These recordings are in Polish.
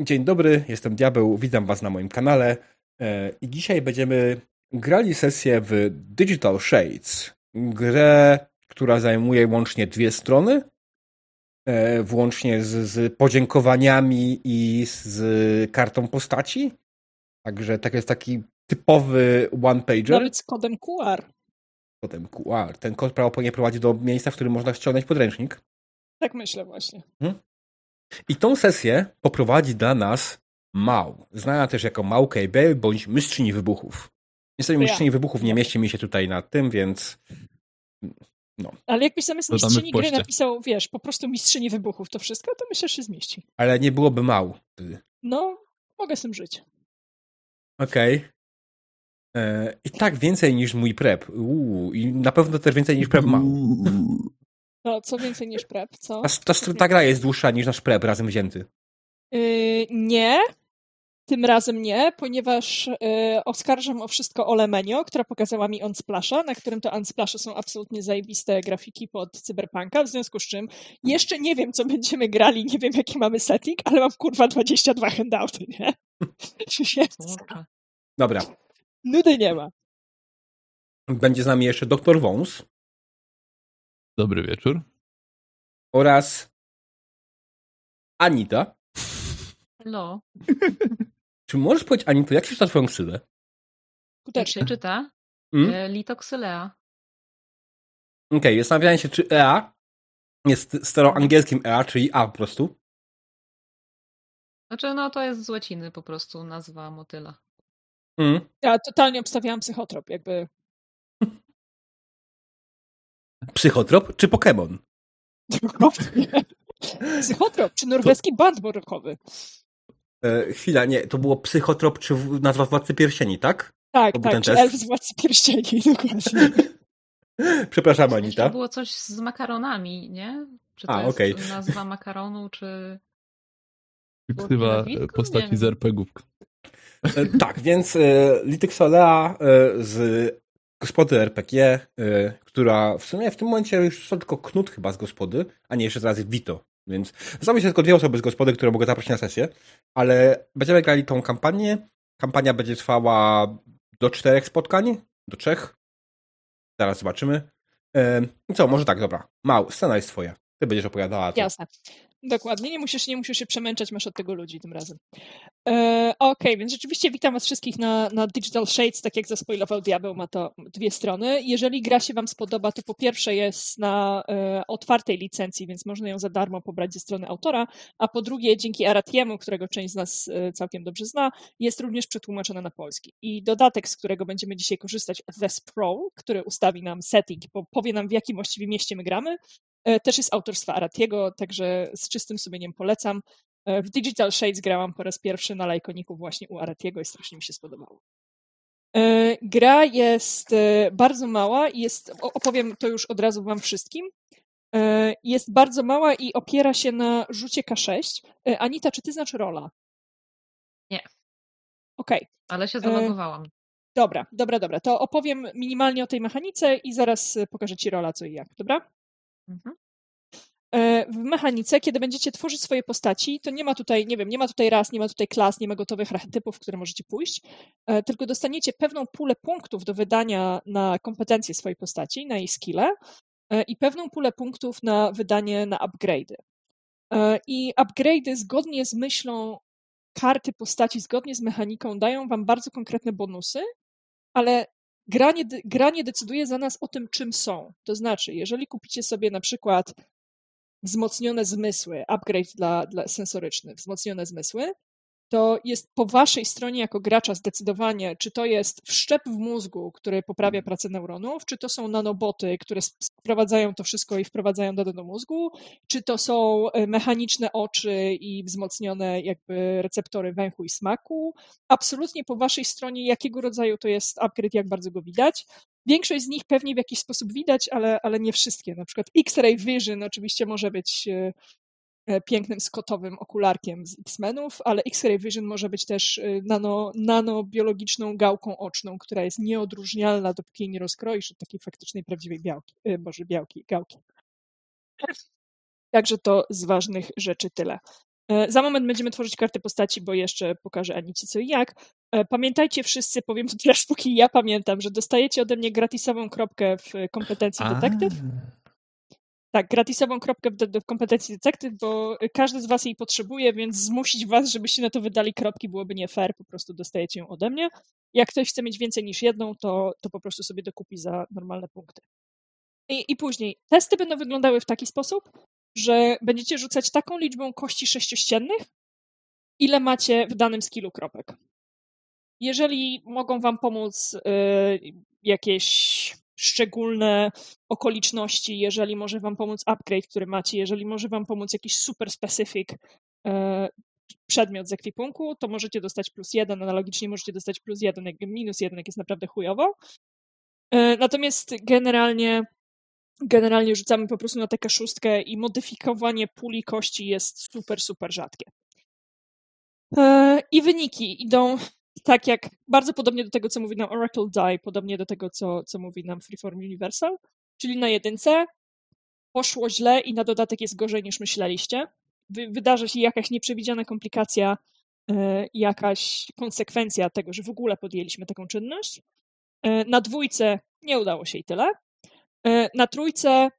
Dzień dobry, jestem Diabeł, witam Was na moim kanale e, i dzisiaj będziemy grali sesję w Digital Shades, grę, która zajmuje łącznie dwie strony, e, włącznie z, z podziękowaniami i z kartą postaci. Także tak jest taki typowy one-pager. Nawet z kodem QR. Kodem QR. Ten kod prawdopodobnie prowadzi do miejsca, w którym można ściągnąć podręcznik. Tak myślę właśnie. Hmm? I tą sesję poprowadzi dla nas Mał, znana też jako Mał KB bądź Mistrzyni Wybuchów. Niestety ja. Mistrzyni Wybuchów nie mieści mi się tutaj na tym, więc no. Ale jakbyś zamiast Dodamy mistrzyni gry napisał, wiesz, po prostu mistrzyni wybuchów, to wszystko, to myślę, że się zmieści. Ale nie byłoby Mał wtedy. No, mogę z tym żyć. Okej. E, I tak więcej niż mój prep. Uuu, I na pewno też więcej niż prep Mał. No, co więcej niż prep, co? Ta, ta, ta gra jest dłuższa niż nasz prep razem wzięty. Yy, nie, tym razem nie, ponieważ yy, oskarżam o wszystko Ole Menio, która pokazała mi Unsplasha, na którym to Unsplashe są absolutnie zajebiste grafiki pod cyberpunka, w związku z czym jeszcze nie wiem, co będziemy grali, nie wiem, jaki mamy setting, ale mam kurwa 22 handouty, nie? Dobra. nudy nie ma. Będzie z nami jeszcze Dr. Wąs Dobry wieczór. oraz Anita. Hello. Czy możesz powiedzieć, Anito, jak się czyta twoją ksywę? Jak Skutecznie. się czyta? Mm? E, Litoxylea. Okej, zastanawiałem się, czy EA jest staroangielskim EA, czyli A po prostu. Znaczy, no to jest z łaciny po prostu nazwa motyla. Mm. Ja totalnie obstawiałam psychotrop, jakby Psychotrop czy Pokémon? Psychotrop, czy norweski band morokowy. E, chwila, nie, to było Psychotrop czy w- nazwa Władcy Pierścieni, tak? Tak, To tak, czy elf z Władcy Pierścieni, dokładnie. Przepraszam, Anita. było coś z makaronami, nie? Czy to A, jest okej. nazwa makaronu, czy... Ksywa? Nie postaci z RPGów. E, tak, więc e, Litek Solea e, z gospody RPG, e, która w sumie w tym momencie już są tylko Knut chyba z gospody, a nie, jeszcze zaraz Vito. Więc zostały się tylko dwie osoby z gospody, które mogę zaprosić na sesję, ale będziemy grali tą kampanię. Kampania będzie trwała do czterech spotkań, do trzech. Zaraz zobaczymy. I co, może tak, dobra. Mał, scena jest twoja. Ty będziesz opowiadała. To. Jasne. Dokładnie, nie musisz, nie musisz się przemęczać, masz od tego ludzi tym razem. E, Okej, więc rzeczywiście witam was wszystkich na, na Digital Shades, tak jak zaspoilował Diabeł, ma to dwie strony. Jeżeli gra się wam spodoba, to po pierwsze jest na e, otwartej licencji, więc można ją za darmo pobrać ze strony autora, a po drugie dzięki Aratiemu, którego część z nas e, całkiem dobrze zna, jest również przetłumaczona na polski. I dodatek, z którego będziemy dzisiaj korzystać, The Sprawl, który ustawi nam setting, bo powie nam w jakim właściwie mieście my gramy, Też jest autorstwa Aratiego, także z czystym sumieniem polecam. E, W Digital Shades grałam po raz pierwszy na lajkoniku właśnie u Aratiego i strasznie mi się spodobało. E, Gra jest e, bardzo mała i jest, opowiem to już od razu wam wszystkim. E, Jest bardzo mała i opiera się na rzucie K6. E, Anita, czy ty znasz rola? Nie. Okej. Ale się E, zalogowałam. Dobra, dobra, dobra. To opowiem minimalnie o tej mechanice i zaraz e, pokażę ci rola co i jak, dobra? Mhm. E, w mechanice, kiedy będziecie tworzyć swoje postaci, to nie ma tutaj, nie wiem, nie ma tutaj ras, nie ma tutaj klas, nie ma gotowych archetypów, w które możecie pójść, e, tylko dostaniecie pewną pulę punktów do wydania na kompetencje swojej postaci, na jej skille e, i pewną pulę punktów na wydanie na upgrade'y. I upgrade'y zgodnie z myślą karty postaci, zgodnie z mechaniką dają wam bardzo konkretne bonusy, ale gra nie, de- gra nie decyduje za nas o tym, czym są. To znaczy, jeżeli kupicie sobie na przykład wzmocnione zmysły, upgrade dla, dla sensoryczny, wzmocnione zmysły, to jest po waszej stronie jako gracza zdecydowanie, czy to jest wszczep w mózgu, który poprawia pracę neuronów, czy to są nanoboty, które sprowadzają to wszystko i wprowadzają do, do mózgu, czy to są e, mechaniczne oczy i wzmocnione jakby receptory węchu i smaku. Absolutnie po waszej stronie, jakiego rodzaju to jest upgrade, jak bardzo go widać. Większość z nich pewnie w jakiś sposób widać, ale, ale nie wszystkie. Na przykład X-Ray Vision oczywiście może być e, pięknym skotowym okularkiem z X-Menów, ale X-Ray Vision może być też e, nano, nanobiologiczną gałką oczną, która jest nieodróżnialna, dopóki jej nie rozkroisz od takiej faktycznej, prawdziwej białki, e, boże, białki, gałki. Także to z ważnych rzeczy tyle. E, Za moment będziemy tworzyć karty postaci, bo jeszcze pokażę Anicie co i jak. E, Pamiętajcie wszyscy, powiem to teraz, póki ja pamiętam, że dostajecie ode mnie gratisową kropkę w kompetencji detektyw. Tak, gratisową kropkę w, w kompetencji detektyw, bo każdy z was jej potrzebuje, więc zmusić was, żebyście na to wydali kropki byłoby nie fair, po prostu dostajecie ją ode mnie. Jak ktoś chce mieć więcej niż jedną, to, to po prostu sobie dokupi za normalne punkty. I, I później testy będą wyglądały w taki sposób, że będziecie rzucać taką liczbą kości sześciościennych, ile macie w danym skillu kropek. Jeżeli mogą wam pomóc y, jakieś szczególne okoliczności, jeżeli może wam pomóc upgrade, który macie, jeżeli może wam pomóc jakiś super specific e, przedmiot z ekwipunku, to możecie dostać plus jeden, analogicznie możecie dostać plus jeden, minus jeden, jak jest naprawdę chujowo. E, Natomiast generalnie generalnie rzucamy po prostu na taką szóstkę i modyfikowanie puli kości jest super, super rzadkie. E, I wyniki idą tak jak bardzo podobnie do tego, co mówi nam Oracle Die, podobnie do tego, co, co mówi nam Freeform Universal, czyli na jedynce poszło źle i na dodatek jest gorzej niż myśleliście. Wy, wydarzy się jakaś nieprzewidziana komplikacja, e, jakaś konsekwencja tego, że w ogóle podjęliśmy taką czynność. E, Na dwójce nie udało się i tyle. E, Na trójce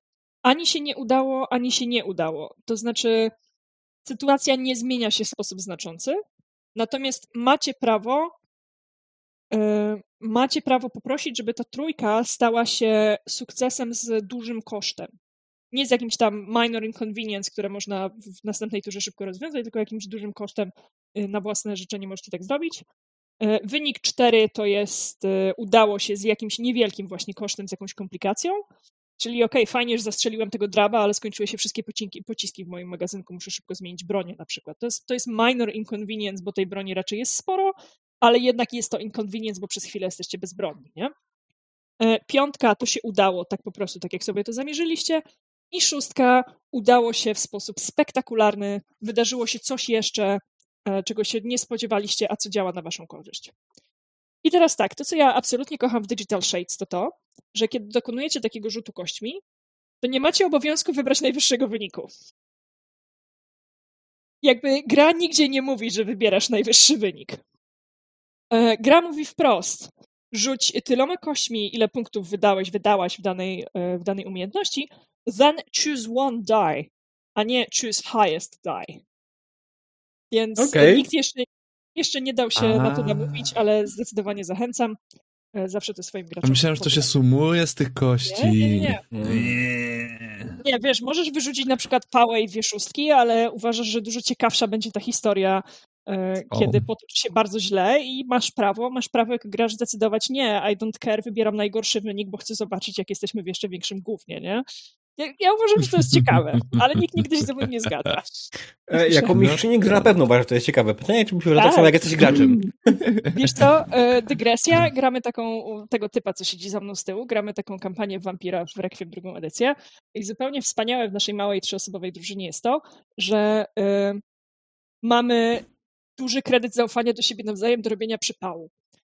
ani się nie udało, ani się nie udało. To znaczy, sytuacja nie zmienia się w sposób znaczący, natomiast macie prawo, e, macie prawo poprosić, żeby ta trójka stała się sukcesem z dużym kosztem. Nie z jakimś tam minor inconvenience, które można w następnej turze szybko rozwiązać, tylko jakimś dużym kosztem e, na własne życzenie możecie tak zrobić. E, Wynik 4 to jest udało się z jakimś niewielkim właśnie kosztem, z jakąś komplikacją. Czyli okej, fajnie, że zastrzeliłem tego draba, ale skończyły się wszystkie pocinki, pociski w moim magazynku, muszę szybko zmienić bronię na przykład. To jest, to jest minor inconvenience, bo tej broni raczej jest sporo, ale jednak jest to inconvenience, bo przez chwilę jesteście bezbronni, nie? E, Piątka to się udało tak po prostu, tak jak sobie to zamierzyliście. I szóstka udało się w sposób spektakularny, wydarzyło się coś jeszcze, e, czego się nie spodziewaliście, a co działa na waszą korzyść. I teraz tak, to co ja absolutnie kocham w Digital Shades to to, że kiedy dokonujecie takiego rzutu kośćmi, to nie macie obowiązku wybrać najwyższego wyniku. Jakby gra nigdzie nie mówi, że wybierasz najwyższy wynik. E, Gra mówi wprost, rzuć tyloma kośćmi, ile punktów wydałeś, wydałaś w danej, e, w danej umiejętności, then choose one die, a nie choose highest die. Więc Okej. nikt jeszcze, jeszcze nie dał się na to A. namówić, ale zdecydowanie zachęcam. E, Zawsze to swoim graczom. Myślałem, że to się sumuje z tych kości. Nie, nie, nie. Mm. Nie. Nie, wiesz, możesz wyrzucić na przykład pałę i dwie szóstki, ale uważasz, że dużo ciekawsza będzie ta historia, e, O. kiedy potoczy się bardzo źle i masz prawo, masz prawo jako gracz zdecydować, nie, I don't care, wybieram najgorszy wynik, bo chcę zobaczyć, jak jesteśmy w jeszcze większym gównie, nie? Ja, ja uważam, że to jest ciekawe, ale nikt nigdy się ze mną nie zgadza. E, jako mistrzyni gry na pewno uważam, że to jest ciekawe. Pytanie, czy byś tak samo, jak jesteś graczem. Wiesz co, e, dygresja, gramy taką, tego typa, co siedzi za mną z tyłu, gramy taką kampanię Wampira w Requiem drugą edycję i zupełnie wspaniałe w naszej małej trzyosobowej drużynie jest to, że e, mamy duży kredyt zaufania do siebie nawzajem do robienia przypału.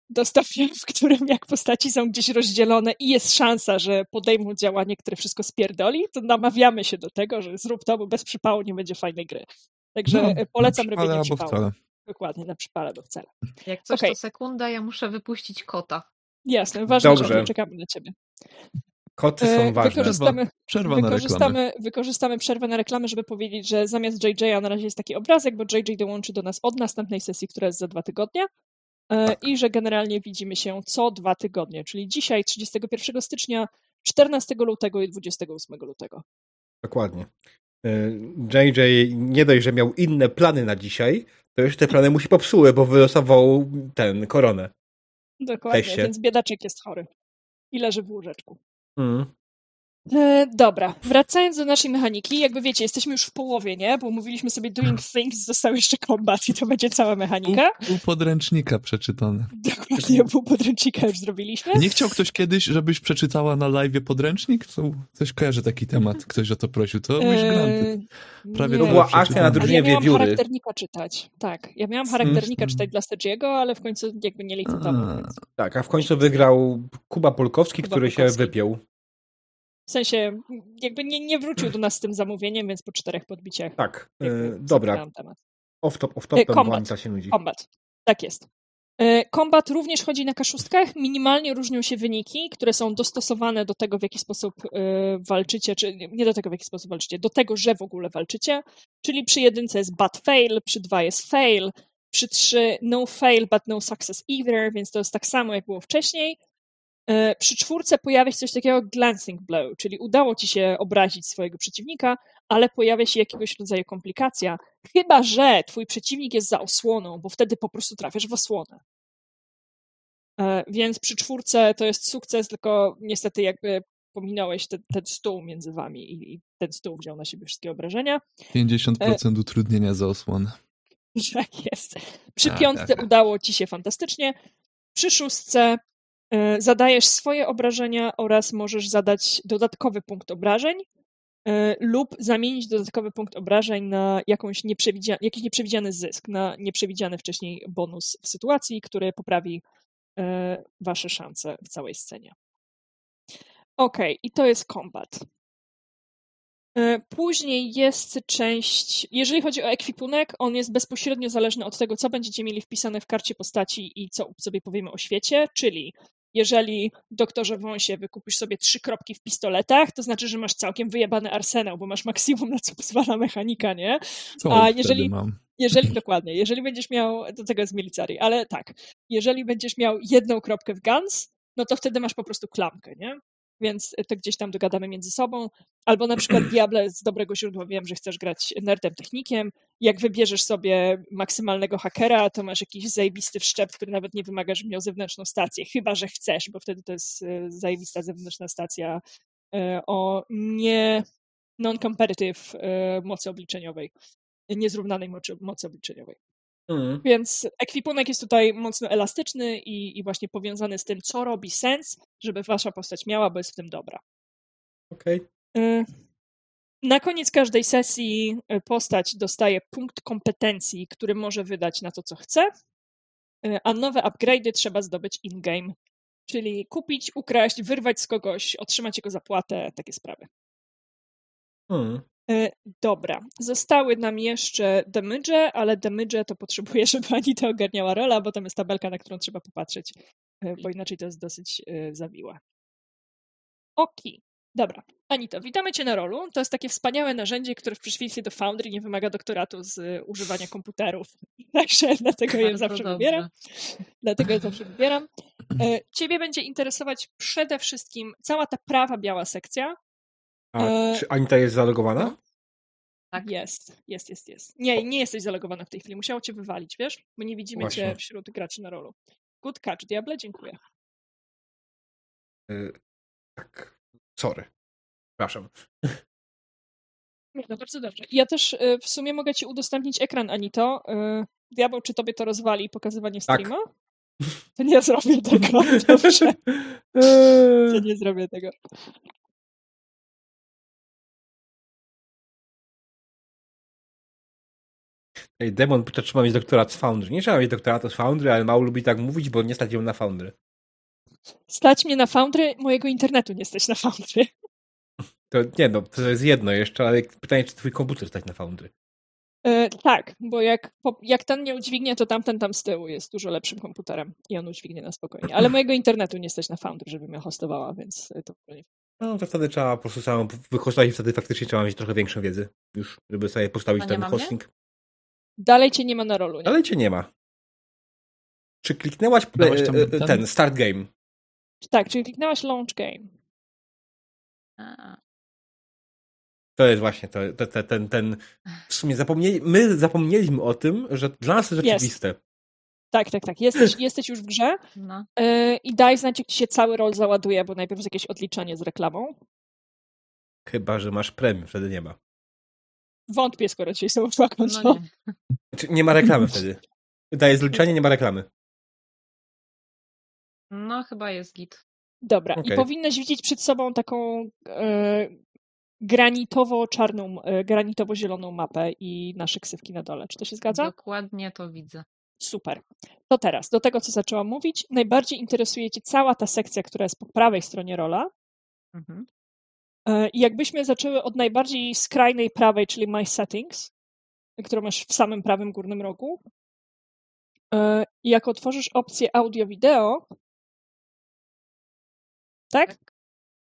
Do stopnia, w którym jak postaci są gdzieś rozdzielone i jest szansa, że podejmą działanie, które wszystko spierdoli, to namawiamy się do tego, że zrób to, bo bez przypału nie będzie fajnej gry. Także No, e, polecam na przypale robienie albo przypału. wcale. Dokładnie, na przypale, bo wcale. Jak coś Okej. to sekunda, ja muszę wypuścić kota. Jasne, ważne, Dobrze. że czekamy na ciebie. Koty E, są ważne. Wykorzystamy, Przerwa na wykorzystamy, wykorzystamy przerwę na reklamę, żeby powiedzieć, że zamiast JJ na razie jest taki obrazek, bo JJ dołączy do nas od następnej sesji, która jest za dwa tygodnie. E, Tak. I że generalnie widzimy się co dwa tygodnie, czyli dzisiaj 31 stycznia, 14 lutego i 28 lutego. Dokładnie. E, JJ nie dość, że miał inne plany na dzisiaj, to jeszcze te plany mu się popsuły, bo wylosował ten, koronę. Dokładnie, więc biedaczek jest chory i leży w łóżeczku. Mm. E, dobra, wracając do naszej mechaniki, jakby wiecie, jesteśmy już w połowie, nie? Bo mówiliśmy sobie doing things, został jeszcze combat i to będzie cała mechanika. U, u podręcznika przeczytane. Dokładnie, pół podręcznika już zrobiliśmy. Nie chciał ktoś kiedyś, żebyś przeczytała na live podręcznik? To coś kojarzy taki temat. Ktoś o to prosił. To byś granted. Prawie nie. to była akcja na drużynie ja miałam Wiewióry. charakternika czytać. Tak, ja miałam charakternika czytać dla Sergiego, ale w końcu jakby nie licytował. Tak, a w końcu wygrał Kuba Polkowski, Kuba który Polkowski. się wypiął. W sensie, jakby nie, nie wrócił do nas z tym zamówieniem, więc po czterech podbiciach. Tak, e, dobra. Temat. Off top, off top, E. Anita się nudzi. Kombat. Tak jest. E, Kombat również chodzi na kaszustkach. Minimalnie różnią się wyniki, które są dostosowane do tego, w jaki sposób e, walczycie, czy nie nie do tego, w jaki sposób walczycie, do tego, że w ogóle walczycie. Czyli przy jedynce jest but fail, przy dwa jest fail, przy trzy no fail, but no success either, więc to jest tak samo, jak było wcześniej. E, Przy czwórce pojawia się coś takiego jak glancing blow, czyli udało ci się obrazić swojego przeciwnika, ale pojawia się jakiegoś rodzaju komplikacja, chyba że twój przeciwnik jest za osłoną, bo wtedy po prostu trafiasz w osłonę. E, Więc przy czwórce to jest sukces, tylko niestety jakby pominąłeś ten, ten stół między wami i, i ten stół wziął na siebie wszystkie obrażenia. 50% utrudnienia za osłonę. Tak jest. Przy Tak, piątce tak, tak. udało ci się fantastycznie. Przy szóstce e, zadajesz swoje obrażenia oraz możesz zadać dodatkowy punkt obrażeń e, lub zamienić dodatkowy punkt obrażeń na jakąś nieprzewidzia- jakiś nieprzewidziany zysk, na nieprzewidziany wcześniej bonus w sytuacji, który poprawi e, wasze szanse w całej scenie. Okej, i to jest kombat. E, Później jest część, jeżeli chodzi o ekwipunek, on jest bezpośrednio zależny od tego, co będziecie mieli wpisane w karcie postaci i co sobie powiemy o świecie, czyli jeżeli doktorze Wąsie wykupisz sobie trzy kropki w pistoletach, to znaczy, że masz całkiem wyjebany arsenał, bo masz maksimum na co pozwala mechanika, nie? Co A jeżeli- mam? Jeżeli, dokładnie, jeżeli będziesz miał, do tego jest military, ale tak, jeżeli będziesz miał jedną kropkę w guns, no to wtedy masz po prostu klamkę, nie? Więc to gdzieś tam dogadamy między sobą. Albo na przykład Diable z dobrego źródła wiem, że chcesz grać nerdem technikiem. Jak wybierzesz sobie maksymalnego hakera, to masz jakiś zajebisty wszczep, który nawet nie wymaga, żeby miał zewnętrzną stację. Chyba, że chcesz, bo wtedy to jest e, zajebista zewnętrzna stacja e, o nie non-competitive e, mocy obliczeniowej niezrównanej mocy, mocy obliczeniowej. Mm. Więc ekwipunek jest tutaj mocno elastyczny i, i właśnie powiązany z tym, co robi sens, żeby wasza postać miała, bo jest w tym dobra. Okej. Y, Na koniec każdej sesji y, postać dostaje punkt kompetencji, który może wydać na to, co chce, y, a nowe upgrade'y trzeba zdobyć in-game. Czyli kupić, ukraść, wyrwać z kogoś, otrzymać jego zapłatę, takie sprawy. Mm. E, Dobra, zostały nam jeszcze damage, ale damage to potrzebuję, żeby Anita ogarniała rola, bo tam jest tabelka, na którą trzeba popatrzeć, e, bo inaczej to jest dosyć e, zawiłe. Oki, dobra. Anito, witamy Cię na rolu. To jest takie wspaniałe narzędzie, które w przeciwieństwie do Foundry nie wymaga doktoratu z używania komputerów. Także dlatego je Bardzo zawsze dobrze. wybieram. Dlatego je zawsze wybieram. Ciebie będzie interesować przede wszystkim cała ta prawa biała sekcja, A E, czy Anita jest zalogowana? Tak. Jest, jest, jest, jest. Nie, nie jesteś zalogowana w tej chwili. Musiało cię wywalić, wiesz? Bo nie widzimy cię Właśnie. wśród graczy na rolu. Good catch, Diable, dziękuję. Y, tak. Sorry. Przepraszam. Nie, no bardzo dobrze. Ja też y, w sumie mogę ci udostępnić ekran, Anito. Y, Diabeł, czy tobie to rozwali pokazywanie Tak. streama? To nie zrobię tego. Dobrze, to nie zrobię tego. Ej, Demon pyta, czy ma mieć doktorat z Foundry. Nie trzeba mieć doktoratu z Foundry, ale mało lubi tak mówić, bo nie stać ją na Foundry. Stać mnie na Foundry, mojego internetu nie stać na Foundry. To nie no, to jest jedno jeszcze, ale pytanie, czy twój komputer stać na Foundry. E, tak, bo jak, jak ten nie udźwignie, to tamten tam z tyłu jest dużo lepszym komputerem i on udźwignie na spokojnie. Ale mojego internetu nie stać na Foundry, żebym ja hostowała, więc e, to nie No to wtedy trzeba po prostu samą wykorzystać i wtedy faktycznie trzeba mieć trochę większą wiedzę już, żeby sobie postawić ten mam, nie? Dalej cię nie ma na rolu, nie? Ale cię nie ma. Czy kliknęłaś play, tam- e, e, tam? ten start game? Tak, czyli kliknęłaś launch game. A, To jest właśnie to, to, to, ten, ten. W sumie zapomnieli, my zapomnieliśmy o tym, że dla nas Jest. rzeczywiste. Tak, tak, tak. Jesteś, jesteś już w grze No. yy, i daj znać, jak ci się cały rol załaduje, bo najpierw jest jakieś odliczanie z reklamą. Chyba, że masz premium, wtedy nie ma. Wątpię, skoro dzisiaj są szła no konsola. nie. Znaczy, nie ma reklamy wtedy. Daje zliczenie, nie ma reklamy. no chyba jest git. Dobra, i Okej. powinnaś widzieć przed sobą taką e, granitowo-czarną, e, granitowo-zieloną mapę i nasze ksywki na dole. Czy to się zgadza? Dokładnie to widzę. Super. To teraz, do tego, co zaczęłam mówić, najbardziej interesuje Cię cała ta sekcja, która jest po prawej stronie rola, Mhm. E, I jakbyśmy zaczęły od najbardziej skrajnej prawej, czyli My Settings, którą masz w samym prawym górnym rogu. E, I jak otworzysz opcję audio-wideo, tak?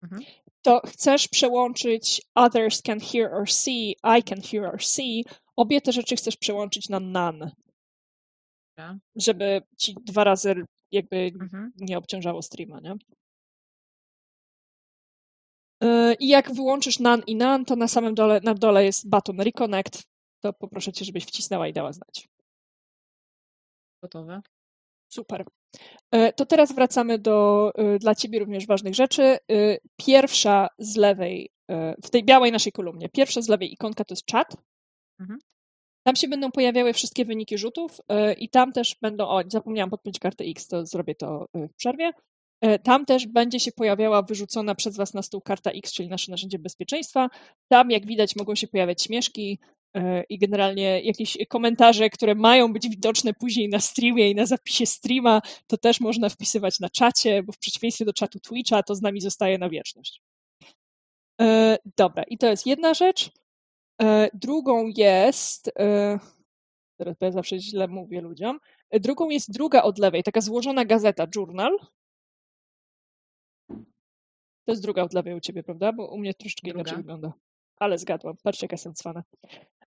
Mhm. To chcesz przełączyć others can hear or see, I can hear or see. Obie te rzeczy chcesz przełączyć na none, żeby ci dwa razy jakby Mhm. nie obciążało streama, nie? Yy, I jak wyłączysz NaN i NaN, to na samym dole, na dole jest button Reconnect, to poproszę cię, żebyś wcisnęła i dała znać. Gotowe. Super. Yy, To teraz wracamy do yy, dla ciebie również ważnych rzeczy. Pierwsza z lewej, w tej białej naszej kolumnie, pierwsza z lewej ikonka to jest czat. Mhm. Tam się będą pojawiały wszystkie wyniki rzutów i tam też będą, o zapomniałam podpiąć kartę X, to zrobię to w przerwie. Yy, Tam też będzie się pojawiała wyrzucona przez Was na stół karta X, czyli nasze narzędzie bezpieczeństwa. Tam, jak widać, mogą się pojawiać śmieszki yy, i generalnie jakieś komentarze, które mają być widoczne później na streamie i na zapisie streama, to też można wpisywać na czacie, bo w przeciwieństwie do czatu Twitcha to z nami zostaje na wieczność. Yy, Dobra, i to jest jedna rzecz. Drugą jest. Teraz ja zawsze źle mówię ludziom. Drugą jest druga od lewej, taka złożona gazeta, journal. To jest druga od lewej u ciebie, prawda? Bo u mnie troszeczkę Druga. inaczej wygląda. Ale zgadłam. Patrzcie, jaka jestem cwana.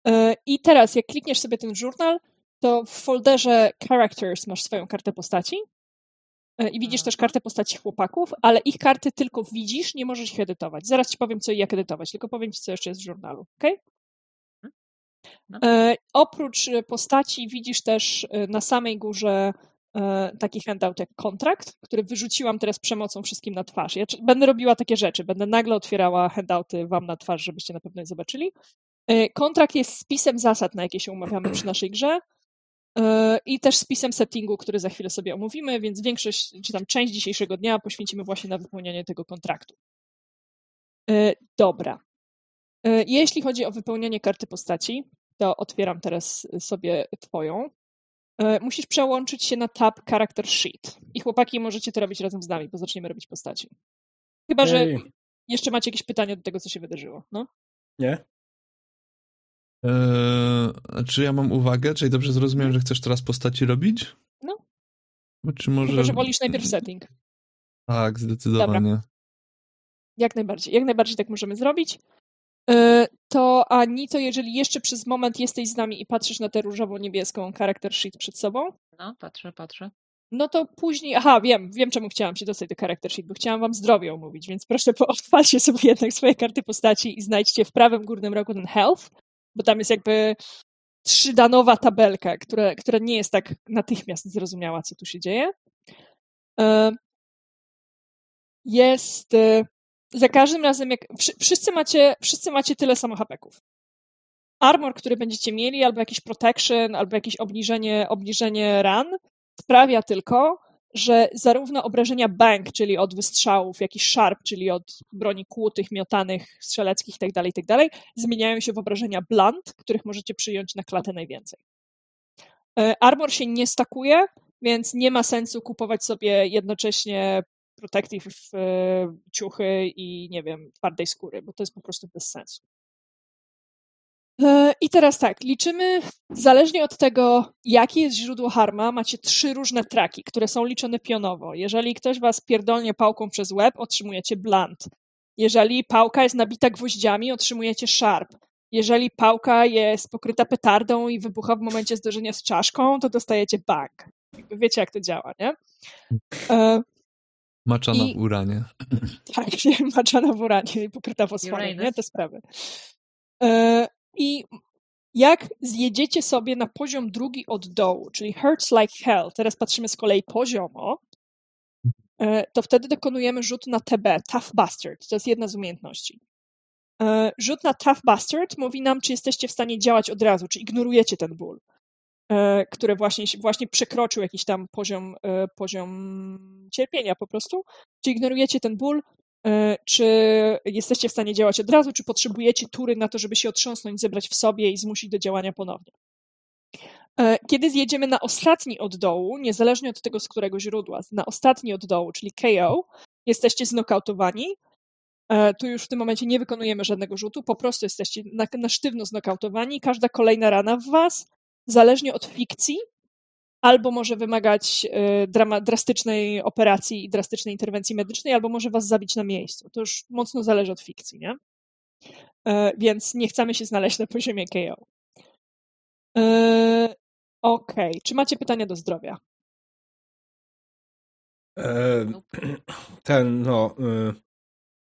Yy, I teraz, jak klikniesz sobie ten journal, to w folderze Characters masz swoją kartę postaci. Yy, I widzisz też Aha. kartę postaci chłopaków, ale ich karty tylko widzisz, nie możesz ich edytować. Zaraz ci powiem, co i jak edytować, tylko powiem ci, co jeszcze jest w journalu. ok? No. E, oprócz e, postaci widzisz też e, na samej górze e, taki handout jak kontrakt, który wyrzuciłam teraz przemocą wszystkim na twarz. Ja będę robiła takie rzeczy, będę nagle otwierała handouty wam na twarz, żebyście na pewno je zobaczyli. E, kontrakt jest spisem zasad, na jakie się umawiamy przy naszej grze e, i też spisem settingu, który za chwilę sobie omówimy, więc większość, czy tam część dzisiejszego dnia poświęcimy właśnie na wypełnianie tego kontraktu. Dobra. Jeśli chodzi o wypełnianie karty postaci, to otwieram teraz sobie twoją. E, Musisz przełączyć się na tab Character Sheet. I chłopaki możecie to robić razem z nami, bo zaczniemy robić postaci. Chyba, że Ej, jeszcze macie jakieś pytania do tego, co się wydarzyło. No? Nie? Eee, czy ja mam uwagę? Czyli dobrze zrozumiałem, że chcesz teraz postaci robić? No. Czy może... Tylko, że wolisz najpierw setting. Tak, zdecydowanie. Jak najbardziej. Jak najbardziej tak możemy zrobić. E, To Anito, jeżeli jeszcze przez moment jesteś z nami i patrzysz na tę różowo-niebieską Character Sheet przed sobą, No, patrzę, patrzę. No to później, aha, wiem, wiem czemu chciałam się dostać do character sheet, bo chciałam wam zdrowie omówić, więc proszę odpalcie sobie jednak swoje karty postaci i znajdźcie w prawym górnym rogu ten health, bo tam jest jakby trzydanowa tabelka, która, która nie jest tak natychmiast zrozumiała, co tu się dzieje. E, Jest e, za każdym razem, jak wszy- wszyscy macie, wszyscy macie tyle samo hapeków. Armor, który będziecie mieli, albo jakiś protection, albo jakieś obniżenie, obniżenie ran, sprawia tylko, że zarówno obrażenia bank, czyli od wystrzałów, jak i sharp, czyli od broni kłutych, miotanych, strzeleckich itd., itd., zmieniają się w obrażenia blunt, których możecie przyjąć na klatę najwięcej. E, Armor się nie stakuje, więc nie ma sensu kupować sobie jednocześnie protective e, ciuchy i, nie wiem, twardej skóry, bo to jest po prostu bez sensu. E, I teraz tak, liczymy, zależnie od tego, jakie jest źródło harma, macie trzy różne traki, które są liczone pionowo. Jeżeli ktoś was pierdolnie pałką przez łeb, otrzymujecie blunt. Jeżeli pałka jest nabita gwoździami, otrzymujecie sharp. Jeżeli pałka jest pokryta petardą i wybucha w momencie zderzenia z czaszką, to dostajecie bang. Wiecie, jak to działa, nie? Maczana I- w uranie. tak, maczana w uranie i pokryta fosforem, nie? Te sprawy. E, I jak zjedziecie sobie na poziom drugi od dołu, czyli hurts like hell, teraz patrzymy z kolei poziomo, e, to wtedy dokonujemy rzut na TB, Tough Bastard. To jest jedna z umiejętności. E, Rzut na Tough Bastard mówi nam, czy jesteście w stanie działać od razu, czy ignorujecie ten ból, e, który właśnie, właśnie przekroczył jakiś tam poziom, e, poziom cierpienia po prostu. Czy ignorujecie ten ból, e, czy jesteście w stanie działać od razu, czy potrzebujecie tury na to, żeby się otrząsnąć, zebrać w sobie i zmusić do działania ponownie. Kiedy zjedziemy na ostatni od dołu, niezależnie od tego, z którego źródła, na ostatni od dołu, czyli KO, jesteście znokautowani tu już w tym momencie nie wykonujemy żadnego rzutu, po prostu jesteście na, na sztywno znokautowani. Każda kolejna rana w was, zależnie od fikcji, albo może wymagać e, drama, drastycznej operacji i drastycznej interwencji medycznej, albo może was zabić na miejscu. To już mocno zależy od fikcji, nie? E, więc nie chcemy się znaleźć na poziomie KO. E, Okej, okay. czy macie pytania do zdrowia? E, ten, no. Y,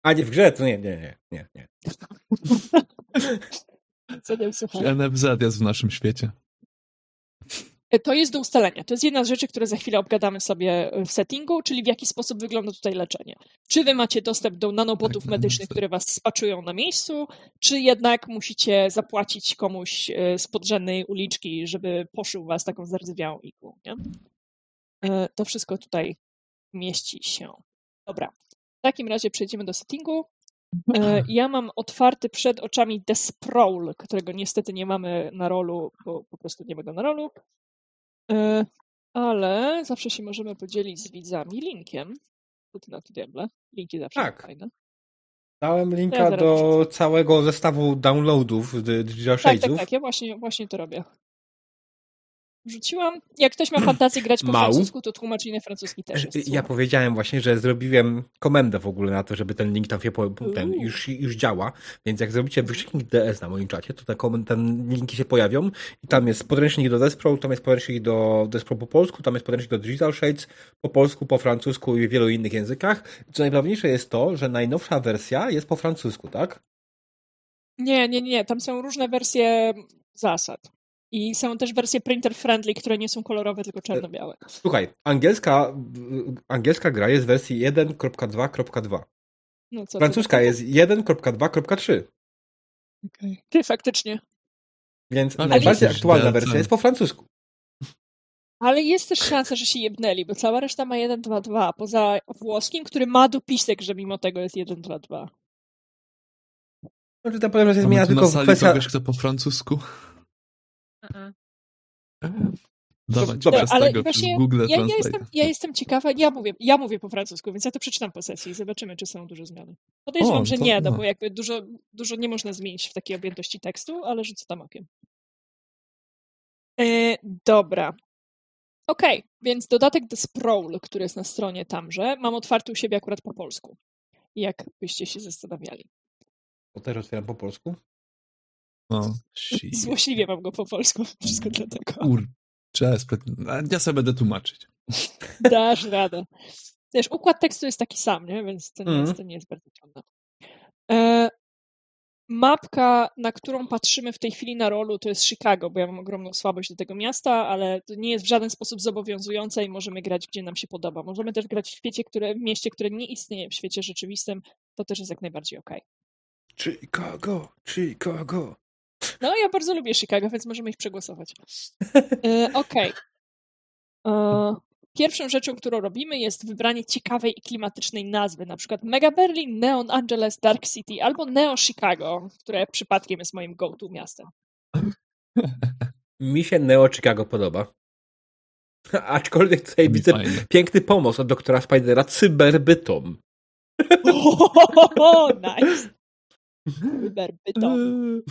a nie w grze, to nie, nie, nie, nie. nie. Co nie słuchaj. NFZ jest w naszym świecie. E, to jest do ustalenia. To jest jedna z rzeczy, które za chwilę obgadamy sobie w settingu, czyli w jaki sposób wygląda tutaj leczenie. Czy wy macie dostęp do nanobotów tak, medycznych, które was spaczują na miejscu, czy jednak musicie zapłacić komuś e, z podrzędnej uliczki, żeby poszył was taką zardzewiałą igłą, nie? E, to wszystko tutaj mieści się. Dobra. W takim razie przejdziemy do settingu. Ja mam otwarty przed oczami Desprawl, którego niestety nie mamy na rolu, bo po prostu nie ma go na rolu. E, ale zawsze się możemy podzielić z widzami linkiem. Ty na to diable? Linki zawsze tak. fajne. Dałem linka ja do całego zestawu downloadów Digital Shades'ów. Tak, tak, tak. Ja właśnie, właśnie to robię rzuciłam. Jak ktoś ma fantazję grać po Mał. francusku, to tłumaczenie na francuski też jest. Ja powiedziałem właśnie, że zrobiłem komendę w ogóle na to, żeby ten link tam się po, ten, już, już działa, więc jak zrobicie wykrzyknik DS na moim czacie, to te, ten linki się pojawią i tam jest podręcznik do Despro, tam jest podręcznik do Despro po polsku, tam jest podręcznik do Digital Shades po polsku, po francusku i w wielu innych językach. Co najważniejsze jest to, że najnowsza wersja jest po francusku, tak? Nie, nie, nie. Tam są różne wersje zasad. I są też wersje printer friendly, które nie są kolorowe, tylko czarno-białe. Słuchaj, angielska, angielska gra jest w wersji 1.2.2. No Francuska jest 1.2.3. Okay. Ty, faktycznie. Więc Ale najbardziej jest... aktualna wersja jest po francusku. Ale jest też szansa, że się jebnęli, bo cała reszta ma 1.2.2, poza włoskim, który ma dopisek, że mimo tego jest 1.2.2. Znaczy ta powiem, że się zmienia tylko kwestia... kogoś, kto po francusku? Dawać Dobra, ale tego, właśnie Google ja, ja, jestem, ja jestem ciekawa, ja mówię, ja mówię po francusku, więc ja to przeczytam po sesji i zobaczymy, czy są duże zmiany. Podejrzewam, o, że nie, no, no, bo jakby dużo, dużo nie można zmienić w takiej objętości tekstu, ale rzucę tam okiem. E, dobra. Okej, okay, więc dodatek do Sprawl, który jest na stronie tamże, mam otwarty u siebie akurat po polsku. Jakbyście się zastanawiali. To też otwieram po polsku? O, Złośliwie mam go po polsku, wszystko dlatego. Kurczę, ja sobie będę tłumaczyć. Dasz radę. Wiesz, układ tekstu jest taki sam, nie? więc to nie, mm. jest, to nie jest bardzo trudne. E, mapka, na którą patrzymy w tej chwili na rolu, to jest Chicago, bo ja mam ogromną słabość do tego miasta, ale to nie jest w żaden sposób zobowiązujące i możemy grać, gdzie nam się podoba. Możemy też grać w, świecie, które, w mieście, które nie istnieje w świecie rzeczywistym, to też jest jak najbardziej okej. Okay. Chicago, Chicago. No, ja bardzo lubię Chicago, więc możemy ich przegłosować. E, Okej. Okay. E, pierwszą rzeczą, którą robimy, jest wybranie ciekawej i klimatycznej nazwy, na przykład Mega Berlin, Neon Angeles, Dark City albo Neo Chicago, które przypadkiem jest moim go-to miastem. Mi się Neo Chicago podoba. Aczkolwiek tutaj widzę fajnie. piękny pomoc od doktora Spidera cyberbytom. Oh, nice. Cyberbytom.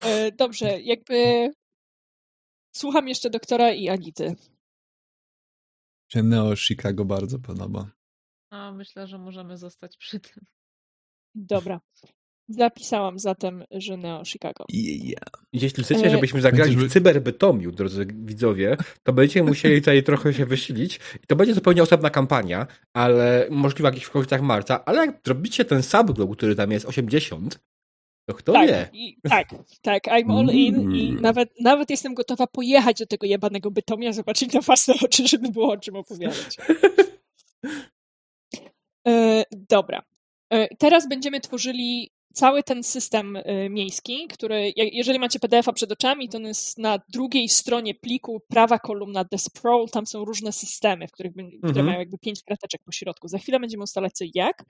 E, dobrze, jakby słucham jeszcze doktora i Anity. Się Neo Chicago bardzo podoba. No, myślę, że możemy zostać przy tym. Dobra. Zapisałam zatem, że Neo Chicago. Yeah. Jeśli chcecie, e, żebyśmy zagrali w cyberbytomiu, drodzy widzowie, to będziecie musieli tutaj trochę się wysilić. I to będzie zupełnie osobna kampania, ale możliwe jakieś w okolicach marca, ale jak zrobicie ten subglow, który tam jest 80, to kto tak, wie? I, tak, tak, I'm all in mm. i nawet, nawet jestem gotowa pojechać do tego jebanego Bytomia, zobaczyć na własne oczy, żeby było o czym opowiadać. e, dobra. E, teraz będziemy tworzyli cały ten system e, miejski, który, jeżeli macie PDF-a przed oczami, to on jest na drugiej stronie pliku, prawa kolumna Desprawl, tam są różne systemy, w których, które mhm. mają jakby pięć krateczek po środku. Za chwilę będziemy ustalać co i jak.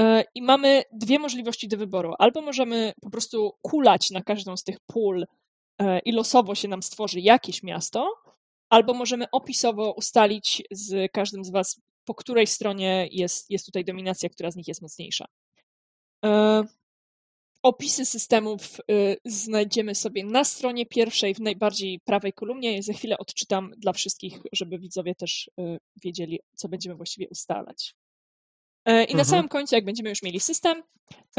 E, I mamy dwie możliwości do wyboru. Albo możemy po prostu kulać na każdą z tych pól e, i losowo się nam stworzy jakieś miasto, albo możemy opisowo ustalić z każdym z Was, po której stronie jest, jest tutaj dominacja, która z nich jest mocniejsza. Opisy systemów znajdziemy sobie na stronie pierwszej, w najbardziej prawej kolumnie. Za chwilę odczytam dla wszystkich, żeby widzowie też wiedzieli, co będziemy właściwie ustalać. I na mhm. samym końcu, jak będziemy już mieli system,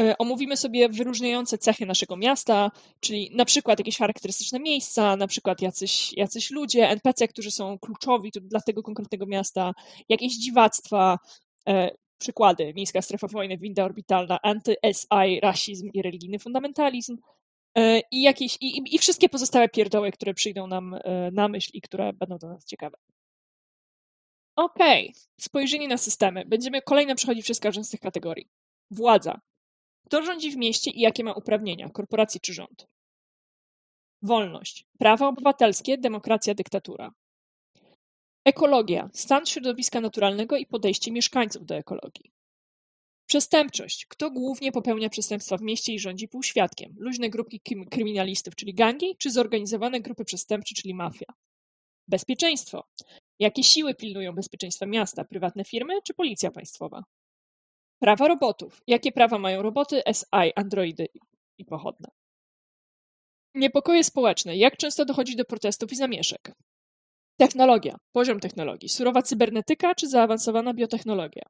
e, omówimy sobie wyróżniające cechy naszego miasta, czyli na przykład jakieś charakterystyczne miejsca, na przykład jacyś, jacyś ludzie, NPC, którzy są kluczowi dla tego konkretnego miasta, jakieś dziwactwa, e, przykłady, miejska strefa wojny, winda orbitalna, anty-SI, rasizm i religijny fundamentalizm, e, i, jakieś, i, i wszystkie pozostałe pierdoły, które przyjdą nam na myśl i które będą do nas ciekawe. Okej, okay. spojrzenie na systemy. Będziemy kolejno przechodzić przez każdą z tych kategorii. Władza. Kto rządzi w mieście i jakie ma uprawnienia, korporacje czy rząd? Wolność. Prawa obywatelskie, demokracja, dyktatura. Ekologia. Stan środowiska naturalnego i podejście mieszkańców do ekologii. Przestępczość. Kto głównie popełnia przestępstwa w mieście i rządzi półświadkiem? Luźne grupki kryminalistów, czyli gangi, czy zorganizowane grupy przestępcze, czyli mafia? Bezpieczeństwo. Jakie siły pilnują bezpieczeństwa miasta? Prywatne firmy czy policja państwowa? Prawa robotów. Jakie prawa mają roboty, SI, androidy i pochodne? Niepokoje społeczne. Jak często dochodzi do protestów i zamieszek? Technologia. Poziom technologii. Surowa cybernetyka czy zaawansowana biotechnologia?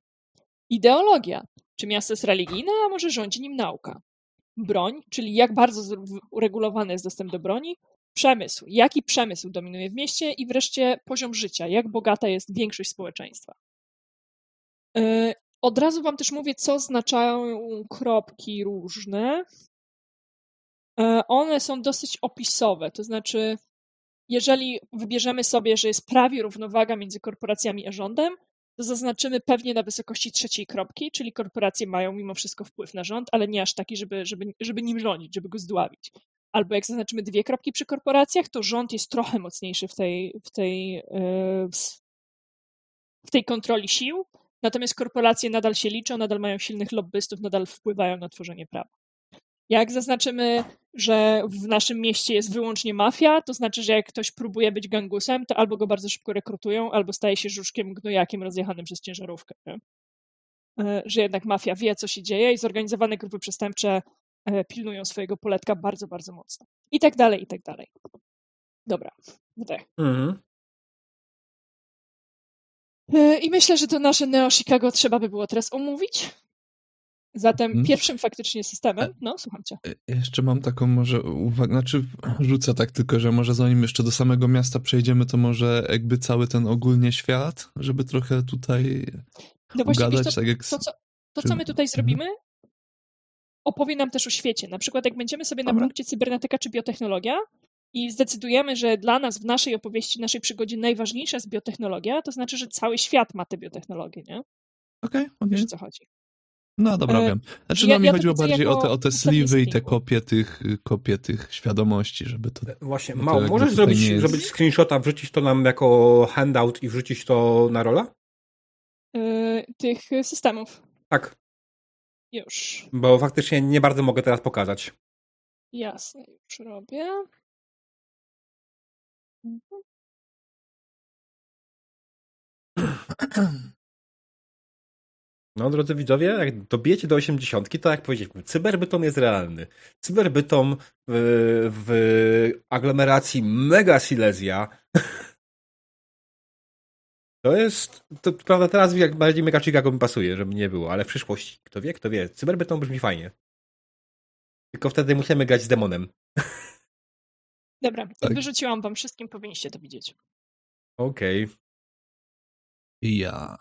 Ideologia. Czy miasto jest religijne, a może rządzi nim nauka? Broń, czyli jak bardzo uregulowany jest dostęp do broni, Przemysł. Jaki przemysł dominuje w mieście? I wreszcie poziom życia. Jak bogata jest większość społeczeństwa? E, od razu Wam też mówię, co oznaczają kropki różne. E, one są dosyć opisowe, to znaczy, jeżeli wybierzemy sobie, że jest prawie równowaga między korporacjami a rządem, to zaznaczymy pewnie na wysokości trzeciej kropki, czyli korporacje mają mimo wszystko wpływ na rząd, ale nie aż taki, żeby, żeby, żeby nim rządzić, żeby go zdławić albo jak zaznaczymy dwie kropki przy korporacjach, to rząd jest trochę mocniejszy w tej, w tej, e, w tej kontroli sił, natomiast korporacje nadal się liczą, nadal mają silnych lobbystów, nadal wpływają na tworzenie prawa. Jak zaznaczymy, że w naszym mieście jest wyłącznie mafia, to znaczy, że jak ktoś próbuje być gangusem, to albo go bardzo szybko rekrutują, albo staje się żuczkiem gnojakiem rozjechanym przez ciężarówkę. Nie? E, że jednak mafia wie, co się dzieje i zorganizowane grupy przestępcze pilnują swojego poletka bardzo, bardzo mocno. I tak dalej, i tak dalej. Dobra, wdech. Mhm. E, I myślę, że to nasze Neo Chicago trzeba by było teraz omówić. Zatem mhm. pierwszym faktycznie systemem, no słucham cię. E, jeszcze mam taką może uwagę, znaczy rzucę tak tylko, że może zanim jeszcze do samego miasta przejdziemy, to może jakby cały ten ogólnie świat, żeby trochę tutaj no właśnie, ugadać, to, tak jak... To, co, to, co my tutaj mhm. zrobimy, opowie nam też o świecie. Na przykład, jak będziemy sobie Dobra. na punkcie cybernetyka czy biotechnologia i zdecydujemy, że dla nas w naszej opowieści, naszej przygodzie najważniejsza jest biotechnologia, to znaczy, że cały świat ma tę biotechnologię, nie? Okej, okay. Okay. o co chodzi. No dobra, e, wiem. Znaczy, no ja, mi ja chodziło bardziej o te, o te sliwy i te kopie tych, kopie tych świadomości, żeby to... E, właśnie, mało. Możesz zrobić, jest... zrobić screenshota, wrzucić to nam jako handout i wrzucić to na rola? Yy, tych systemów. Tak. Już. Bo faktycznie nie bardzo mogę teraz pokazać. Jasne, już robię. No, drodzy widzowie, jak dobijecie do 80, to jak powiedzieliśmy, cyberbytom jest realny. Cyberbytom w, w aglomeracji Mega Silesia To jest, to prawda, teraz jak bardziej Mega Chicago mi pasuje, żeby nie było, ale w przyszłości, kto wie, kto wie, cyberbeton brzmi fajnie. Tylko wtedy musimy grać z demonem. Dobra, tak. wyrzuciłam wam wszystkim, powinniście to widzieć. Okej. Okay. Ja.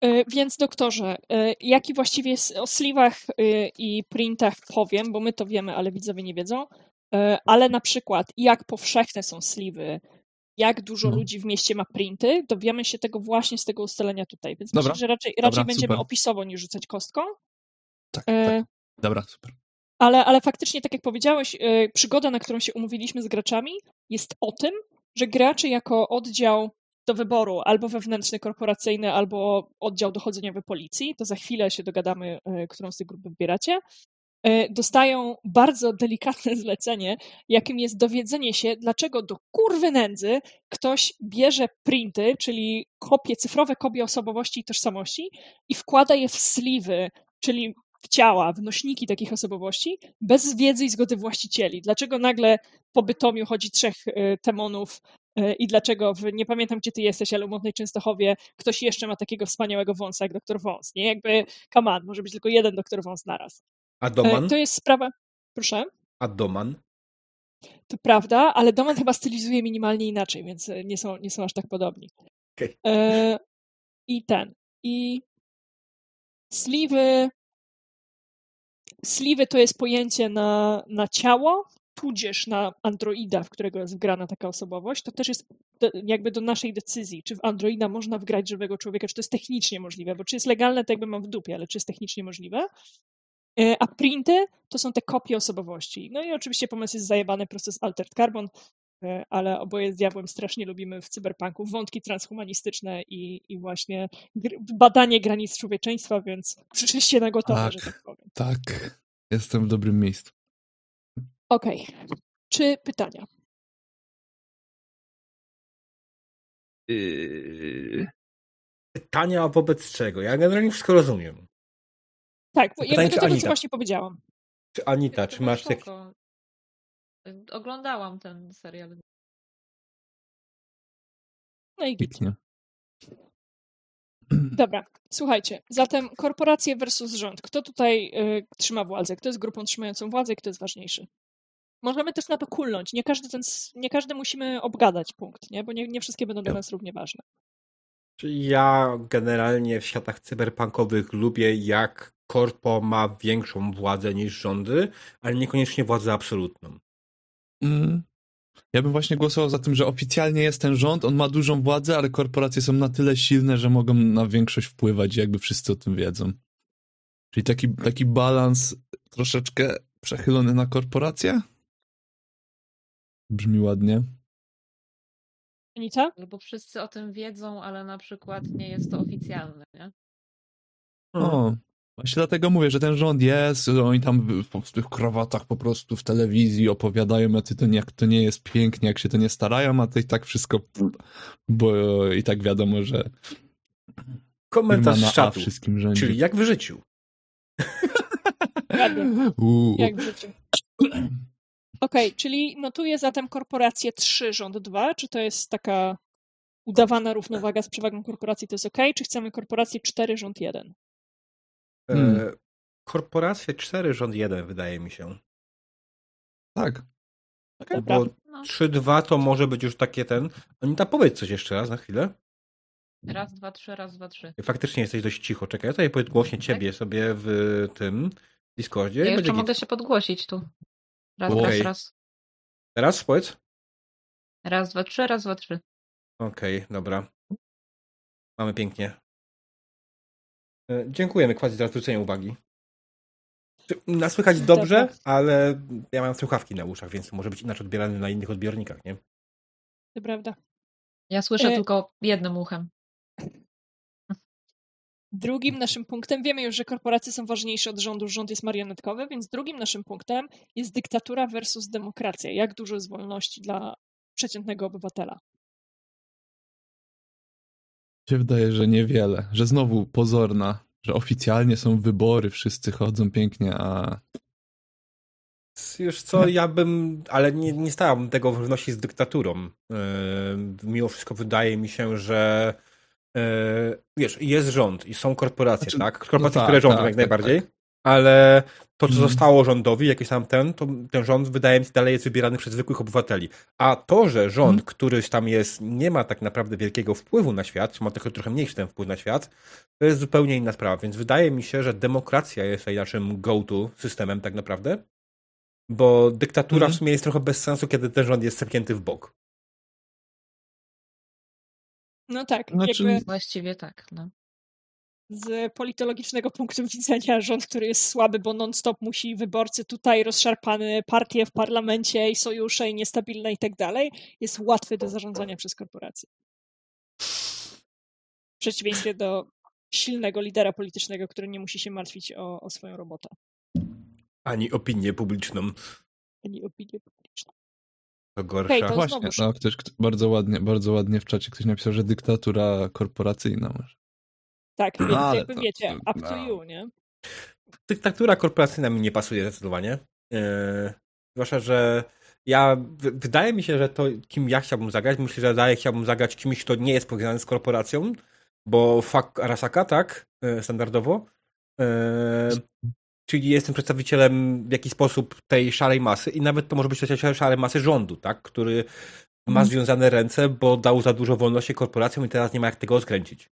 E, więc doktorze, e, jaki właściwie jest o sliwach e, i printach powiem, bo my to wiemy, ale widzowie nie wiedzą, ale na przykład jak powszechne są sliwy, jak dużo no. ludzi w mieście ma printy, dowiemy się tego właśnie z tego ustalenia tutaj. Więc Dobra. myślę, że raczej, raczej Dobra, będziemy super. opisowo niż rzucać kostką. Tak, e... tak. Dobra, super. Ale, ale faktycznie, tak jak powiedziałeś, e, przygoda, na którą się umówiliśmy z graczami, jest o tym, że gracze jako oddział do wyboru albo wewnętrzny, korporacyjny, albo oddział dochodzeniowy policji, to za chwilę się dogadamy, e, którą z tych grup wybieracie, dostają bardzo delikatne zlecenie, jakim jest dowiedzenie się, dlaczego do kurwy nędzy ktoś bierze printy, czyli kopie, cyfrowe kopie osobowości i tożsamości i wkłada je w sliwy, czyli w ciała, w nośniki takich osobowości, bez wiedzy i zgody właścicieli. Dlaczego nagle po Bytomiu chodzi trzech e, temonów e, i dlaczego, w, nie pamiętam gdzie ty jesteś, ale u Modnej Częstochowie ktoś jeszcze ma takiego wspaniałego wąsa jak doktor Wąs, nie? Jakby, come on, może być tylko jeden doktor Wąs naraz. A Doman? E, to jest sprawa... Proszę? A Doman? To prawda, ale Doman chyba stylizuje minimalnie inaczej, więc nie są, nie są aż tak podobni. Okay. I ten. I sliwy Sliwy to jest pojęcie na, na ciało, tudzież na androida, w którego jest wgrana taka osobowość, to też jest jakby do naszej decyzji, czy w androida można wgrać żywego człowieka, czy to jest technicznie możliwe, bo czy jest legalne, to jakby mam w dupie, ale czy jest technicznie możliwe. E, a printy to są te kopie osobowości. No i oczywiście pomysł jest zajebany proces Altered Carbon, e, ale oboje z diabłem strasznie lubimy w cyberpunku wątki transhumanistyczne i, i właśnie badanie granic człowieczeństwa, więc przyszliście na gotowe, tak, że tak powiem. Tak, jestem w dobrym miejscu. Okej. Okay. Czy pytania? Yy... Pytania wobec czego? Ja generalnie wszystko rozumiem. Tak, Pytanie, to tego, co właśnie powiedziałam. Czy Anita, czy masz tak... Oglądałam ten serial. No i Pięknie. Dobra, słuchajcie. Zatem korporacje versus rząd. Kto tutaj y, trzyma władzę? Kto jest grupą trzymającą władzę i kto jest ważniejszy? Możemy też na to kulnąć. Nie każdy, ten, nie każdy musimy obgadać punkt, nie? bo nie, nie wszystkie będą dla nas równie ważne. Ja generalnie w światach cyberpunkowych lubię, jak korpo ma większą władzę niż rządy, ale niekoniecznie władzę absolutną. Mm. Ja bym właśnie głosował za tym, że oficjalnie jest ten rząd, on ma dużą władzę, ale korporacje są na tyle silne, że mogą na większość wpływać, jakby wszyscy o tym wiedzą. Czyli taki, taki balans troszeczkę przechylony na korporacje? Brzmi ładnie. Anita? Bo wszyscy o tym wiedzą, ale na przykład nie jest to oficjalne, nie? O, właśnie dlatego mówię, że ten rząd jest, oni tam w, w tych krawatach po prostu w telewizji opowiadają, jak to nie jest pięknie, jak się to nie starają, a to i tak wszystko, bo i tak wiadomo, że komentarz z czatu, wszystkim rządzi. czyli jak w życiu. jak w życiu. Okej, okay, czyli notuję zatem korporację 3, rząd 2. Czy to jest taka udawana równowaga z przewagą korporacji, to jest ok? Czy chcemy korporację 4, rząd 1? E, hmm. korporację 4, rząd 1 wydaje mi się. Tak. Okay, bo no. 3-2 to może być już takie ten. Anita, powiedz coś jeszcze raz na chwilę. Raz, dwa, trzy, raz, dwa, trzy. Faktycznie jesteś dość cicho. Czekaj, ja tutaj powiedz głośnie tak? ciebie sobie w tym Discordzie. Ja jeszcze mogę się podgłosić tu. Raz, okay. raz, raz. Raz, powiedz. Raz, dwa, trzy, raz, dwa, trzy. Okej, okay, dobra. Mamy pięknie. E, dziękujemy Kwazi za zwrócenie uwagi. Nas słychać dobrze, ale ja mam słuchawki na uszach, więc może być inaczej odbierany na innych odbiornikach, nie? To prawda. Ja słyszę e... tylko jednym uchem. Drugim naszym punktem, wiemy już, że korporacje są ważniejsze od rządu, rząd jest marionetkowy, więc drugim naszym punktem jest dyktatura versus demokracja. Jak dużo jest wolności dla przeciętnego obywatela? Się wydaje, że niewiele, że znowu pozorna, że oficjalnie są wybory, wszyscy chodzą pięknie, a już co, ja bym, ale nie, nie stałabym tego w równości z dyktaturą. Yy, mimo wszystko wydaje mi się, że E, wiesz, jest rząd i są korporacje, znaczy, tak? Korporacje, no tak, które rządzą tak, jak tak, najbardziej, tak. Ale to, co mhm. zostało rządowi, jakiś tam ten, to ten rząd wydaje mi się dalej jest wybierany przez zwykłych obywateli. A to, że rząd, hmm. któryś tam jest, nie ma tak naprawdę wielkiego wpływu na świat, czy ma tylko trochę mniejszy ten wpływ na świat, to jest zupełnie inna sprawa. Więc wydaje mi się, że demokracja jest tutaj naszym go-to systemem tak naprawdę, bo dyktatura hmm. w sumie jest trochę bez sensu, kiedy ten rząd jest sepnięty w bok. No tak. Znaczy... Jakby... Właściwie tak, no. Z politologicznego punktu widzenia rząd, który jest słaby, bo non-stop musi wyborcy tutaj rozszarpane partie w parlamencie i sojusze i niestabilne i tak dalej, jest łatwy do zarządzania przez korporacje. W przeciwieństwie do silnego lidera politycznego, który nie musi się martwić o, o swoją robotę. Ani opinię publiczną. Ani opinię publiczną. To gorsza. Okej, to Właśnie, no, ktoś kto, bardzo ładnie, bardzo ładnie w czacie ktoś napisał, że dyktatura korporacyjna. może. Tak, więc Ale jakby to- wiecie, to- up to no. you, nie? Dyktatura korporacyjna mi nie pasuje zdecydowanie. Yy, zwłaszcza, że ja, wydaje mi się, że to, kim ja chciałbym zagrać, myślę, że dalej chciałbym zagrać kimś, kto nie jest powiązany z korporacją, bo fuck Arasaka, tak, yy, standardowo. Yy, czyli jestem przedstawicielem w jakiś sposób tej szarej masy i nawet to może być przedstawiciel szarej masy rządu, tak, który ma Mhm. związane ręce, bo dał za dużo wolności korporacjom i teraz nie ma jak tego odkręcić.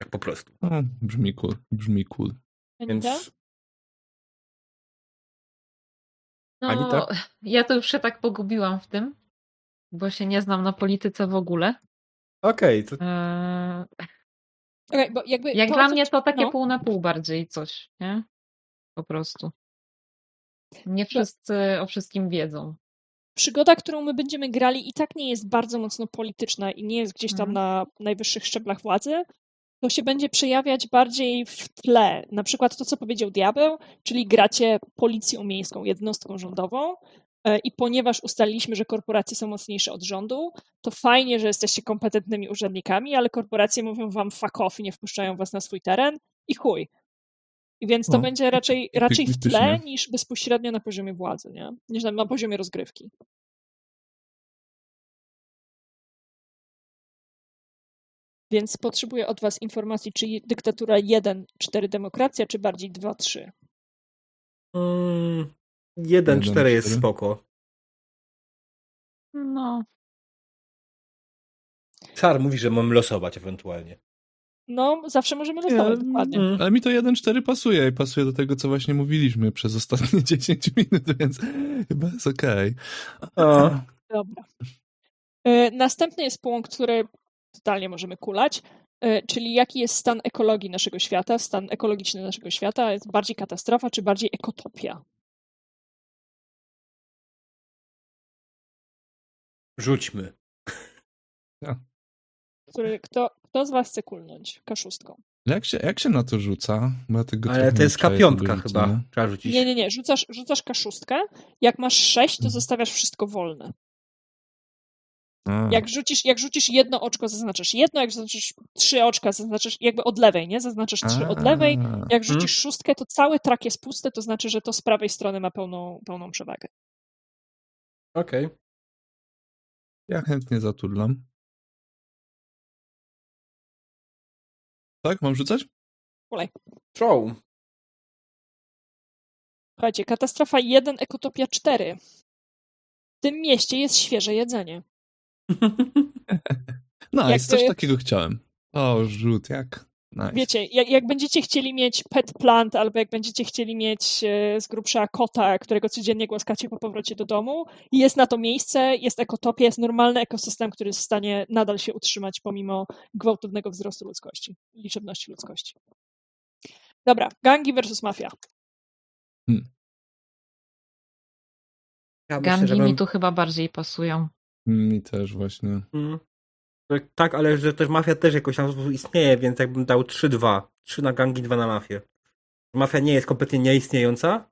Tak po prostu. No, brzmi cool, brzmi cool. Więc? No, Anita? ja to już się tak pogubiłam w tym, bo się nie znam na polityce w ogóle. okej, to Eee, Okej, bo jakby Jak to, dla co- mnie to takie no. pół na pół bardziej coś, nie? Po prostu. Nie wszyscy o wszystkim wiedzą. przygoda, którą my będziemy grali, i tak nie jest bardzo mocno polityczna i nie jest gdzieś tam Mhm. na najwyższych szczeblach władzy. To się będzie przejawiać bardziej w tle. Na przykład to, co powiedział Diabeł, czyli gracie policją miejską, jednostką rządową. e, I ponieważ ustaliliśmy, że korporacje są mocniejsze od rządu, to fajnie, że jesteście kompetentnymi urzędnikami, ale korporacje mówią wam fuck off i nie wpuszczają was na swój teren i chuj. I więc to No, będzie raczej, raczej w tle niż bezpośrednio na poziomie władzy, nie? niż na, na poziomie rozgrywki. Więc potrzebuję od Was informacji, czy dyktatura 1, 4 demokracja, czy bardziej 2, 3. Mm, Jeden, 1-4 jest cztery. spoko. No, Czar mówi, że mam losować ewentualnie. No, zawsze możemy losować, Ja- dokładnie. Mm. Ale mi to 1.4 pasuje i pasuje do tego, co właśnie mówiliśmy przez ostatnie 10 minut, więc chyba jest okej. O. Dobra. E, Następny jest punkt, który totalnie możemy kulać, e, czyli jaki jest stan ekologii naszego świata, stan ekologiczny naszego świata, jest bardziej katastrofa, czy bardziej ekotopia? Rzućmy. Który, kto, kto z Was chce kulnąć? Kaszustką. Jak się, jak się na to rzuca? Bo ja tego Ale to jest nie czaję, K5 tego chyba. Trzeba rzucić. Nie, nie, nie. Rzucasz, rzucasz kaszustkę. Jak masz sześć, to Mhm. zostawiasz wszystko wolne. Jak rzucisz, jak rzucisz jedno oczko, zaznaczasz jedno, jak zaznaczysz trzy oczka, zaznaczasz jakby od lewej, nie? Zaznaczasz trzy od lewej. Jak rzucisz szóstkę, to cały trak jest pusty, to znaczy, że to z prawej strony ma pełną, pełną przewagę. Okej. Ja chętnie zaturlam. Tak, mam rzucać? Show. Słuchajcie, katastrofa 1, ekotopia 4. W tym mieście jest świeże jedzenie. Nice, Jak, coś takiego chciałem. O, rzut, jak? Nice. Wiecie, jak, jak będziecie chcieli mieć pet plant, albo jak będziecie chcieli mieć e, z grubsza kota, którego codziennie głaskacie po powrocie do domu, jest na to miejsce, jest ekotopia, jest normalny ekosystem, który jest w stanie nadal się utrzymać pomimo gwałtownego wzrostu ludzkości, liczebności ludzkości. Dobra, gangi versus mafia. Ja myślę, gangi mi tu chyba bardziej pasują. Mi też właśnie. Mm. Tak, Tak, ale że też mafia też jakoś tam istnieje, więc jakbym dał 3-2. 3 na gangi, 2 na mafię. Mafia nie jest kompletnie nieistniejąca,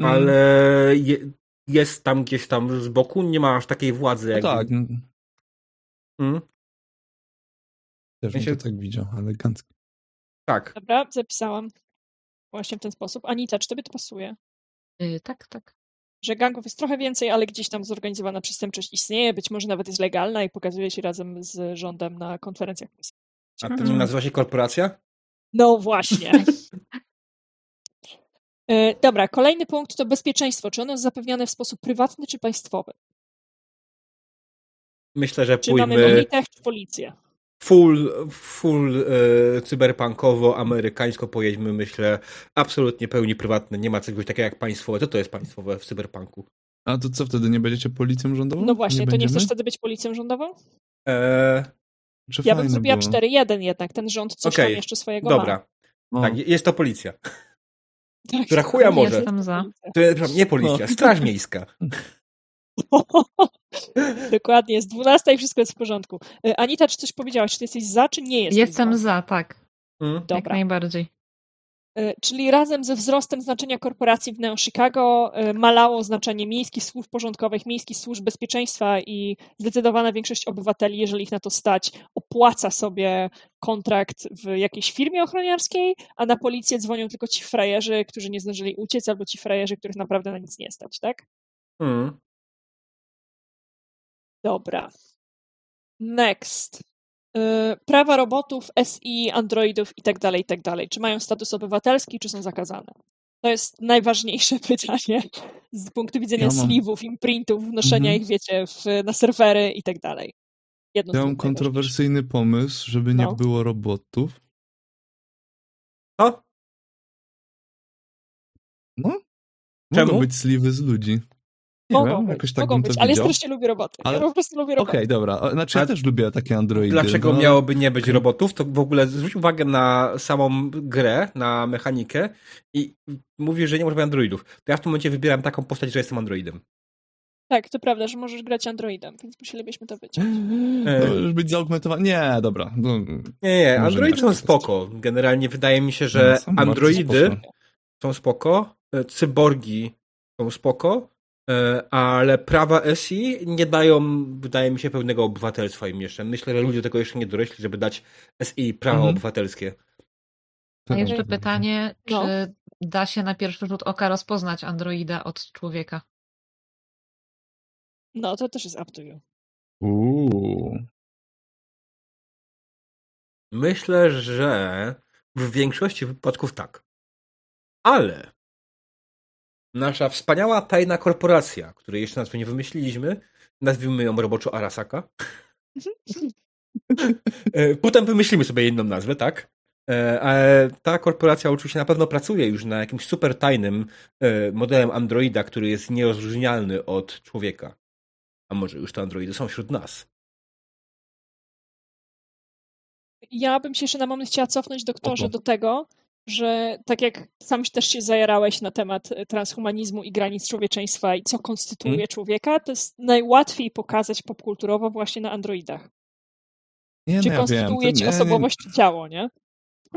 Mm, ale je, jest tam gdzieś tam z boku, nie ma aż takiej władzy no jak. tak, mm, też Ja bym się- to tak widział, elegancko. tak. Dobra, zapisałam właśnie w ten sposób. Anita, czy tobie to pasuje? Yy, tak, tak. Że gangów jest trochę więcej, ale gdzieś tam zorganizowana przestępczość istnieje, być może nawet jest legalna i pokazuje się razem z rządem na konferencjach. A to nie nazywa się korporacja? No właśnie. E, Dobra, kolejny punkt to bezpieczeństwo. Czy ono jest zapewniane w sposób prywatny czy państwowy? Myślę, że Czy mamy pójmy Lolitech czy policję? Full, full e, cyberpunkowo, amerykańsko pojedźmy, myślę, absolutnie pełni prywatne. Nie ma czegoś takiego jak państwowe. Co to jest państwowe w cyberpunku? A to co, wtedy nie będziecie policją rządową? No właśnie, to nie będziemy? chcesz wtedy być policją rządową? E, Czy Ja bym zrobiła było? 4-1 jednak, ten rząd coś Okej, tam jeszcze swojego ma. dobra, tak, jest to policja. Tak, Która chuja to może. Jestem za. To nie policja, No. straż miejska. Dokładnie, jest 12 i wszystko jest w porządku. E, Anita, czy coś powiedziałaś? Czy ty jesteś za, czy nie jesteś Jestem za? za, tak. Mm. Jak Dobra. najbardziej. E, czyli razem ze wzrostem znaczenia korporacji w Neo Chicago e, malało znaczenie miejskich służb porządkowych, miejskich służb bezpieczeństwa i zdecydowana większość obywateli, jeżeli ich na to stać, opłaca sobie kontrakt w jakiejś firmie ochroniarskiej, a na policję dzwonią tylko ci frajerzy, którzy nie zdążyli uciec, albo ci frajerzy, których naprawdę na nic nie stać, tak? Hmm. Dobra. Next. Y, prawa robotów, SI, androidów i tak dalej, i tak dalej. Czy mają status obywatelski, czy są zakazane? To jest najważniejsze pytanie z punktu widzenia Ja mam- sliwów, imprintów, wnoszenia Mhm. ich, wiecie, w, na serwery i tak dalej. Jedno Ja mam kontrowersyjny pomysł, żeby nie No. było robotów. O, No. Czemu? Mogą być sliwy z ludzi. Nie Mogą wiem, być, tak mogą być, ale widział. strasznie lubię roboty. Ale- Ja po prostu lubię Okej, roboty. dobra. Znaczy ja też lubię takie androidy. Dlaczego no, miałoby nie być robotów? To w ogóle zwróć uwagę na samą grę, na mechanikę i mówisz, że nie może być androidów. To ja w tym momencie wybieram taką postać, że jestem androidem. Tak, to prawda, że możesz grać androidem, więc musielibyśmy to wyciąć. E, Możesz być zaugmentowany. Nie, dobra. No, Nie, nie, androidy są spoko. Generalnie wydaje mi się, No, że bardzo androidy spoko. są spoko, e, cyborgi są spoko, ale prawa SI nie dają, wydaje mi się, pełnego obywatelstwa im jeszcze. Myślę, że ludzie tego jeszcze nie dorośli, żeby dać SI prawa Mhm. obywatelskie. A jeszcze pytanie, czy No. da się na pierwszy rzut oka rozpoznać androida od człowieka? No, to też jest up to you. Uuu. Myślę, że w większości wypadków tak. Ale nasza wspaniała tajna korporacja, której jeszcze nazwy nie wymyśliliśmy, nazwijmy ją roboczo Arasaka. E, Potem wymyślimy sobie inną nazwę, tak? Ale ta korporacja oczywiście na pewno pracuje już na jakimś super tajnym e, modelem androida, który jest nierozróżnialny od człowieka. A może już te androidy są wśród nas. Ja bym się jeszcze na moment chciała cofnąć, doktorze, do tego, że tak jak sam też się zajarałeś na temat e, transhumanizmu i granic człowieczeństwa i co konstytuuje Hmm? człowieka, to jest najłatwiej pokazać popkulturowo właśnie na androidach. Nie, Czy no ja wiem. konstytuuje ci nie, osobowość i ciało, nie?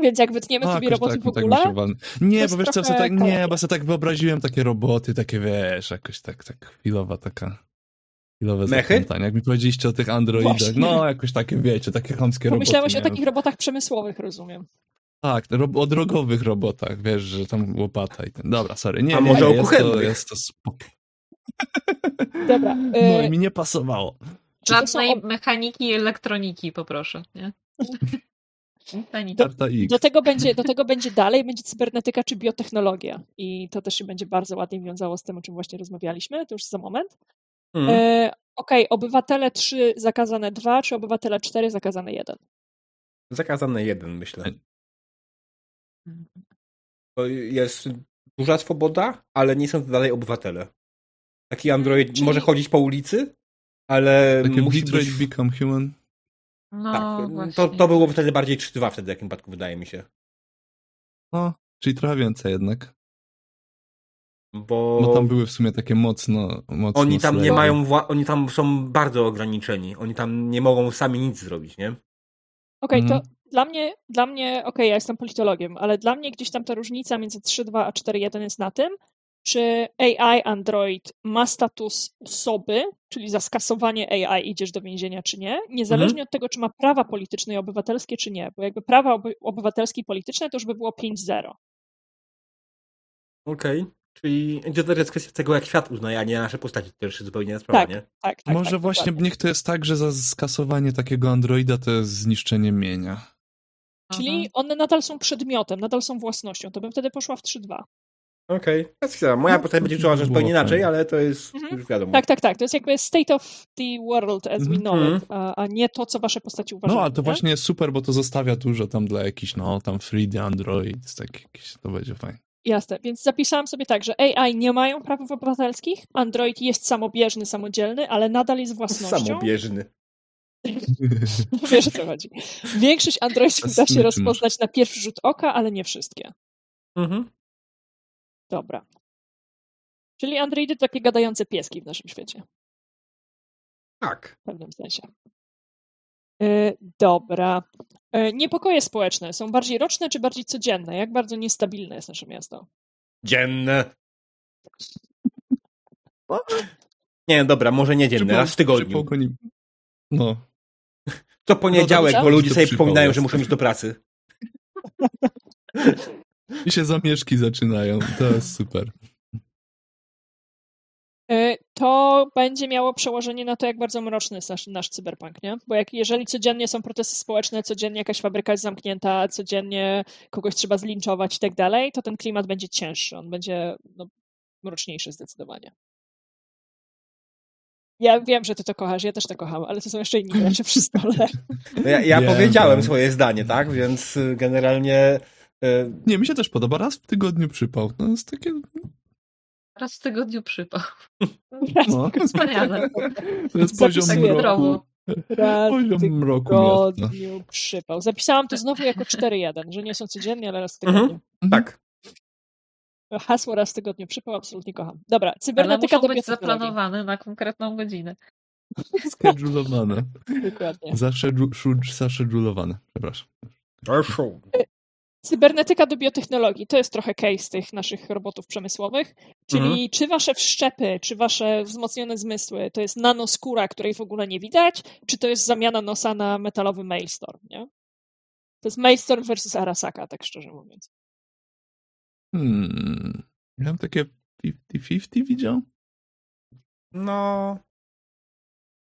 Więc jak wytniemy No, sobie roboty tak, w tak ogóle, walnie. Nie, bo wiesz co, co tak, nie, bo sobie tak wyobraziłem takie roboty, takie wiesz, jakoś tak, tak chwilowa taka, chwilowe. Jak mi powiedzieliście o tych androidach, Właśnie. no jakoś takie, wiecie, takie chamskie roboty. pomyślałeś o takich robotach przemysłowych, rozumiem. Tak, ro- o drogowych robotach, wiesz, że tam łopata i ten. Dobra, sorry. Nie, A nie, może nie, o jest to, jest to spoko. Dobra, No e, i mi nie pasowało. Są Żadnej mechaniki i elektroniki, poproszę, nie? X. Do tego, będzie, do tego będzie dalej, będzie cybernetyka czy biotechnologia. I to też się będzie bardzo ładnie wiązało z tym, o czym właśnie rozmawialiśmy, to już za moment. Mhm. E, Okej, obywatele 3 zakazane 2, czy obywatele 4 zakazane 1? Zakazane jeden, myślę. To jest duża swoboda, ale nie są to dalej obywatele. Taki android Czyli- może chodzić po ulicy, ale Takie musi być... Become Human. No, Tak, właśnie. to, to było wtedy bardziej 3-2 wtedy, w jakim przypadku wydaje mi się. No, czyli trochę więcej jednak. Bo, Bo tam były w sumie takie mocno, mocno oni tam nie mają, wła- oni tam są bardzo ograniczeni. Oni tam nie mogą sami nic zrobić, nie? Okej, Mhm. to dla mnie, dla mnie okej, ja jestem politologiem, ale dla mnie gdzieś tam ta różnica między 3.2 a 4.1 jest na tym, czy AI Android ma status osoby, czyli za skasowanie AI idziesz do więzienia, czy nie, niezależnie od tego, czy ma prawa polityczne i obywatelskie, czy nie, bo jakby prawa oby- obywatelskie i polityczne, to już by było 5.0. Okej. Czyli to jest kwestia tego, jak świat uznaje, a nie nasze postaci. To też jest zupełnie inna sprawa, Tak. nie? Tak, tak, Może tak, właśnie dokładnie. niech to jest tak, że za skasowanie takiego androida to jest zniszczenie mienia. Czyli Mhm. one nadal są przedmiotem, nadal są własnością, to bym wtedy poszła w 3.2. Okej. Okay. Moja No, postać będzie czuła, że zupełnie inaczej, fajnie. ale to jest Mhm. już wiadomo. Tak, tak, tak. To jest jakby state of the world as we Mhm. know it, a, a nie to, co wasze postaci uważają. No, ale to nie? właśnie jest super, bo to zostawia dużo tam dla jakichś, no, tam 3D Android, tak jakieś, to będzie fajne. Jasne, więc zapisałam sobie tak, że AI nie mają praw obywatelskich, Android jest samobieżny, samodzielny, ale nadal jest własnością. Samobieżny. Wiesz o co chodzi. Większość Androidów da się rozpoznać na pierwszy rzut oka, ale nie wszystkie. Mhm. Dobra. Czyli Androidy to takie gadające pieski w naszym świecie, Tak. w pewnym sensie. Y, Dobra. Y, Niepokoje społeczne są bardziej roczne czy bardziej codzienne? Jak bardzo niestabilne jest nasze miasto? Dzienne. Nie, dobra, może nie dzienne, raz w tygodniu. No. Co poniedziałek, dobrze. bo ludzie sobie przypominają, że muszą iść do pracy. I się zamieszki zaczynają. To jest super. Y, To będzie miało przełożenie na to, jak bardzo mroczny jest nasz, nasz cyberpunk, nie? Bo jak, jeżeli codziennie są protesty społeczne, codziennie jakaś fabryka jest zamknięta, codziennie kogoś trzeba zlinczować i tak dalej, to ten klimat będzie cięższy, on będzie no, mroczniejszy zdecydowanie. Ja wiem, że ty to kochasz, ja też to kocham, ale to są jeszcze inni gracze przy stole. No Ja, ja powiedziałem swoje zdanie, tak? Więc y, generalnie y, Nie, mi się też podoba. Raz w tygodniu przypał. To jest takie... Raz w tygodniu przypał. No, Wspaniale. to jest poziom Zapisuję mroku. Raz w Poziom mroku miasta. tygodniu przypał. Zapisałam to znowu jako 4-1, że nie są codziennie, ale raz w Mhm. tygodniu. tak. Hasło raz w tygodniu przypał, absolutnie kocham. Dobra, Ale cybernetyka muszą do być zaplanowane na konkretną godzinę. Schedulowane. Dokładnie. Zaschedulowane. Przepraszam. Proszę. Cybernetyka do biotechnologii to jest trochę case tych naszych robotów przemysłowych. Czyli Mhm. czy wasze wszczepy, czy wasze wzmocnione zmysły to jest nanoskóra, której w ogóle nie widać, czy to jest zamiana nosa na metalowy Maelstrom, nie? To jest Maelstrom versus Arasaka, tak szczerze mówiąc. Hmm. Bym takie 50-50 widział? No,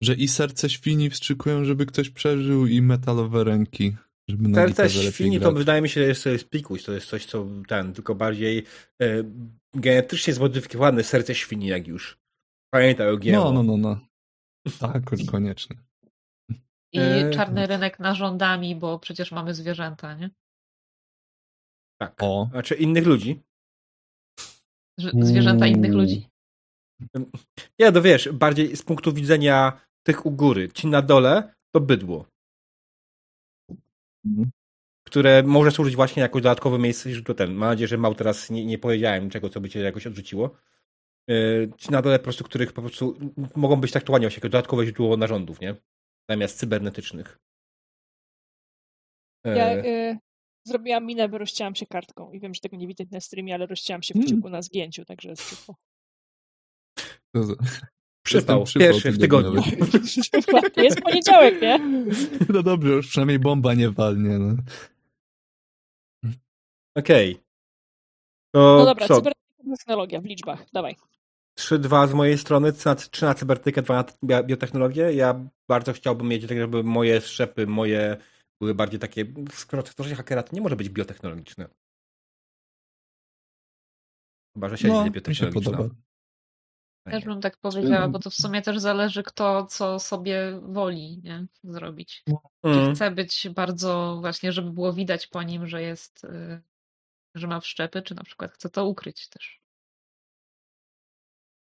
Że i serce świni wstrzykują, żeby ktoś przeżył, i metalowe ręki, żeby na lepiej świni to wydaje mi się, że jest, to jest pikuś, to jest coś, co ten, tylko bardziej y, genetycznie zmodyfikowane serce świni, jak już. Pamiętaj o GMO. No, no, no, no. Tak, koniecznie. I Eee. czarny rynek narządami, bo przecież mamy zwierzęta, nie? Tak. O. Znaczy innych ludzi. Że zwierzęta innych Uuu. ludzi. Nie, no wiesz, bardziej z punktu widzenia tych u góry. Ci na dole to bydło, Mhm. które może służyć właśnie jako dodatkowe miejsce źródło ten. Mam nadzieję, że mał teraz nie, nie powiedziałem niczego, co by cię jakoś odrzuciło. Yy, Ci na dole po prostu, których po prostu mogą być traktowani właśnie jako dodatkowe źródło narządów, nie? Zamiast cybernetycznych. Yy, Ja y, zrobiłam minę, bo rozcięłam się kartką i wiem, że tego nie widać na streamie, ale rozcięłam się w Mm. kciuku na zgięciu, także jest Jestem przypał pierwszy w tygodniu. Jest poniedziałek, nie? No dobrze, już przynajmniej bomba nie walnie. No. Okej. To No dobra, co? cybertechnologia w liczbach, dawaj. 3-2 z mojej strony, 3 na, 3 na cybertykę, 2 na biotechnologię. Ja bardzo chciałbym mieć tak, żeby moje szczepy, moje były bardziej takie, skoro tworzenie hakera to nie może być biotechnologiczne. Chyba, że siedzi No, biotechnologiczna. podoba. Też bym tak powiedziała, bo to w sumie też zależy kto co sobie woli nie? zrobić. Czy Mm. chce być bardzo właśnie, żeby było widać po nim, że jest, y, że ma wszczepy, czy na przykład chce to ukryć też.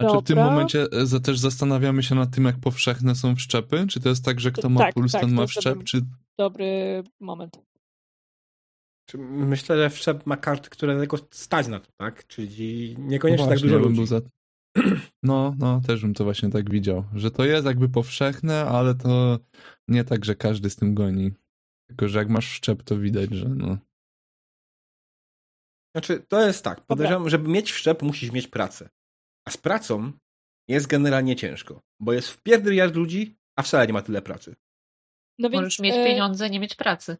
Znaczy w tym momencie e, też zastanawiamy się nad tym, jak powszechne są wszczepy? Czy to jest tak, że kto ma Tak, puls, tak, ten ma wszczep? Czy... Dobry moment. Myślę, że wszczep ma karty, które tego stać na to, tak? Czyli No niekoniecznie tak właśnie, dużo ja bym ludzi. za... No, no, też bym to właśnie tak widział. Że to jest jakby powszechne, ale to nie tak, że każdy z tym goni. Tylko, że jak masz wszczep, to widać, że no. Znaczy, to jest tak. Podejrzewam, żeby mieć wszczep, musisz mieć pracę. A z pracą jest generalnie ciężko, bo jest w pierdoliard ludzi, a wcale nie ma tyle pracy. No więc, Możesz mieć e, pieniądze, nie mieć pracy.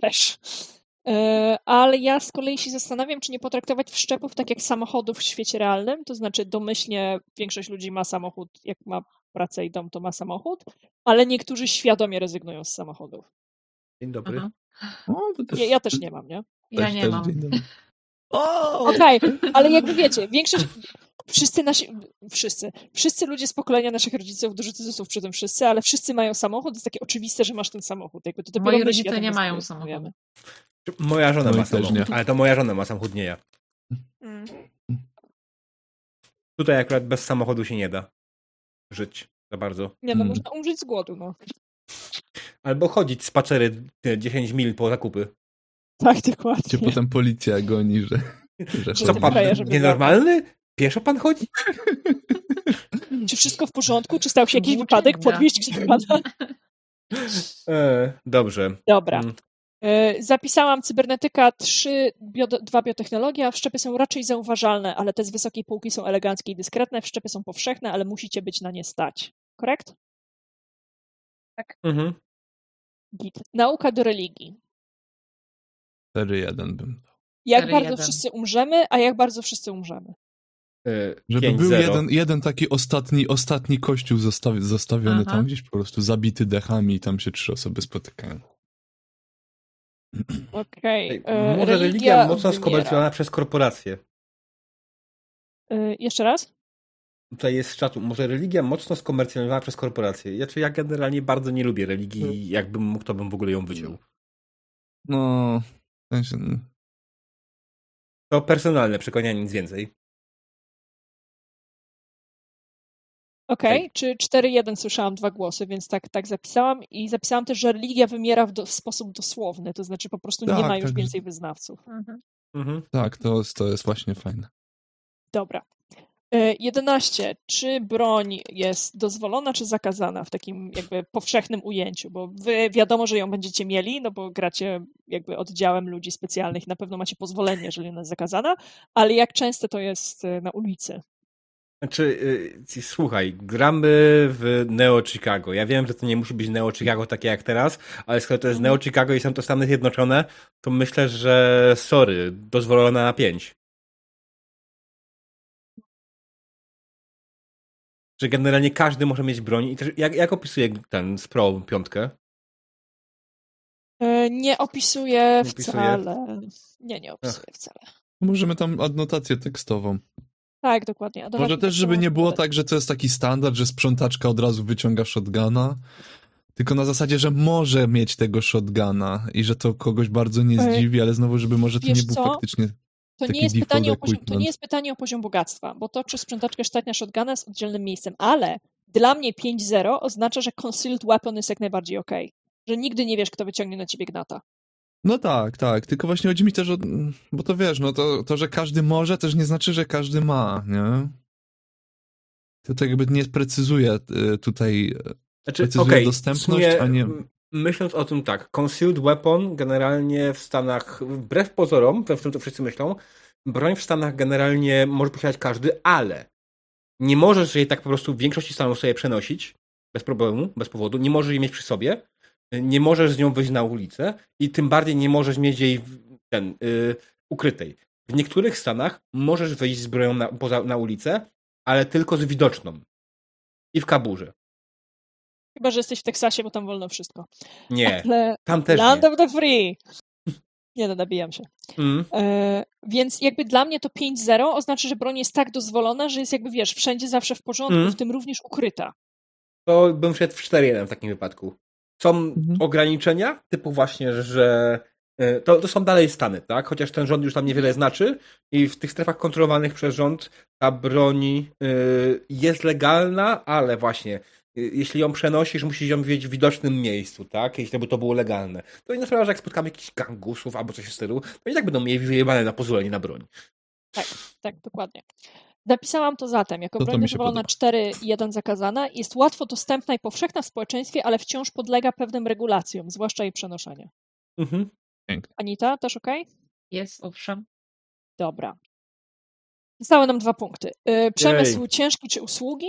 Też. E, Ale ja z kolei się zastanawiam, czy nie potraktować wszczepów tak jak samochodów w świecie realnym. To znaczy, domyślnie większość ludzi ma samochód, jak ma pracę i dom, to ma samochód, ale niektórzy świadomie rezygnują z samochodów. Dzień dobry. O, to też, Ja, ja też nie mam, nie? Ja też- nie też mam. O! Okej, ale jakby wiecie, większość. Wszyscy nasi. Wszyscy. Wszyscy ludzie z pokolenia naszych rodziców, dużo cudzysłów przy tym wszyscy, ale wszyscy mają samochód. To jest takie oczywiste, że masz ten samochód. Jakby to Moi my rodzice nie mają samochodu. Moja żona No ma samochód, nie. ale to moja żona ma samochód, nie ja. Mm. Tutaj akurat bez samochodu się nie da żyć za bardzo. Nie no, Hmm. można umrzeć z głodu, no. Albo chodzić spacery e, 10 mil po zakupy. Tak, Cię dokładnie. potem policja goni, że... że Co to pan, nienormalny? Pieszo pan chodzi? Czy wszystko w porządku? Czy stał się jakiś Włóczęga. wypadek? Podwieźć ktoś pana? E, dobrze. Dobra. Mm. E, Zapisałam cybernetyka 3, bio, 2 biotechnologia. Wszczepy są raczej zauważalne, ale te z wysokiej półki są eleganckie i dyskretne. Wszczepy są powszechne, ale musicie być na nie stać. Korekt? Mhm. Git. Nauka do religii. 4-1 bym dał. Jak 4-1. bardzo wszyscy umrzemy, a jak bardzo wszyscy umrzemy. Żeby 5-0. był jeden, jeden taki ostatni, ostatni kościół zostawi, zostawiony Aha. tam gdzieś po prostu zabity dechami i tam się trzy osoby spotykają. Okej. Ej, e, Może religia mocno skomercjonowana przez korporacje. E, Jeszcze raz? Tutaj jest z czatu. Może religia mocno skomercjalizowana przez korporacje. Znaczy, ja generalnie bardzo nie lubię religii. Jakbym mógł, to bym w ogóle ją wyciął. No, w sensie, mm, To personalne przekonanie, nic więcej. Okej, Ej. czy 4-1 słyszałam dwa głosy, więc tak, tak zapisałam. I zapisałam też, że religia wymiera w, do, w sposób dosłowny, to znaczy po prostu nie Tak, ma już tak. więcej wyznawców. Mhm. Mhm. tak, to, jest- to jest właśnie fajne. Dobra. E, 11. Czy broń jest dozwolona, czy zakazana w takim jakby powszechnym ujęciu? Bo wy wiadomo, że ją będziecie mieli, no bo gracie jakby oddziałem ludzi specjalnych i na pewno macie pozwolenie, jeżeli ona jest zakazana, ale jak często to jest e, na ulicy? Znaczy, y, słuchaj, gramy w Neo Chicago. Ja wiem, że to nie musi być Neo Chicago takie jak teraz, ale skoro to jest Mhm. Neo Chicago i są to Stany Zjednoczone, to myślę, że sorry, dozwolona na 5. Że generalnie każdy może mieć broń. I też, jak, jak opisuje ten Sprawl piątkę? E, Nie opisuje Nie opisuje? wcale. Nie, nie opisuje wcale. Możemy tam adnotację tekstową. Tak, dokładnie. Może też, żeby nie było tak, że to jest taki standard, że sprzątaczka od razu wyciąga shotguna, tylko na zasadzie, że może mieć tego shotguna i że to kogoś bardzo nie zdziwi, ale znowu, żeby może to wiesz nie był co? faktycznie... To nie, jest pytanie o poziom, to nie jest pytanie o poziom bogactwa, bo to, czy sprzątaczkę stać na shotguna jest oddzielnym miejscem, ale dla mnie 5-0 oznacza, że concealed weapon jest jak najbardziej okej. Że nigdy nie wiesz, kto wyciągnie na ciebie gnata. No tak, tak, tylko właśnie chodzi mi też o... Bo to wiesz, no to, to, że każdy może, też nie znaczy, że każdy ma, nie? To tak jakby nie precyzuje y, tutaj... Znaczy, Precyzuje okej, dostępność, sumie, a nie- Myśląc o tym tak, concealed weapon generalnie w Stanach, wbrew pozorom, we w tym to wszyscy myślą, broń w Stanach generalnie może posiadać każdy, ale nie możesz jej tak po prostu w większości Stanów sobie przenosić bez problemu, bez powodu, nie możesz jej mieć przy sobie, nie możesz z nią wyjść na ulicę i tym bardziej nie możesz mieć jej ten, y, ukrytej. W niektórych Stanach możesz wyjść z bronią na, poza, na ulicę, ale tylko z widoczną. I w kaburze. Chyba, że jesteś w Teksasie, bo tam wolno wszystko. Nie, Ale tam też land nie. of the free! Nie no, nabijam się. Mm. E, więc jakby dla mnie to 5-0 oznacza, że broń jest tak dozwolona, że jest jakby, wiesz, wszędzie zawsze w porządku, Mm. w tym również ukryta. to bym wszedł w 4-1 w takim wypadku. Są Mhm. ograniczenia, typu właśnie, że e, to, to są dalej Stany, tak? Chociaż ten rząd już tam niewiele znaczy i w tych strefach kontrolowanych przez rząd ta broń y, jest legalna, ale właśnie y, jeśli ją przenosisz, musisz ją mieć w widocznym miejscu, tak? Jeśli by to było legalne. To nie sprawia, że jak spotkamy jakichś gangusów albo coś w stylu, to i tak będą mieli wyjebane na pozwolenie na broń. Tak, dokładnie. Napisałam to zatem, jako broń dozwolona podoba. 4 i 1 zakazana, jest łatwo dostępna i powszechna w społeczeństwie, ale wciąż podlega pewnym regulacjom, zwłaszcza jej przenoszenie. Mhm. Pięknie. Anita, też okej? Jest, owszem. Dobra. Zostały nam dwa punkty. Y, Przemysł Jej. ciężki czy usługi?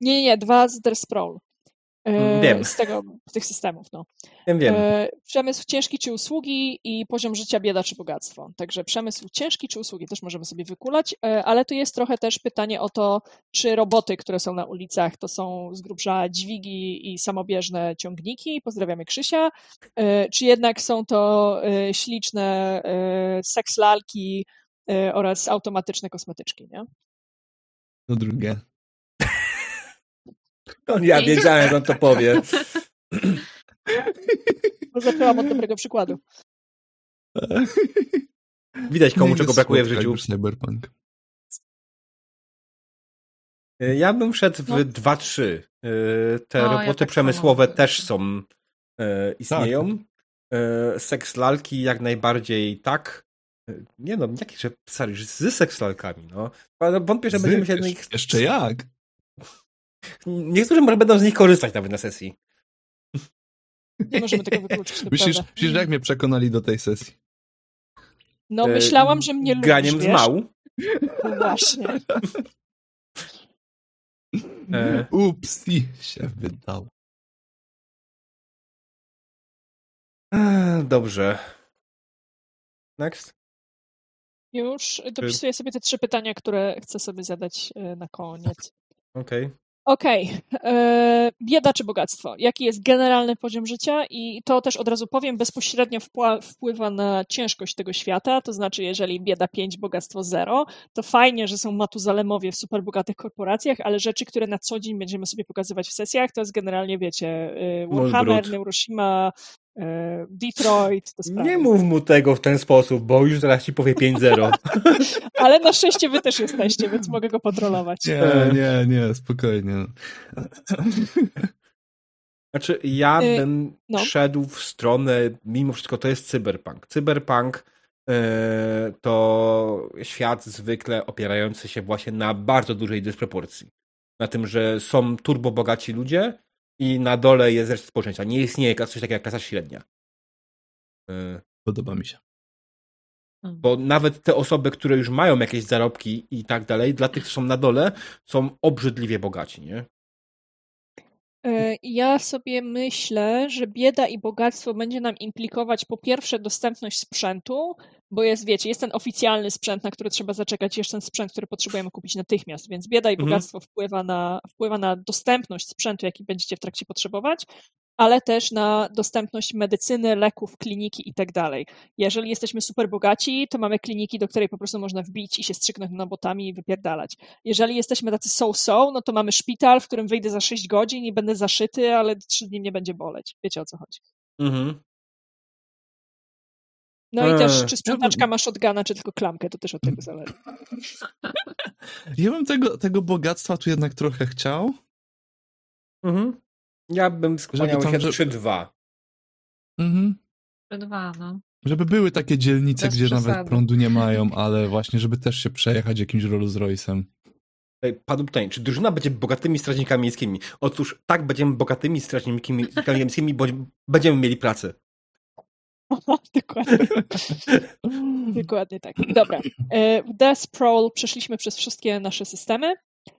Nie, nie, nie, dwa z Sprawl. Y, Mm, wiem. Z tego, z tych systemów, no. Wiem, wiem. E, Przemysł ciężki czy usługi i poziom życia bieda czy bogactwo. Także przemysł ciężki czy usługi też możemy sobie wykulać, e, ale tu jest trochę też pytanie o to, czy roboty, które są na ulicach, to są z grubsza dźwigi i samobieżne ciągniki, pozdrawiamy Krzysia, czy jednak są to śliczne seks lalki e, oraz automatyczne kosmetyczki, nie? To drugie. Ja wiedziałem, że on to powie. Bo zaczęłam od dobrego przykładu. Widać komu czego brakuje w życiu. Cyberpunk. Y, Ja bym szedł w No. 2-3. Y, Te O, ja roboty tak przemysłowe samo. też są, y, istnieją. Tak, Y, Seks lalki jak najbardziej tak. Nie no, jakie że sorry, z seks lalkami, no. Ale Wątpię, że będziemy się. Jeszcze jak? Niektórzy może będą z nich korzystać nawet na sesji. Nie możemy tego wykluczyć, Myślisz, myślisz, że jak mnie przekonali do tej sesji? No E, myślałam, że mnie lubisz, Graniem z wiesz? mału. No właśnie. E, Upsi się wydało. e, dobrze. Next. Już dopisuję sobie te trzy pytania, które chcę sobie zadać e, na koniec. Okej. Okej, e, bieda czy bogactwo? Jaki jest generalny poziom życia? I to też od razu powiem, bezpośrednio wpływa na ciężkość tego świata. To znaczy, jeżeli bieda 5, bogactwo 0, to fajnie, że są matuzalemowie w superbogatych korporacjach, ale rzeczy, które na co dzień będziemy sobie pokazywać w sesjach, to jest generalnie, wiecie, e, Warhammer. Neuroshima, Detroit, te sprawy. Nie mów mu tego w ten sposób, bo już zaraz ci powie 5-0. Ale na szczęście wy też jesteście, więc mogę go kontrolować. Nie, nie, nie, spokojnie. Znaczy, ja Y, bym no. szedł w stronę, mimo wszystko to jest cyberpunk. Cyberpunk e, to świat zwykle opierający się właśnie na bardzo dużej dysproporcji. Na tym, że są turbo bogaci ludzie i na dole jest reszta społeczeństwa. Nie istnieje coś takiego jak klasa średnia. E, Podoba mi się. Bo nawet te osoby, które już mają jakieś zarobki i tak dalej, dla tych, którzy są na dole, są obrzydliwie bogaci, nie? E, Ja sobie myślę, że bieda i bogactwo będzie nam implikować po pierwsze dostępność sprzętu, bo jest, wiecie, jest ten oficjalny sprzęt, na który trzeba zaczekać, jest ten sprzęt, który potrzebujemy kupić natychmiast, więc bieda i Mhm. bogactwo wpływa, na, wpływa na dostępność sprzętu, jaki będziecie w trakcie potrzebować, ale też na dostępność medycyny, leków, kliniki i tak dalej. Jeżeli jesteśmy super bogaci, to mamy kliniki, do której po prostu można wbić i się strzygnąć nabotami i wypierdalać. Jeżeli jesteśmy tacy so-so, no to mamy szpital, w którym wyjdę za 6 godzin i będę zaszyty, ale 3 dni mnie będzie boleć. Wiecie o co chodzi. Mhm. No i Eee. też, czy sprzątaczka ma shotguna, czy tylko klamkę, to też od tego zależy. Ja bym tego, tego bogactwa tu jednak trochę chciał. Mhm. Ja bym skłaniał tam, się że- 3-2. Mhm. Dwa, no. Żeby były takie dzielnice, Bez gdzie przesady. nawet prądu nie mają, ale właśnie, żeby też się przejechać jakimś Rolls Royce'em. Padło pytanie, czy drużyna będzie bogatymi strażnikami miejskimi? Otóż tak, będziemy bogatymi strażnikami miejskimi, bo będziemy mieli pracę. Dokładnie. Dokładnie tak. Dobra. E, W Death Sprawl przeszliśmy przez wszystkie nasze systemy.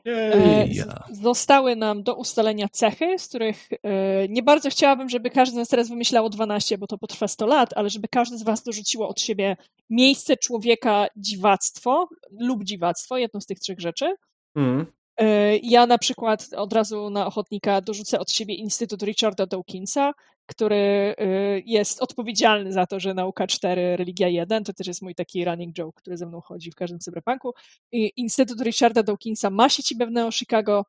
E. Zostały nam do ustalenia cechy, z których e, nie bardzo chciałabym, żeby każdy z nas teraz wymyślał 12, bo to potrwa 100 lat, ale żeby każdy z was dorzuciło od siebie miejsce człowieka, dziwactwo lub dziwactwo, jedną z tych trzech rzeczy. Mhm. E, Ja na przykład od razu na ochotnika dorzucę od siebie Instytut Richarda Dawkinsa, który e, jest odpowiedzialny za to, że nauka 4, religia 1, to też jest mój taki running joke, który ze mną chodzi w każdym cyberpunku. Instytut Richarda Dawkinsa ma w Neo Chicago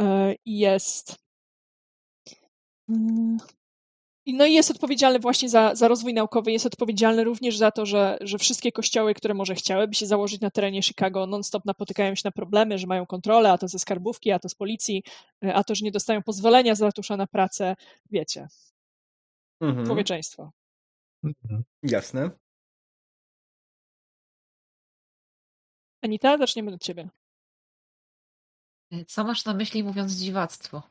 e, i jest Mm. No i jest odpowiedzialny właśnie za, za rozwój naukowy, jest odpowiedzialny również za to, że, że wszystkie kościoły, które może chciałyby się założyć na terenie Chicago, non-stop napotykają się na problemy, że mają kontrolę, a to ze skarbówki, a to z policji, e, a to, że nie dostają pozwolenia z ratusza na pracę, wiecie, Mhm. człowieczeństwo. Mhm. Jasne. Anita, zaczniemy od ciebie. Co masz na myśli mówiąc dziwactwo?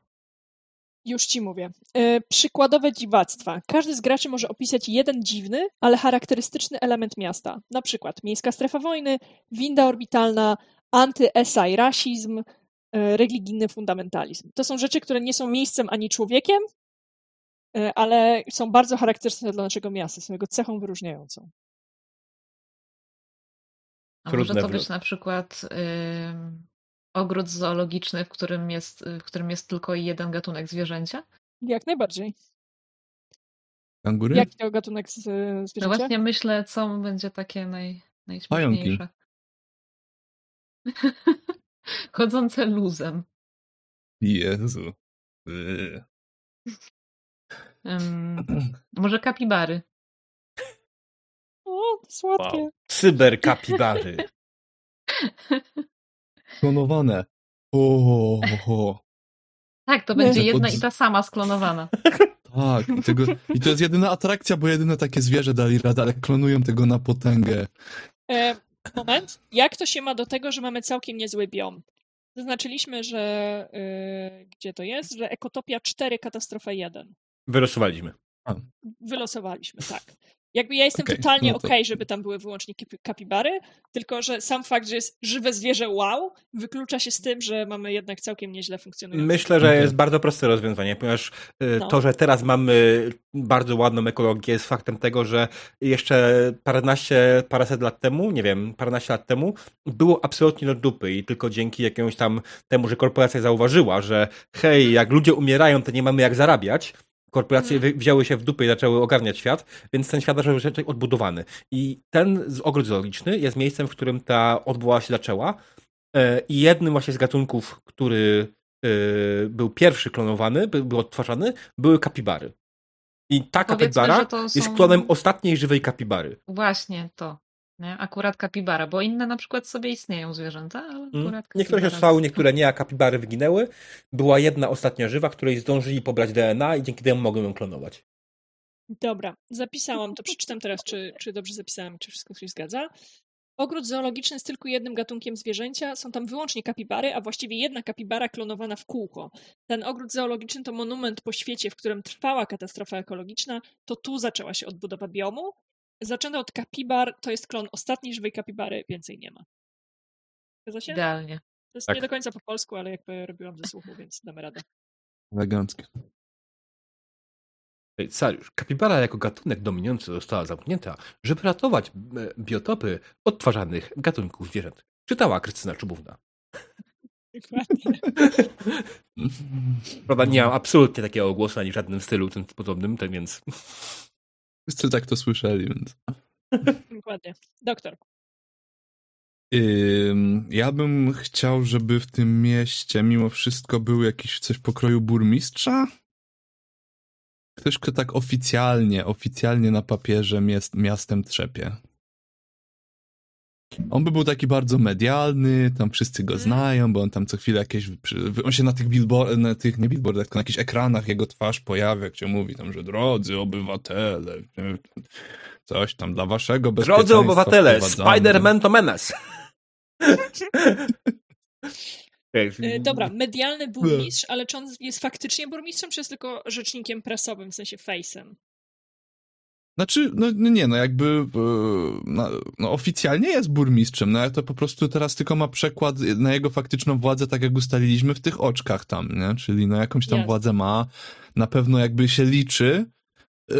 Już ci mówię. E, przykładowe dziwactwa. Każdy z graczy może opisać jeden dziwny, ale charakterystyczny element miasta. Na przykład miejska strefa wojny, winda orbitalna, anty-esai rasizm, e, religijny fundamentalizm. To są rzeczy, które nie są miejscem ani człowiekiem, e, ale są bardzo charakterystyczne dla naszego miasta, są jego cechą wyróżniającą. A może to być na przykład ogród zoologiczny, w którym, jest, w którym jest tylko jeden gatunek zwierzęcia? Jak najbardziej. Kangury? Jaki to gatunek z, No zwierzęcia? właśnie myślę, co będzie takie naj, najśmieszniejsze. Chodzące luzem. Jezu. Ym, może kapibary. O, to słodkie. Wow. Cyberkapibary. Klonowane. O, o, Tak, to będzie jedna od- i ta sama sklonowana. Tak, i, tego, i to jest jedyna atrakcja, bo jedyne takie zwierzę dali radę, ale klonują tego na potęgę. E, moment. Jak to się ma do tego, że mamy całkiem niezły biom? Zaznaczyliśmy, że e, gdzie to jest? Że Ekotopia 4, katastrofa 1. Wyrosowaliśmy. A. Wylosowaliśmy, tak. Jakby ja jestem Okej, totalnie no to- okej, żeby tam były wyłącznie kapi- kapibary, tylko że sam fakt, że jest żywe zwierzę wow, wyklucza się z tym, że mamy jednak całkiem nieźle funkcjonujące. Myślę, że jest bardzo proste rozwiązanie, ponieważ y, No. to, że teraz mamy bardzo ładną ekologię jest faktem tego, że jeszcze paręnaście, paręset lat temu, nie wiem, paręnaście lat temu było absolutnie do dupy i tylko dzięki jakiemuś tam temu, że korporacja zauważyła, że hej, jak ludzie umierają, to nie mamy jak zarabiać, korporacje Mhm. wzięły się w dupy i zaczęły ogarniać świat, więc ten świat zaczął być odbudowany. I ten ogród zoologiczny jest miejscem, w którym ta odbudowa się zaczęła E, I jednym właśnie z gatunków, który e, był pierwszy klonowany, by- był odtwarzany, były kapibary. I ta Powiedzmy, kapibara to jest są- klonem ostatniej żywej kapibary. Właśnie to. Nie? Akurat kapibara, bo inne na przykład sobie istnieją zwierzęta, ale Mm. akurat Niektóre się trwały, niektóre nie, a kapibary wyginęły. Była jedna ostatnia żywa, której zdążyli pobrać DNA i dzięki temu mogłem ją klonować. Dobra, zapisałam to. Przeczytam teraz, czy, czy dobrze zapisałam, czy wszystko się zgadza. Ogród zoologiczny z tylko jednym gatunkiem zwierzęcia. Są tam wyłącznie kapibary, a właściwie jedna kapibara klonowana w kółko. Ten ogród zoologiczny to monument po świecie, w którym trwała katastrofa ekologiczna. To tu zaczęła się odbudowa biomu. Zaczęto od kapibar, to jest klon ostatniej żywej kapibary, więcej nie ma. Zgadza się? Idealnie. To jest Tak. nie do końca po polsku, ale jakby robiłam ze słuchu, więc damy radę. Eleganckie. Sariusz, kapibara jako gatunek dominujący została zamknięta, żeby ratować e, biotopy odtwarzanych gatunków zwierząt. Czytała Krystyna Czubówna. Dokładnie. Prawda, nie mam absolutnie takiego głosu ani w żadnym stylu tym podobnym, tak więc... Wszyscy tak to słyszeli, więc... Dokładnie. Doktor. Ja bym chciał, żeby w tym mieście mimo wszystko był jakiś coś pokroju burmistrza. Ktoś, kto tak oficjalnie, oficjalnie na papierze miast, miastem trzepie. On by był taki bardzo medialny, tam wszyscy go Mhm. znają, bo on tam co chwilę jakieś, on się na tych billboardach, na tych, nie billboardach, tylko na jakichś ekranach jego twarz pojawia, gdzie mówi tam, że drodzy obywatele, coś tam dla waszego bezpieczeństwa Drodzy obywatele. Spider-Man to menace. E, Dobra, medialny burmistrz, ale czy on jest faktycznie burmistrzem, czy jest tylko rzecznikiem prasowym, w sensie face'em? Znaczy, no no nie, no jakby no, no oficjalnie jest burmistrzem, no ale to po prostu teraz tylko ma przekład na jego faktyczną władzę, tak jak ustaliliśmy w tych oczkach tam, nie? Czyli no jakąś tam Jasne. władzę ma, na pewno jakby się liczy, e,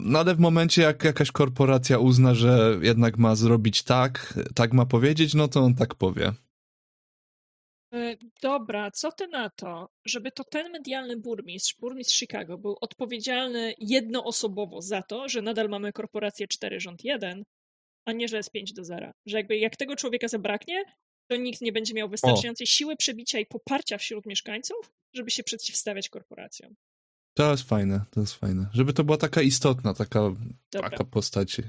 no ale w momencie jak jakaś korporacja uzna, że jednak ma zrobić tak, tak ma powiedzieć, no to on tak powie. E, Dobra, co ty na to, żeby to ten medialny burmistrz, burmistrz Chicago, był odpowiedzialny jednoosobowo za to, że nadal mamy korporację 4 rząd 1, a nie, że jest 5 do 0. Że jakby jak tego człowieka zabraknie, to nikt nie będzie miał wystarczającej siły przebicia i poparcia wśród mieszkańców, żeby się przeciwstawiać korporacjom. To jest fajne, to jest fajne. Żeby to była taka istotna, taka, Dobra. taka postać.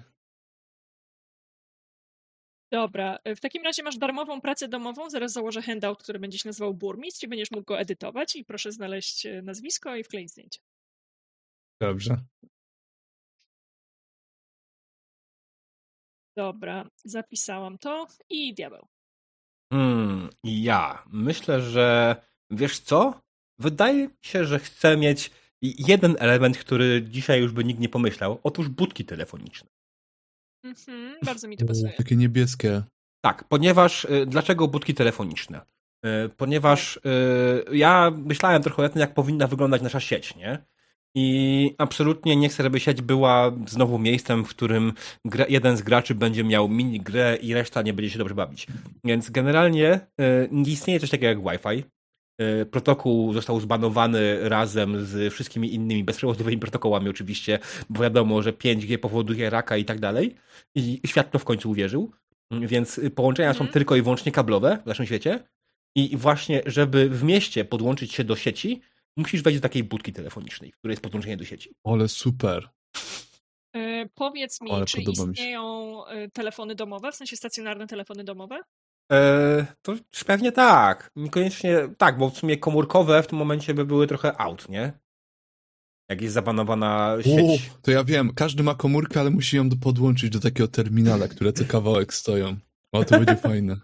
Dobra, e, w takim razie masz darmową pracę domową, zaraz założę handout, który będzie się nazywał burmistrz i będziesz mógł go edytować i proszę znaleźć e, nazwisko i wkleić zdjęcie. Dobrze. Dobra, zapisałam to i diabeł. Hmm, ja myślę, że wiesz co? Wydaje mi się, że chcę mieć jeden element, który dzisiaj już by nikt nie pomyślał. Otóż budki telefoniczne. Mhm, bardzo mi to pasuje. Takie niebieskie. Tak, ponieważ y, dlaczego budki telefoniczne? Y, Ponieważ ja myślałem trochę o tym, jak powinna wyglądać nasza sieć, nie? I absolutnie nie chcę, żeby sieć była znowu miejscem, w którym jeden z graczy będzie miał mini grę i reszta nie będzie się dobrze bawić. Więc generalnie nie istnieje coś takiego jak Wi-Fi. Y, Protokół został zbanowany razem z wszystkimi innymi bezprzewodowymi protokołami oczywiście, bo wiadomo, że 5G powoduje raka i tak dalej. I świat to w końcu uwierzył. Więc połączenia są Mhm. tylko i wyłącznie kablowe w naszym świecie. I właśnie, żeby w mieście podłączyć się do sieci, musisz wejść do takiej budki telefonicznej, w której jest podłączenie do sieci. Ale super. E, powiedz mi, Ale czy podoba mi istnieją e, telefony domowe, w sensie stacjonarne telefony domowe? E, to pewnie tak. Niekoniecznie tak, bo w sumie komórkowe w tym momencie by były trochę out, nie? Jak jest zabanowana O, sieć. to ja wiem, każdy ma komórkę, ale musi ją do, podłączyć do takiego terminala, które co kawałek stoją. O, to będzie fajne.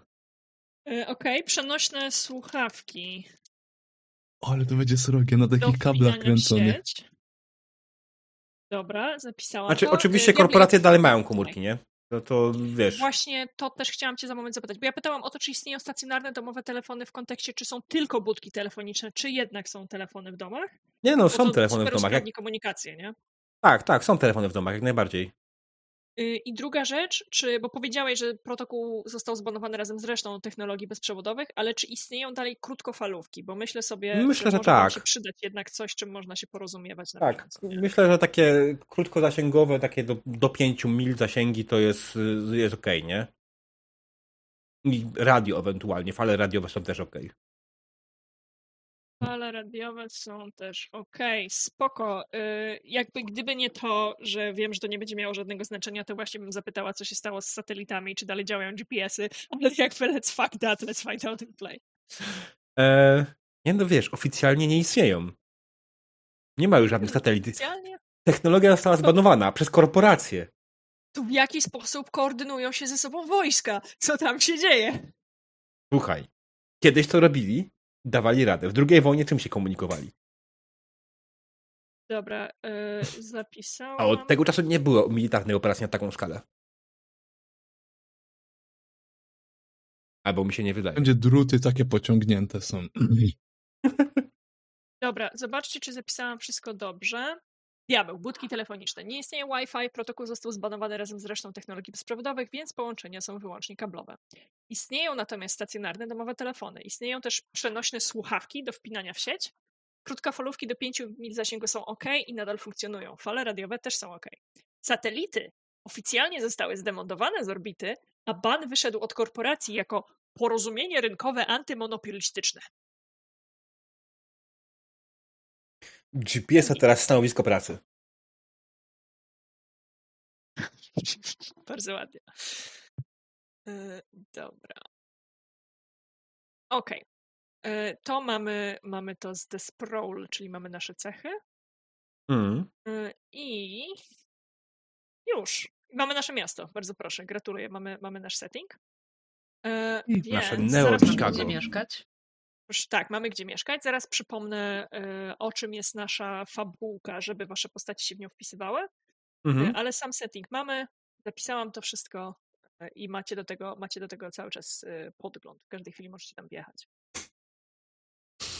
E, Okej, przenośne słuchawki. O, ale to będzie srogie, na do takich kablach sieć. Dobra, zapisałam Znaczy, to. oczywiście Diablo, korporacje dalej mają komórki, nie? No to wiesz. Właśnie to też chciałam cię za moment zapytać, bo ja pytałam o to, czy istnieją stacjonarne domowe telefony w kontekście, czy są tylko budki telefoniczne, czy jednak są telefony w domach. Nie no, Bo są telefony w domach. Jak... komunikację, nie? Tak, tak, są telefony w domach, jak najbardziej. Y, I druga rzecz, czy, bo powiedziałeś, że protokół został zbanowany razem z resztą technologii bezprzewodowych, ale czy istnieją dalej krótkofalówki? Bo myślę sobie, Myślę, że, że tak. się przydać jednak coś, czym można się porozumiewać na Tak, bieżąco, myślę, że takie krótkozasięgowe, takie do, do 5 mil zasięgi to jest, jest okej, nie? I radio ewentualnie, fale radiowe są też okej. Fale radiowe są też okej, spoko. Y, jakby gdyby nie to, że wiem, że to nie będzie miało żadnego znaczenia, to właśnie bym zapytała, co się stało z satelitami, czy dalej działają GPS-y, ale jakby let's fuck that, let's find out and play. E, nie no wiesz, oficjalnie nie istnieją. Nie ma już żadnych satelitów. Specjalnie? Technologia została zbanowana przez korporacje. To w jaki sposób koordynują się ze sobą wojska? Co tam się dzieje? Słuchaj, kiedyś to robili, dawali radę. W drugiej wojnie czym się komunikowali? Dobra, y, zapisałam. A od tego czasu nie było militarnej operacji na taką skalę. Albo mi się nie wydaje. Będzie druty takie pociągnięte są. Dobra, zobaczcie, czy zapisałam wszystko dobrze. Diabeł, budki telefoniczne. Nie istnieje Wi-Fi, protokół został zbanowany razem z resztą technologii bezprzewodowych, więc połączenia są wyłącznie kablowe. Istnieją natomiast stacjonarne domowe telefony. Istnieją też przenośne słuchawki do wpinania w sieć. Krótkofalówki do 5 mil zasięgu są ok i nadal funkcjonują. Fale radiowe też są ok. Satelity oficjalnie zostały zdemontowane z orbity, a ban wyszedł od korporacji jako porozumienie rynkowe antymonopolistyczne. GPS to teraz stanowisko pracy. Bardzo ładnie. E, Dobra. Okej. E, To mamy, mamy to z The Sprawl, czyli mamy nasze cechy. Mm. E, I już. Mamy nasze miasto. Bardzo proszę. Gratuluję. Mamy, mamy nasz setting. Nasze więc Neo zaraz Chicago. Mieszkać? Tak, mamy gdzie mieszkać. Zaraz przypomnę, e, o czym jest nasza fabułka, żeby wasze postaci się w nią wpisywały. E, Mhm. Ale sam setting mamy, zapisałam to wszystko e, i macie do tego, macie do tego cały czas podgląd. W każdej chwili możecie tam wjechać.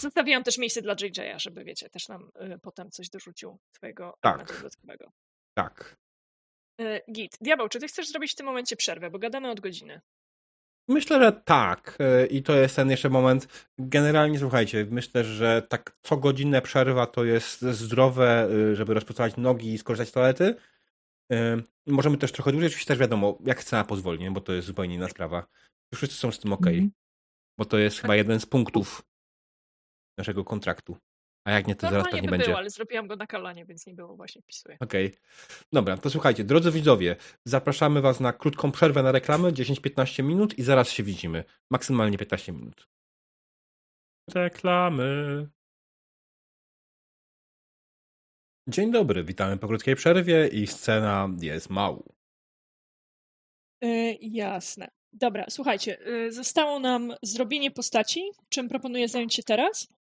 Zostawiłam też miejsce dla JJ'a, żeby wiecie, też nam potem coś dorzucił swojego Tak. dodatkowego. Tak. Git, Diabeł, czy ty chcesz zrobić w tym momencie przerwę, bo gadamy od godziny. Myślę, że tak. E, I to jest ten jeszcze moment. Generalnie słuchajcie, myślę, że tak co godzinę przerwa to jest zdrowe, y, żeby rozprostować nogi i skorzystać z toalety. Y, Możemy też trochę dłużej, oczywiście też wiadomo, jak scena pozwoli, nie? bo to jest zupełnie inna sprawa. Wszyscy są z tym ok, Mhm. bo to jest chyba jeden z punktów naszego kontraktu. A jak nie, to zaraz Normalnie pewnie by będzie. było, ale zrobiłam go na kalanie, więc nie było, właśnie wpisuję. Okej. Dobra, to słuchajcie, drodzy widzowie, zapraszamy Was na krótką przerwę na reklamy, 10-15 minut i zaraz się widzimy. Maksymalnie 15 minut. Reklamy. Dzień dobry, witamy po krótkiej przerwie i scena jest mału. E, jasne. Dobra, słuchajcie, e, zostało nam zrobienie postaci, czym proponuję zająć się teraz.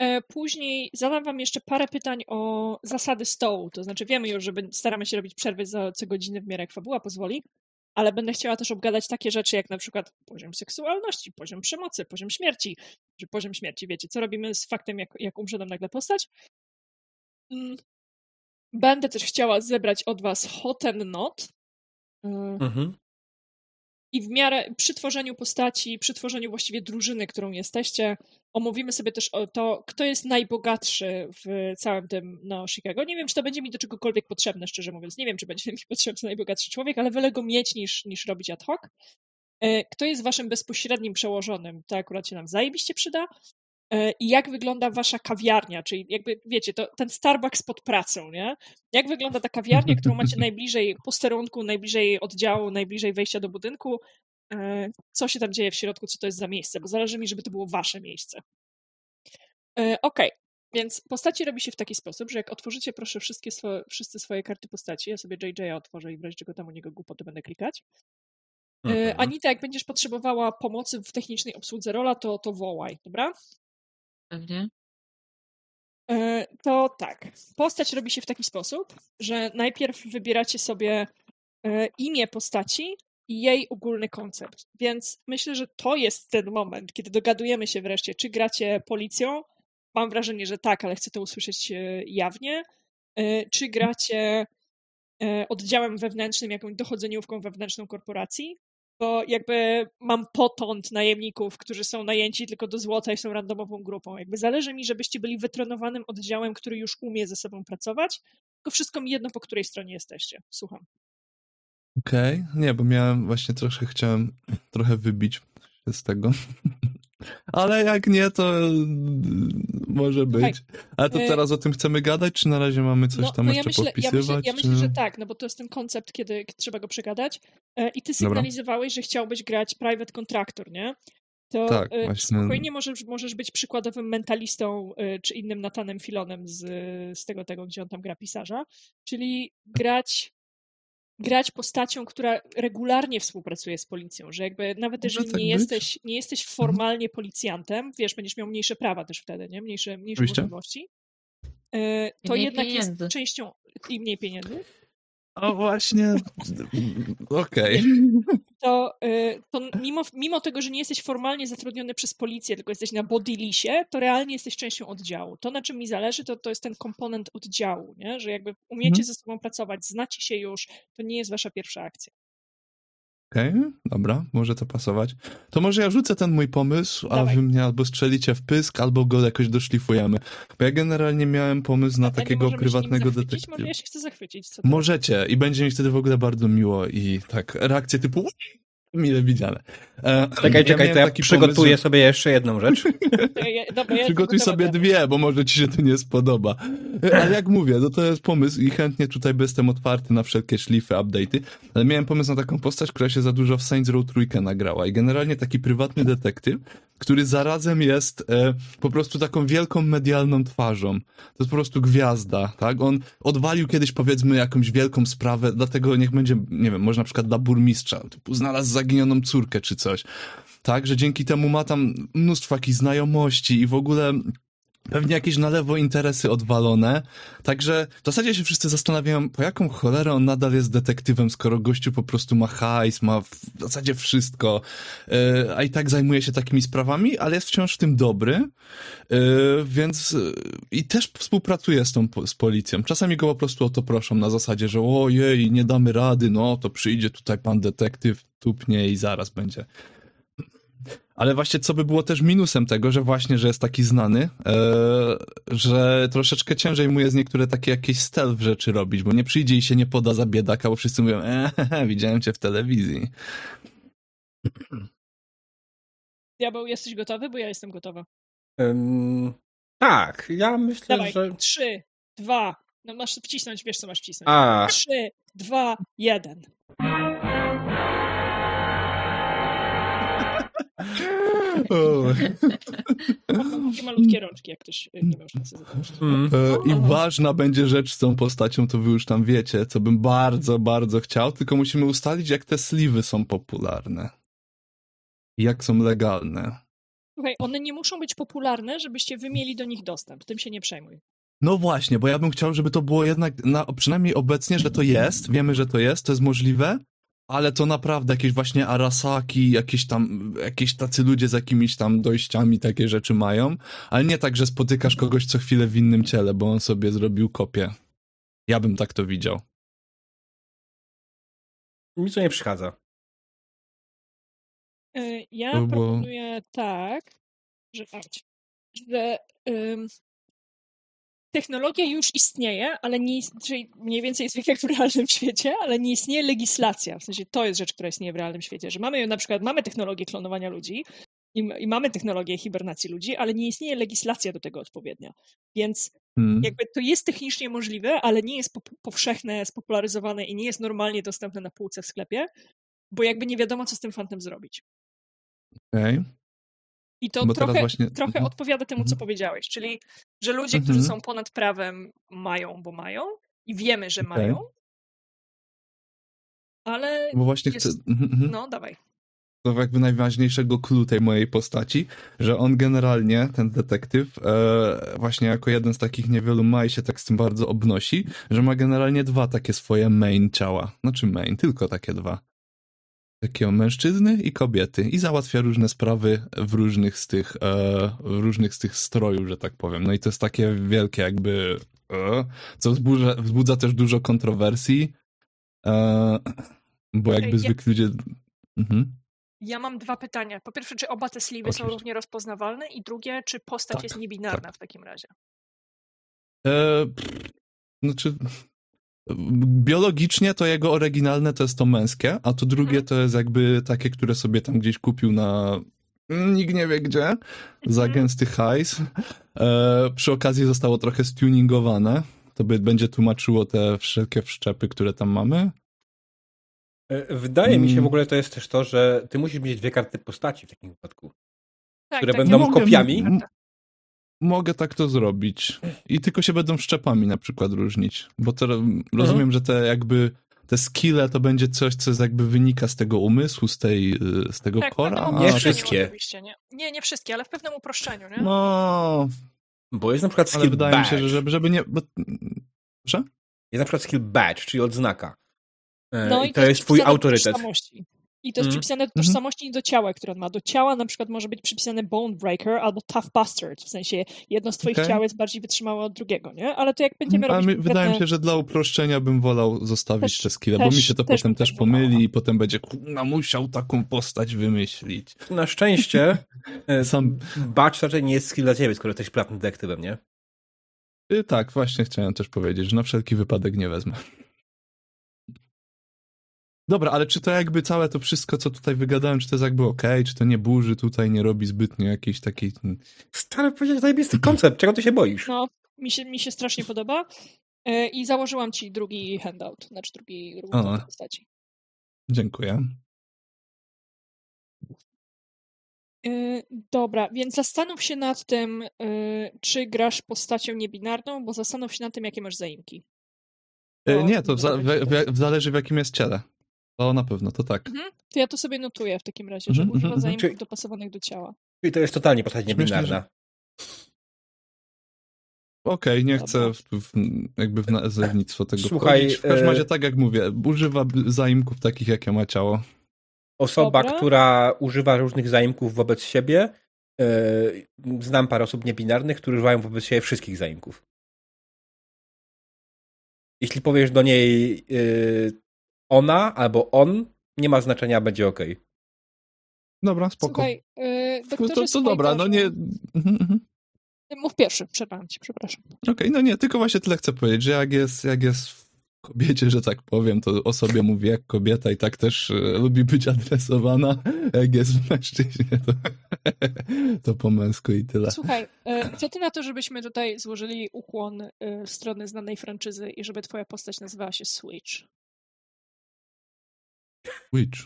E, Później zadam wam jeszcze parę pytań o zasady stołu. To znaczy wiemy już, że staramy się robić przerwy za co godzinę w miarę jak fabuła pozwoli, ale będę chciała też obgadać takie rzeczy jak na przykład poziom seksualności, poziom przemocy, poziom śmierci. Czy poziom śmierci, wiecie, co robimy z faktem, jak, jak umrze nam nagle postać. Mm. Będę też chciała zebrać od was hot and not. E, Mhm. I w miarę przy tworzeniu postaci, przy tworzeniu właściwie drużyny, którą jesteście, omówimy sobie też to, kto jest najbogatszy w całym tym no, Chicago. Nie wiem, czy to będzie mi do czegokolwiek potrzebne, szczerze mówiąc. Nie wiem, czy będzie mi potrzebny najbogatszy człowiek, ale wolę go mieć niż, niż robić ad hoc. E, Kto jest waszym bezpośrednim przełożonym? To akurat się nam zajebiście przyda. E, I jak wygląda wasza kawiarnia, czyli jakby, wiecie, to ten Starbucks pod pracą, nie? Jak wygląda ta kawiarnia, którą macie najbliżej posterunku, najbliżej oddziału, najbliżej wejścia do budynku? E, Co się tam dzieje w środku, co to jest za miejsce? Bo zależy mi, żeby to było wasze miejsce. E, Okej, więc postaci robi się w taki sposób, że jak otworzycie proszę wszystkie swo- wszyscy swoje karty postaci, ja sobie JJ otworzę i w razie czego tam u niego głupoty będę klikać. E, Mhm. Anita, jak będziesz potrzebowała pomocy w technicznej obsłudze rola, to, to wołaj, dobra? Pewnie. E, to tak. Postać robi się w taki sposób, że najpierw wybieracie sobie e, imię postaci i jej ogólny koncept. Więc myślę, że to jest ten moment, kiedy dogadujemy się wreszcie, czy gracie policją. Mam wrażenie, że tak, ale chcę to usłyszeć e, jawnie. Czy gracie oddziałem wewnętrznym, jakąś dochodzeniówką wewnętrzną korporacji, bo jakby mam potąd najemników, którzy są najęci tylko do złota i są randomową grupą. Jakby zależy mi, żebyście byli wytrenowanym oddziałem, który już umie ze sobą pracować, tylko wszystko mi jedno, po której stronie jesteście. Słucham. Okej, okay. nie, bo miałem właśnie troszkę, chciałem trochę wybić się z tego. Ale jak nie, to może być. Ale to e, teraz o tym chcemy gadać, czy na razie mamy coś no, tam no jeszcze ja myślę, podpisywać? Ja myślę, ja myślę, że tak, no bo to jest ten koncept, kiedy, trzeba go przegadać. E, I ty sygnalizowałeś, Dobra. że chciałbyś grać private contractor, nie? To tak, e, właśnie. spokojnie możesz, możesz być przykładowym mentalistą czy innym Natanem Filonem z, z tego, tego, gdzie on tam gra pisarza. Czyli grać grać postacią, która regularnie współpracuje z policją, że jakby nawet jeżeli tak nie, jesteś, nie jesteś mhm. formalnie policjantem, wiesz, będziesz miał mniejsze prawa też wtedy, nie? Mniejsze, mniejsze możliwości, e, to jednak pieniędzy. jest częścią i mniej pieniędzy. O właśnie, okej. Okay. To, y, to mimo, mimo tego, że nie jesteś formalnie zatrudniony przez policję, tylko jesteś na bodylisie, to realnie jesteś częścią oddziału. To, na czym mi zależy, to, to jest ten komponent oddziału, nie? że jakby umiecie hmm. ze sobą pracować, znacie się już, to nie jest wasza pierwsza akcja. Okej, okay, dobra, może to pasować. To może ja rzucę ten mój pomysł, a Dawaj. wy mnie albo strzelicie w pysk, albo go jakoś doszlifujemy. Bo ja generalnie miałem pomysł na a takiego prywatnego detektywa. Może ja się chcę zachwycić. Co Możecie i będzie mi wtedy w ogóle bardzo miło i tak, reakcje typu mile widziane. E, czekaj, czekaj, to ja przygotuję pomysł, że... sobie jeszcze jedną rzecz. Dobra, ja Przygotuj sobie dwie, bo może ci się to nie spodoba. Ale jak mówię, no to jest pomysł i chętnie tutaj jestem otwarty na wszelkie szlify, update'y, ale miałem pomysł na taką postać, która się za dużo w Saints Row trójkę nagrała i generalnie taki prywatny detektyw, który zarazem jest e, po prostu taką wielką medialną twarzą. To jest po prostu gwiazda, tak? On odwalił kiedyś powiedzmy jakąś wielką sprawę, dlatego niech będzie, nie wiem, może na przykład dla burmistrza, typu znalazł zaginioną córkę czy coś. Tak, że dzięki temu ma tam mnóstwo jakichś znajomości i w ogóle pewnie jakieś na lewo interesy odwalone. Także w zasadzie się wszyscy zastanawiają, po jaką cholerę on nadal jest detektywem, skoro gościu po prostu ma hajs, ma w zasadzie wszystko, yy, a i tak zajmuje się takimi sprawami, ale jest wciąż w tym dobry, yy, więc yy, i też współpracuje z tą z policją. Czasami go po prostu o to proszą na zasadzie, że ojej, nie damy rady, no to przyjdzie tutaj pan detektyw, tupnie i zaraz będzie ale właśnie co by było też minusem tego, że właśnie, że jest taki znany, e, że troszeczkę ciężej mu jest niektóre takie jakieś stealth rzeczy robić, bo nie przyjdzie i się nie poda za biedaka, bo wszyscy mówią, eee, widziałem cię w telewizji. Diabeł, jesteś gotowy? Bo ja jestem gotowa. Um, tak, ja myślę, Dawaj, że... trzy, dwa, no masz wcisnąć, wiesz co masz wcisnąć. A. Trzy, dwa, jeden. Takie malutkie rączki, jak ktoś nie miał szansy zobaczyć. Mm. E, I ważna będzie rzecz z tą postacią, to wy już tam wiecie, co bym bardzo, bardzo chciał, tylko musimy ustalić, jak te sliwy są popularne. Jak są legalne. Słuchaj, one nie muszą być popularne, żebyście wy mieli do nich dostęp. Tym się nie przejmuj. No właśnie, bo ja bym chciał, żeby to było jednak, na, przynajmniej obecnie, że to jest, wiemy, że to jest, to jest możliwe, ale to naprawdę jakieś właśnie Arasaki, jakieś tam, jakieś tacy ludzie z jakimiś tam dojściami takie rzeczy mają, ale nie tak, że spotykasz kogoś co chwilę w innym ciele, bo on sobie zrobił kopię. Ja bym tak to widział. Mi to nie przeszkadza. E, ja no bo... proponuję tak, że, że technologia już istnieje, ale nie, czyli mniej więcej jest jak w realnym świecie, ale nie istnieje legislacja. W sensie to jest rzecz, która istnieje w realnym świecie, że mamy na przykład mamy technologię klonowania ludzi i, i mamy technologię hibernacji ludzi, ale nie istnieje legislacja do tego odpowiednia. Więc hmm. jakby to jest technicznie możliwe, ale nie jest po, powszechne, spopularyzowane i nie jest normalnie dostępne na półce w sklepie, bo jakby nie wiadomo, co z tym fantem zrobić. Okej. Okay. I to trochę, właśnie... trochę mhm. odpowiada temu, co mhm. powiedziałeś, czyli że ludzie, mhm. którzy są ponad prawem, mają, bo mają i wiemy, że okay. mają, ale. Bo właśnie jest... chcę. No, dawaj. do jakby najważniejszego clue tej mojej postaci, że on generalnie, ten detektyw, e, właśnie jako jeden z takich niewielu ma i się tak z tym bardzo obnosi, że ma generalnie dwa takie swoje main ciała. Znaczy main, tylko takie dwa. Takiego mężczyzny i kobiety i załatwia różne sprawy w różnych z tych, e, w różnych z tych strojów, że tak powiem. No i to jest takie wielkie jakby, e, co wzbudza, wzbudza też dużo kontrowersji, e, bo jakby Ja- zwykli ludzie... Mhm. Ja mam dwa pytania. Po pierwsze, czy oba te sliwy są równie rozpoznawalne? I drugie, czy postać Tak, jest niebinarna w takim razie? E, pff, znaczy, biologicznie to jego oryginalne to jest to męskie, a to drugie Mhm. to jest jakby takie, które sobie tam gdzieś kupił na mm, nikt nie wie gdzie, za Mhm. gęsty hajs. E, przy okazji zostało trochę stuningowane. To by, będzie tłumaczyło te wszelkie wszczepy, które tam mamy. E, Wydaje mi się Mm. w ogóle to jest też to, że ty musisz mieć dwie karty postaci w takim wypadku. Tak, Które tak, będą kopiami? Mogę tak to zrobić. I tylko się będą szczepami na przykład różnić. Bo to Mhm. rozumiem, że te jakby te skille to będzie coś, co jest jakby wynika z tego umysłu, z tej, y, z tego Tak, w kora. a- Nie wszystkie. Oczywiście, nie? nie, nie wszystkie, ale w pewnym uproszczeniu, nie? No, Bo jest na przykład ale skill wydaje mi badge. się, że żeby, żeby nie... Bo... Proszę? Jest na przykład skill badge, czyli odznaka. E, No I to jest twój autorytet. I to jest Mhm. przypisane do tożsamości i do ciała, które on ma. Do ciała na przykład może być przypisane Bone Breaker albo Tough Bastard, w sensie jedno z twoich Okej. ciał jest bardziej wytrzymałe od drugiego, nie? Ale to jak będziemy Ale robić mi, konkretne... wydaje mi się, że dla uproszczenia bym wolał zostawić Też- te skille, bo mi się to też potem też tak wolała. pomyli i potem będzie, kurna, musiał taką postać wymyślić. Na szczęście e, Sam- badge raczej nie jest skill dla ciebie, skoro jesteś prywatnym detektywem, nie? Y, tak, właśnie chciałem też powiedzieć, że na wszelki wypadek nie wezmę. Dobra, ale czy to jakby całe to wszystko, co tutaj wygadałem, czy to jest jakby okej, czy to nie burzy tutaj, nie robi zbytnio jakiejś takiej... Stary, powiedziałeś zajebisty koncept, czego ty się boisz? No, mi się, mi się strasznie podoba. E, I założyłam ci drugi handout, znaczy drugi, drugą postaci. Dziękuję. E, Dobra, więc zastanów się nad tym, e, czy grasz postacią niebinarną, bo zastanów się nad tym, jakie masz zaimki. Nie, to w, za, w, w, zależy w jakim jest ciele. To na pewno, to tak. Mhm. To ja to sobie notuję w takim razie, że Mhm, używa mhm, zaimków Czyli- dopasowanych do ciała. Czyli to jest totalnie postać niebinarna. Okej, nie Dobra. chcę w, w, jakby w nazewnictwo tego Słuchaj, wchodzić. W każdym e- razie, tak jak mówię, używa zaimków takich, jakie ma ciało. Osoba, Dobra. która używa różnych zaimków wobec siebie, e, znam parę osób niebinarnych, które używają wobec siebie wszystkich zaimków. Jeśli powiesz do niej e, ona albo on, nie ma znaczenia, będzie ok. Dobra, spoko. Słuchaj, e, to, doktorze to, to dobra, no nie... Mhm, mhm. Mów pierwszy, przerwałam ci, przepraszam. Okej, no nie, tylko właśnie tyle chcę powiedzieć, że jak jest, jak jest w kobiecie, że tak powiem, to o sobie mówi jak kobieta i tak też e, lubi być adresowana. Jak jest w mężczyźnie, to, to po męsku i tyle. Słuchaj, e, co ty na to, żebyśmy tutaj złożyli ukłon e, w stronę znanej franczyzy i żeby twoja postać nazywała się Switch? Witch.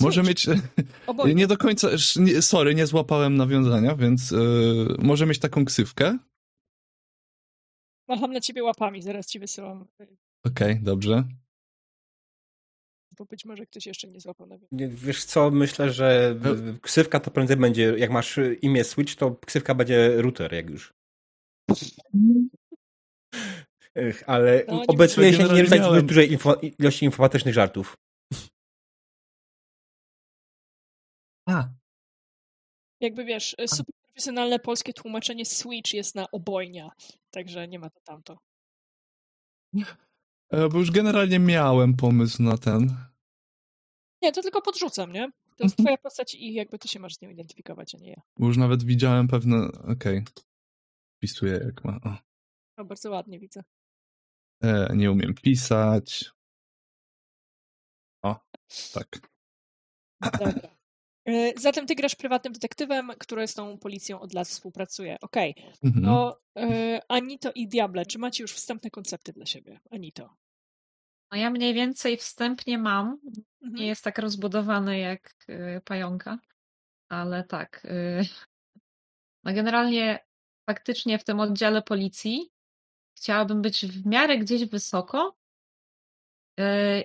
Może Switch. mieć, Obojnie. nie do końca, nie, sorry, nie złapałem nawiązania, więc e, może mieć taką ksywkę. Macham na ciebie łapami, zaraz ci wysyłam, e, Okej, dobrze. bo być może ktoś jeszcze nie złapał na Nie, Wiesz co, myślę, że No. ksywka to prędzej będzie, jak masz imię Switch, to ksywka będzie router, jak już. Ale No, nie obiecuję się nie miałem- zbyt dużej info, ilości informatycznych żartów. A, Jakby wiesz, e, super profesjonalne polskie tłumaczenie Switch jest na obojnia, także nie ma to tamto. e, bo już generalnie miałem pomysł na ten. Nie, to tylko podrzucam, nie? To jest Mhm. twoja postać i jakby ty się masz z nią identyfikować, a nie ja. Bo już nawet widziałem pewne. Okej. Wpisuję jak ma. O. No, bardzo ładnie widzę. E, nie umiem pisać. O, tak. Dobra. E, Zatem ty grasz prywatnym detektywem, który z tą policją od lat współpracuje. Okej. Mhm. No, Anito i Diable, czy macie już wstępne koncepty dla siebie? Anito. No ja mniej więcej wstępnie mam. Mhm. Nie jest tak rozbudowany jak y, pająka, ale tak. y, No generalnie faktycznie w tym oddziale policji chciałabym być w miarę gdzieś wysoko. Y,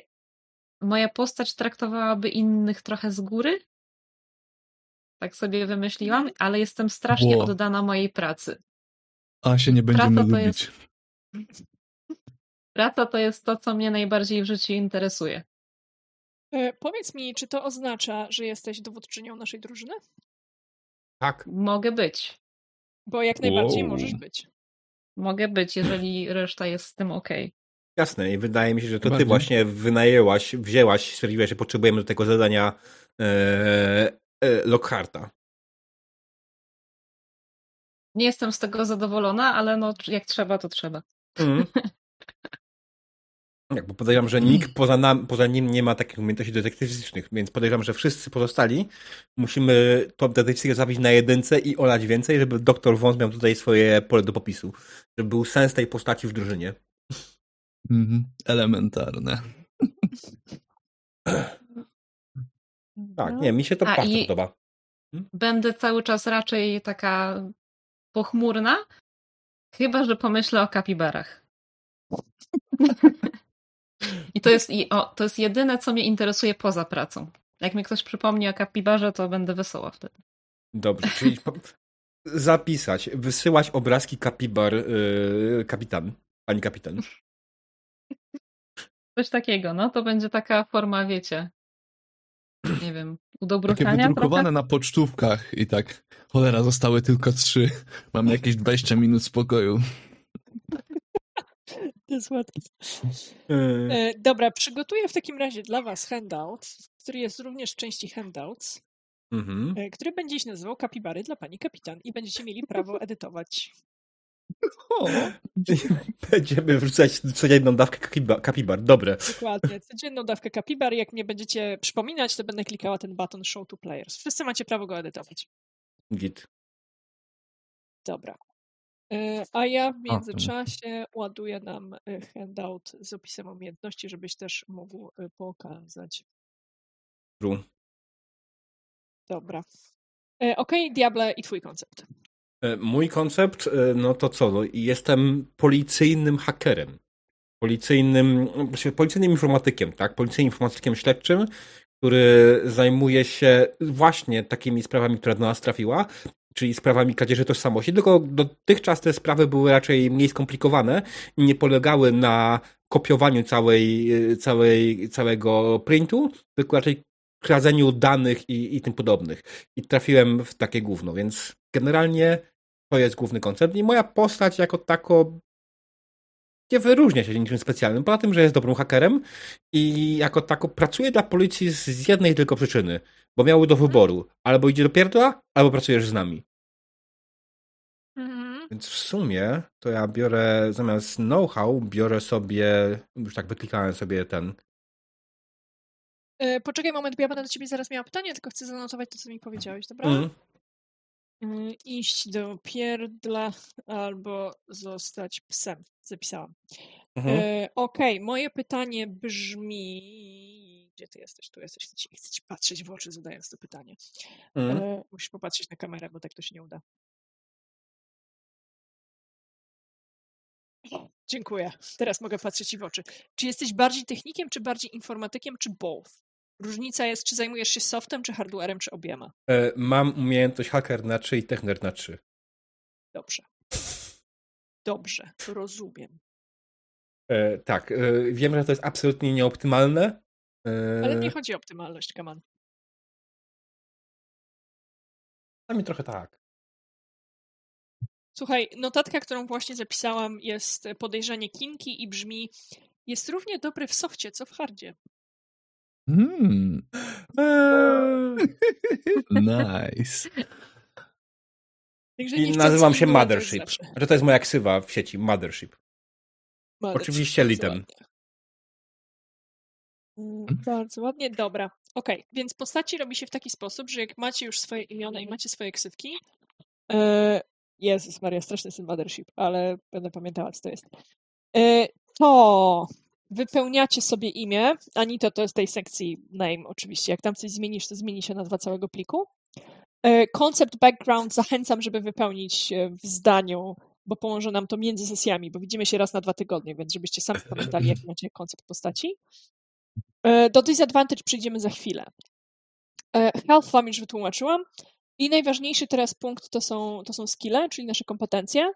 Moja postać traktowałaby innych trochę z góry, Tak sobie wymyśliłam, ale jestem strasznie Ło. oddana mojej pracy. A się nie będziemy Praca to lubić. Praca to jest to, co mnie najbardziej w życiu interesuje. E, powiedz mi, czy to oznacza, że jesteś dowódczynią naszej drużyny? Tak. Mogę być. Bo jak najbardziej Wow. możesz być. Mogę być, jeżeli reszta jest z tym ok. Jasne, i wydaje mi się, że to ty właśnie wynajęłaś, wzięłaś, stwierdziłaś, że potrzebujemy do tego zadania e, Lockharta. Nie jestem z tego zadowolona, ale no, jak trzeba, to trzeba. Jak, bo podejrzewam, że nikt poza, nam, poza nim nie ma takich umiejętności detektywistycznych, więc podejrzewam, że wszyscy pozostali musimy tą detektyw zabić na jedynce i olać więcej, żeby doktor Wąs miał tutaj swoje pole do popisu. Żeby był sens tej postaci w drużynie. Mhm. Elementarne. Tak, nie, mi się to A, bardzo podoba. Będę cały czas raczej taka pochmurna, chyba że pomyślę o kapibarach. I to jest, i, o, to jest jedyne, co mnie interesuje poza pracą. Jak mi ktoś przypomni o kapibarze, to będę wesoła wtedy. Dobrze, czyli zapisać, wysyłać obrazki kapibar yy, kapitan, pani kapitan. Coś takiego, no to będzie taka forma, wiecie, nie wiem, Takie udobruchania wydrukowane trochę. na pocztówkach i tak, cholera, zostały tylko trzy. Mam jakieś 20 minut spokoju. To jest łatwe. Yy, E, dobra, przygotuję w takim razie dla Was handout, który jest również w części handouts, mhm. e, który będzie się nazywał Kapibary dla Pani Kapitan i będziecie mieli prawo edytować. O, Będziemy wrzucać co jedną dawkę kapibar. kapibar. Dobre. Dokładnie. Codzienną dawkę Kapibar. Jak mnie będziecie przypominać, to będę klikała ten button Show to Players. Wszyscy macie prawo go edytować. Git. Dobra. E, A ja w międzyczasie ładuję nam e, handout z opisem umiejętności, żebyś też mógł e, pokazać. Dobra. Okej, Diable i twój koncept. E, Mój koncept, e, no to co? No, jestem policyjnym hakerem. Policyjnym, policyjnym informatykiem, tak? Policyjnym informatykiem śledczym, który zajmuje się właśnie takimi sprawami, która do nas trafiła, czyli sprawami kradzieży tożsamości. Tylko dotychczas te sprawy były raczej mniej skomplikowane i nie polegały na kopiowaniu całej, e, całej, całego printu, tylko raczej kradzeniu danych i, i tym podobnych. I trafiłem w takie gówno, więc generalnie to jest główny koncept. I moja postać jako tako nie wyróżnia się niczym specjalnym, poza tym, że jest dobrym hakerem i jako tako pracuje dla policji z, jednej tylko przyczyny, bo miały do wyboru albo idzie do pierdla, albo pracujesz z nami. Mhm. Więc w sumie to ja biorę zamiast know-how, biorę sobie, już tak wyklikałem sobie ten E, Poczekaj moment, bo ja będę do ciebie zaraz miała pytanie, tylko chcę zanotować to, co mi powiedziałeś, dobra? Mm. Mm, Iść do pierdla albo zostać psem. Zapisałam. Mhm. E, Okej, moje pytanie brzmi. Gdzie ty jesteś? Tu jesteś. Chcę ci, chcę ci patrzeć w oczy, zadając to pytanie. Mm. Musisz popatrzeć na kamerę, bo tak to się nie uda. Dziękuję. Teraz mogę patrzeć ci w oczy. Czy jesteś bardziej technikiem, czy bardziej informatykiem, czy both? Różnica jest, czy zajmujesz się softem, czy hardwarem, czy obiema. E, Mam umiejętność hacker na 3 i techner na 3. Dobrze. Dobrze, rozumiem. E, tak, e, wiem, że to jest absolutnie nieoptymalne. E, Ale nie chodzi o optymalność, Kaman. Mnie trochę tak. Słuchaj, notatka, którą właśnie zapisałam, jest podejrzanie Kinki i brzmi: Jest równie dobry w sofcie, co w hardzie. Hmm, Eee, nice. I nazywam się Mothership. Że to jest moja ksywa w sieci, Mothership. Mothership, Oczywiście litem. Mm, Bardzo ładnie, dobra. Okej, więc postaci robi się w taki sposób, że jak macie już swoje imiona i macie swoje ksywki. E, Jezus Maria, straszny jest ten Mothership, ale będę pamiętała, co to jest. E, to wypełniacie sobie imię. Anita to jest tej sekcji name oczywiście. Jak tam coś zmienisz, to zmieni się nazwa całego pliku. E, Concept background zachęcam, żeby wypełnić e, w zdaniu, bo pomoże nam to między sesjami, bo widzimy się raz na dwa tygodnie, więc żebyście sami pamiętali, jaki macie koncept postaci. E, Do disadvantage przyjdziemy za chwilę. E, Health wam już wytłumaczyłam. I najważniejszy teraz punkt to są, to są skille, czyli nasze kompetencje.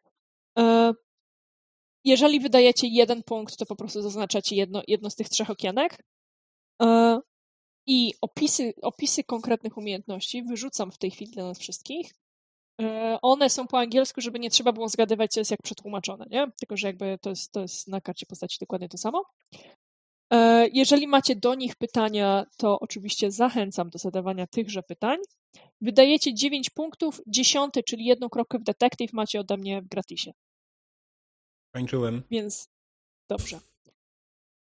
Jeżeli wydajecie jeden punkt, to po prostu zaznaczacie jedno, jedno z tych trzech okienek. E, I opisy, opisy konkretnych umiejętności wyrzucam w tej chwili dla nas wszystkich. E, one są po angielsku, żeby nie trzeba było zgadywać, co jest jak przetłumaczone, nie? Tylko, że jakby to jest, to jest na karcie postaci dokładnie to samo. E, jeżeli macie do nich pytania, to oczywiście zachęcam do zadawania tychże pytań. Wydajecie 9 punktów, dziesiąty, czyli jedną kropkę w detektyw macie ode mnie w gratisie. Kończyłem. Więc dobrze.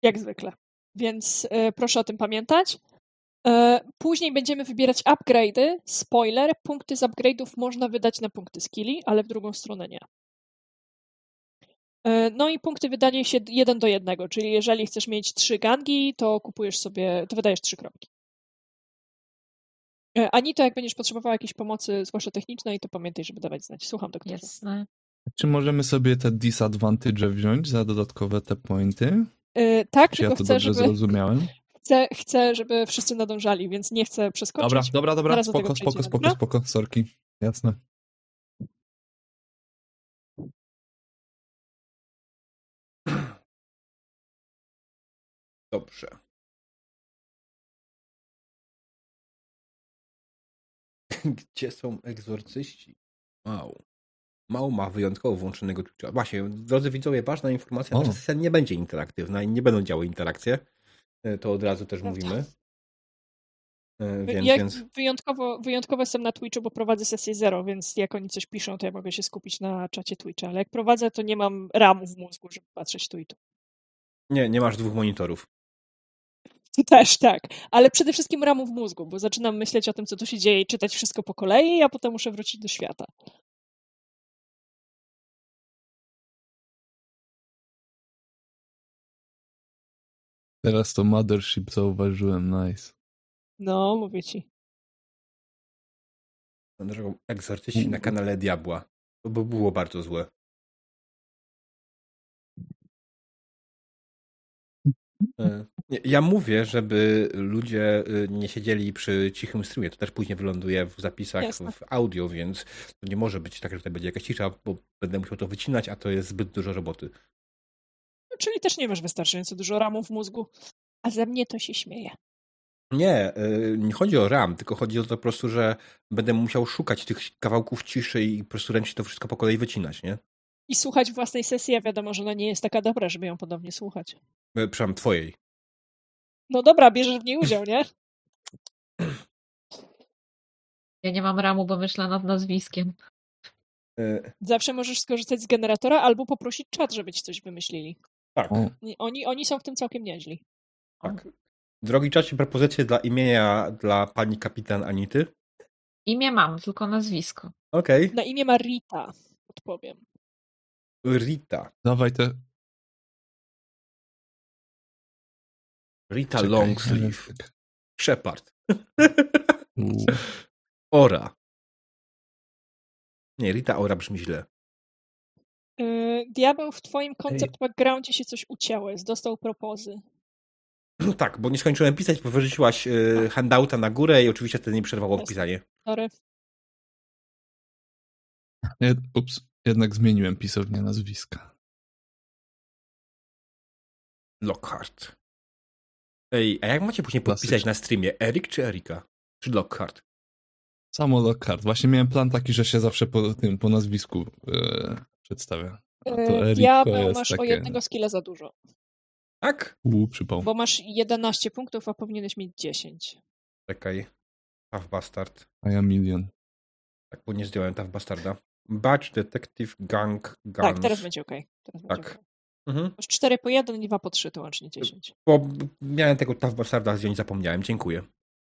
Jak zwykle. Więc e, proszę o tym pamiętać. E, później będziemy wybierać upgrade'y. Spoiler, punkty z upgrade'ów można wydać na punkty skilli, ale w drugą stronę nie. E, no i punkty wydaje się jeden do jednego, czyli jeżeli chcesz mieć trzy gangi, to kupujesz sobie, to wydajesz trzy kropki. E, Anito, jak będziesz potrzebowała jakiejś pomocy, zwłaszcza technicznej, to pamiętaj, żeby dawać znać. Słucham doktorze. Jasne. Czy możemy sobie te disadvantage wziąć za dodatkowe te pointy? E, Tak, Czy ja to chcę dobrze żeby, zrozumiałem? chcę, chcę, żeby wszyscy nadążali, więc nie chcę przeskoczyć. Dobra, dobra, dobra, Zaraz spoko, spoko, spoko, dobra? spoko, sorki. Jasne. Dobrze. Gdzie są egzorcyści? Wow. Mało ma wyjątkowo włączonego Twitcha. Właśnie, drodzy widzowie, ważna informacja, nasza sesja nie będzie interaktywna i nie będą działy interakcje. E, To od razu też Prawda. mówimy. E, Więc, ja więc wyjątkowo, wyjątkowo jestem na Twitchu, bo prowadzę sesję zero, więc jak oni coś piszą, to ja mogę się skupić na czacie Twitcha, ale jak prowadzę, to nie mam ramu w mózgu, żeby patrzeć Twitchu. nie, nie masz dwóch monitorów. To też tak, ale przede wszystkim ramu w mózgu, bo zaczynam myśleć o tym, co tu się dzieje i czytać wszystko po kolei, a potem muszę wrócić do świata. Teraz to Mothership zauważyłem, nice. No, mówię ci. Dlaczego egzorcyści na kanale Diabła? To by było bardzo złe. E, Ja mówię, żeby ludzie y, nie siedzieli przy cichym streamie. To też później wyląduje w zapisach Jasne. w audio, więc to nie może być tak, że tutaj będzie jakaś cisza, bo będę musiał to wycinać, a to jest zbyt dużo roboty. Czyli też nie masz wystarczająco dużo ramu w mózgu, a ze mnie to się śmieje. Nie, y, nie chodzi o RAM, tylko chodzi o to po prostu, że będę musiał szukać tych kawałków ciszy i po prostu ręcznie to wszystko po kolei wycinać, nie? I słuchać własnej sesji, a wiadomo, że ona nie jest taka dobra, żeby ją podobnie słuchać. E, Przepraszam, twojej. No dobra, bierzesz w niej udział, nie? Ja nie mam ramu, bo myślę nad nazwiskiem. E, Zawsze możesz skorzystać z generatora albo poprosić czat, żeby ci coś wymyślili. Tak, Oni, oni są w tym całkiem nieźli. tak. Drogi czacie, propozycje dla imienia dla pani kapitan Anity? Imię mam, tylko nazwisko. Okej. Na imię ma Rita, odpowiem. Rita. dawaj te... Rita Czekaj, Longsleeve. Shepard. Ora. Nie, Rita Ora brzmi źle. Yy, Diabeł, w twoim koncept backgroundzie się coś ucięło, jest, dostał propozy. No tak, bo nie skończyłem pisać, bo wyrzuciłaś y, handouta na górę i oczywiście wtedy nie przerwało Jest. pisanie. Sorry. Nie, ups, jednak zmieniłem pisownię nazwiska. Lockhart. Ej, a jak macie później podpisać Klasycznie. na streamie? Erik czy Erika? Czy Lockhart? Samo Lockhart. Właśnie miałem plan taki, że się zawsze po tym, po nazwisku e, przedstawia. Eriko Diabeł, masz o takie... jednego skilla za dużo, Tak? U, przypał. bo masz 11 punktów, a powinieneś mieć 10. Czekaj. Tough Bastard. A ja milion. Tak, bo nie zdjąłem Tough Bastarda. Batch, Detective, Gang, Guns. Tak, teraz będzie ok. Teraz będzie Tak. okej. Mhm. Masz 4 po 1 i 2 po 3, to łącznie 10. Bo miałem tego Tough Bastarda zdjąć, zapomniałem. Dziękuję.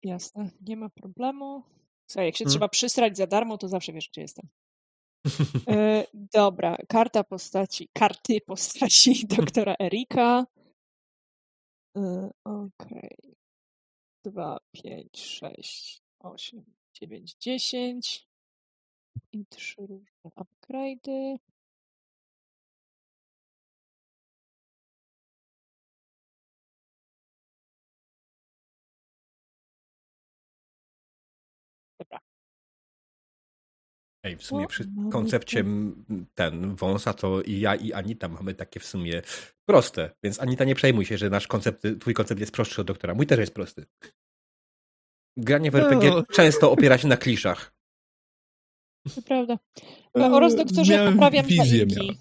Jasne, nie ma problemu. Słuchaj, jak się Hmm. trzeba przysrać za darmo, to zawsze wiesz, gdzie jestem. E, dobra, karta postaci, karty postaci doktora Erika. E, Okej. 2, 5, 6, 8, 9, 10. I trzy różne upgrade'y. Ej, w sumie przy mamy koncepcie ten wąsa to i ja i Anita mamy takie w sumie proste, więc Anita nie przejmuj się, że nasz koncept, twój koncept jest prostszy od doktora. Mój też jest prosty. Granie w RPG No. często opiera się na kliszach. To prawda. E, Oraz doktorze, miałem poprawiam wizję zaimki. miałem.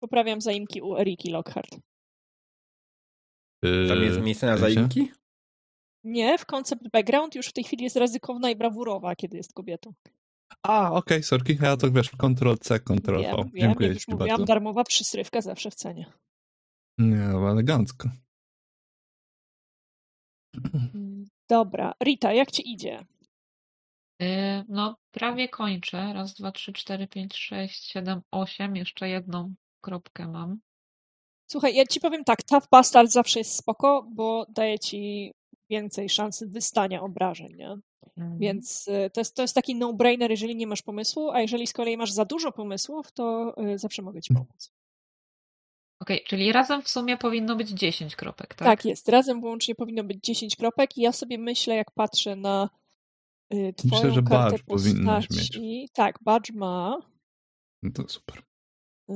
Poprawiam zaimki u Eriki Lockhart. Tam jest miejsce na zaimki? Nie, w koncept background już w tej chwili jest ryzykowna i brawurowa, kiedy jest kobietą. A, okej, sorki, ja to wiesz, Ctrl-C, Ctrl-V. Wiem, Dziękuję jak ci mówiłam, bardzo. darmowa przysrywka zawsze w cenie. Nie, no, elegancko. Dobra, Rita, jak ci idzie? Y, No, prawie kończę. Raz, dwa, trzy, cztery, pięć, sześć, siedem, osiem. Jeszcze jedną kropkę mam. Słuchaj, ja ci powiem tak, Tough Bastard zawsze jest spoko, bo daje ci więcej szansy wystania obrażeń, nie? Mhm. Więc y, to jest, to jest taki no-brainer, jeżeli nie masz pomysłu, a jeżeli z kolei masz za dużo pomysłów, to y, zawsze mogę ci pomóc. Okej, czyli razem w sumie powinno być 10 kropek, tak? Tak? jest, razem włącznie powinno być 10 kropek i ja sobie myślę, jak patrzę na y, twoją Myślę, że kartę badge powinnaś postaci. Tak, badge ma, No to super. y,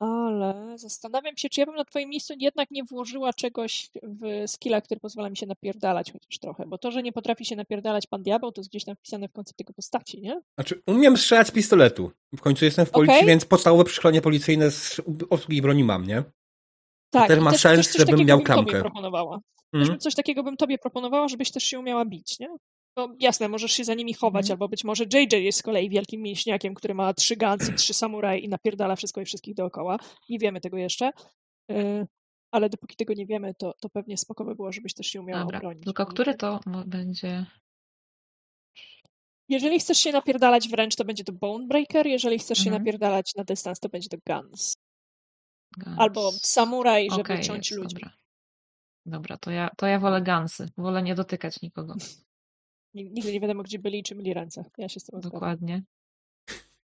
ale zastanawiam się, czy ja bym na twoim miejscu jednak nie włożyła czegoś w skilla, który pozwala mi się napierdalać chociaż trochę, bo to, że nie potrafi się napierdalać pan diabeł, to jest gdzieś tam wpisane w koncept tego postaci, nie? Znaczy, umiem strzelać z pistoletu. W końcu jestem w policji, Okej. więc podstawowe przeszkolenie policyjne z obsługi broni mam, nie? Tak, też ma też, sens, też coś żebym miał bym klamkę. proponowała. Też bym coś takiego bym tobie proponowała, żebyś też się umiała bić, nie? No jasne, możesz się za nimi chować, Mhm. albo być może JJ jest z kolei wielkim mięśniakiem, który ma trzy gansy, trzy samuraj i napierdala wszystko i wszystkich dookoła. Nie wiemy tego jeszcze. Y, Ale dopóki tego nie wiemy, to, to pewnie spoko by było, żebyś też się umiała Dobra, obronić. tylko który to mo- będzie... Jeżeli chcesz się napierdalać wręcz, to będzie to Bone Breaker. Jeżeli chcesz się Mhm. napierdalać na dystans, to będzie to Guns. Guns? Albo Samuraj, żeby Okej, ciąć jest, ludzi. Dobra, dobra to, ja, to ja wolę gansy. Wolę nie dotykać nikogo. Nig- Nigdy nie wiadomo, gdzie byli i czy myli ręce. Ja się z tym zgadzam. Dokładnie.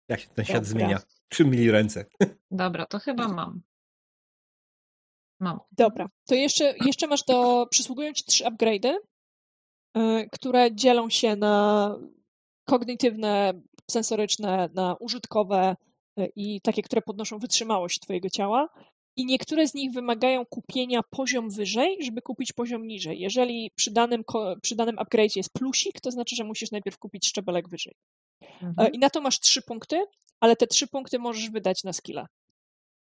Jak się ten świat Dobra. zmienia. Trzy mili ręce. Dobra, to chyba mam. Mam. Dobra, to jeszcze, jeszcze masz do. Przysługują ci trzy upgrade'y, y, które dzielą się na kognitywne, sensoryczne, na użytkowe y, i takie, które podnoszą wytrzymałość twojego ciała. I niektóre z nich wymagają kupienia poziom wyżej, żeby kupić poziom niżej. Jeżeli przy danym, przy danym upgrade jest plusik, to znaczy, że musisz najpierw kupić szczebelek wyżej. E, Mhm. I na to masz trzy punkty, ale te trzy punkty możesz wydać na skilla,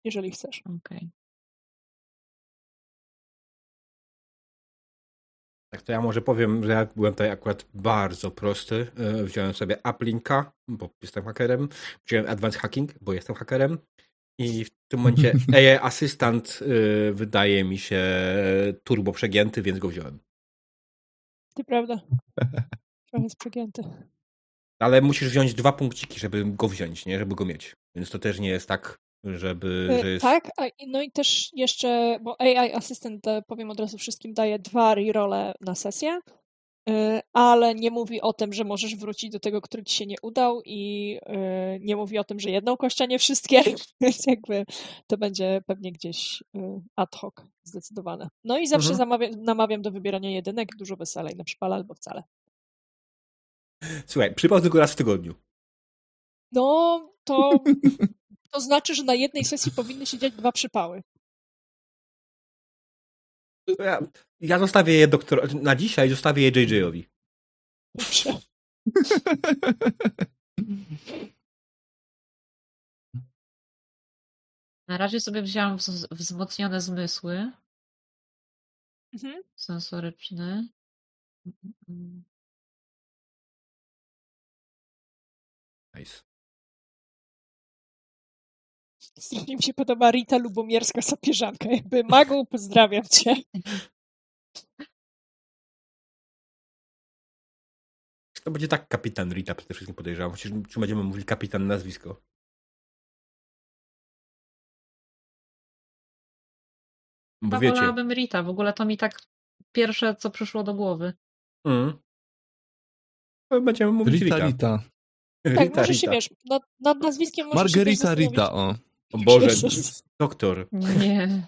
jeżeli chcesz. Okej. Tak to ja może powiem, że ja byłem tutaj akurat bardzo prosty. E, Wziąłem sobie uplinka, bo jestem hakerem. Wziąłem advanced hacking, bo jestem hakerem. I w tym momencie AI Assistant e, wydaje mi się turbo przegięty, więc go wziąłem. To prawda. Trochę jest przegięty. Ale musisz wziąć dwa punkciki, żeby go wziąć, nie? Żeby go mieć. Więc to też nie jest tak, żeby... E, Że jest... Tak, a, no i też jeszcze, bo AI Assistant, e, powiem od razu wszystkim, daje dwa rerolle na sesję, e, ale nie mówi o tym, że możesz wrócić do tego, który ci się nie udał i e, nie mówi o tym, że jedną kość, a nie wszystkie, więc jakby to będzie pewnie gdzieś e, ad hoc zdecydowane. No i zawsze Mhm. zamawiam, namawiam do wybierania jedynek, dużo weselej, na przypale albo wcale. Słuchaj, przypał tylko raz w tygodniu. No, to, to znaczy, że na jednej sesji powinny się dziać dwa przypały. Ja, ja zostawię je doktor... Na dzisiaj zostawię je JJ-owi. Na razie sobie wzięłam wz- wzmocnione zmysły Mhm. sensoryczne. Mm, Nice. Strasznie mi się podoba Rita Lubomierska sapieżanka. Jakby Magu, pozdrawiam cię. To będzie tak kapitan Rita przede wszystkim podejrzewam. Chociaż czy będziemy mówili kapitan nazwisko. Bo Ja wiecie. wolałabym Rita. W ogóle to mi tak pierwsze, co przyszło do głowy. Mm. Będziemy mówić Rita, Rita. Rita. Tak, Rita, możesz się, Rita. wiesz, nad, nad nazwiskiem możesz się Margarita zastanowić. Rita, o. O Boże, doktor. Nie.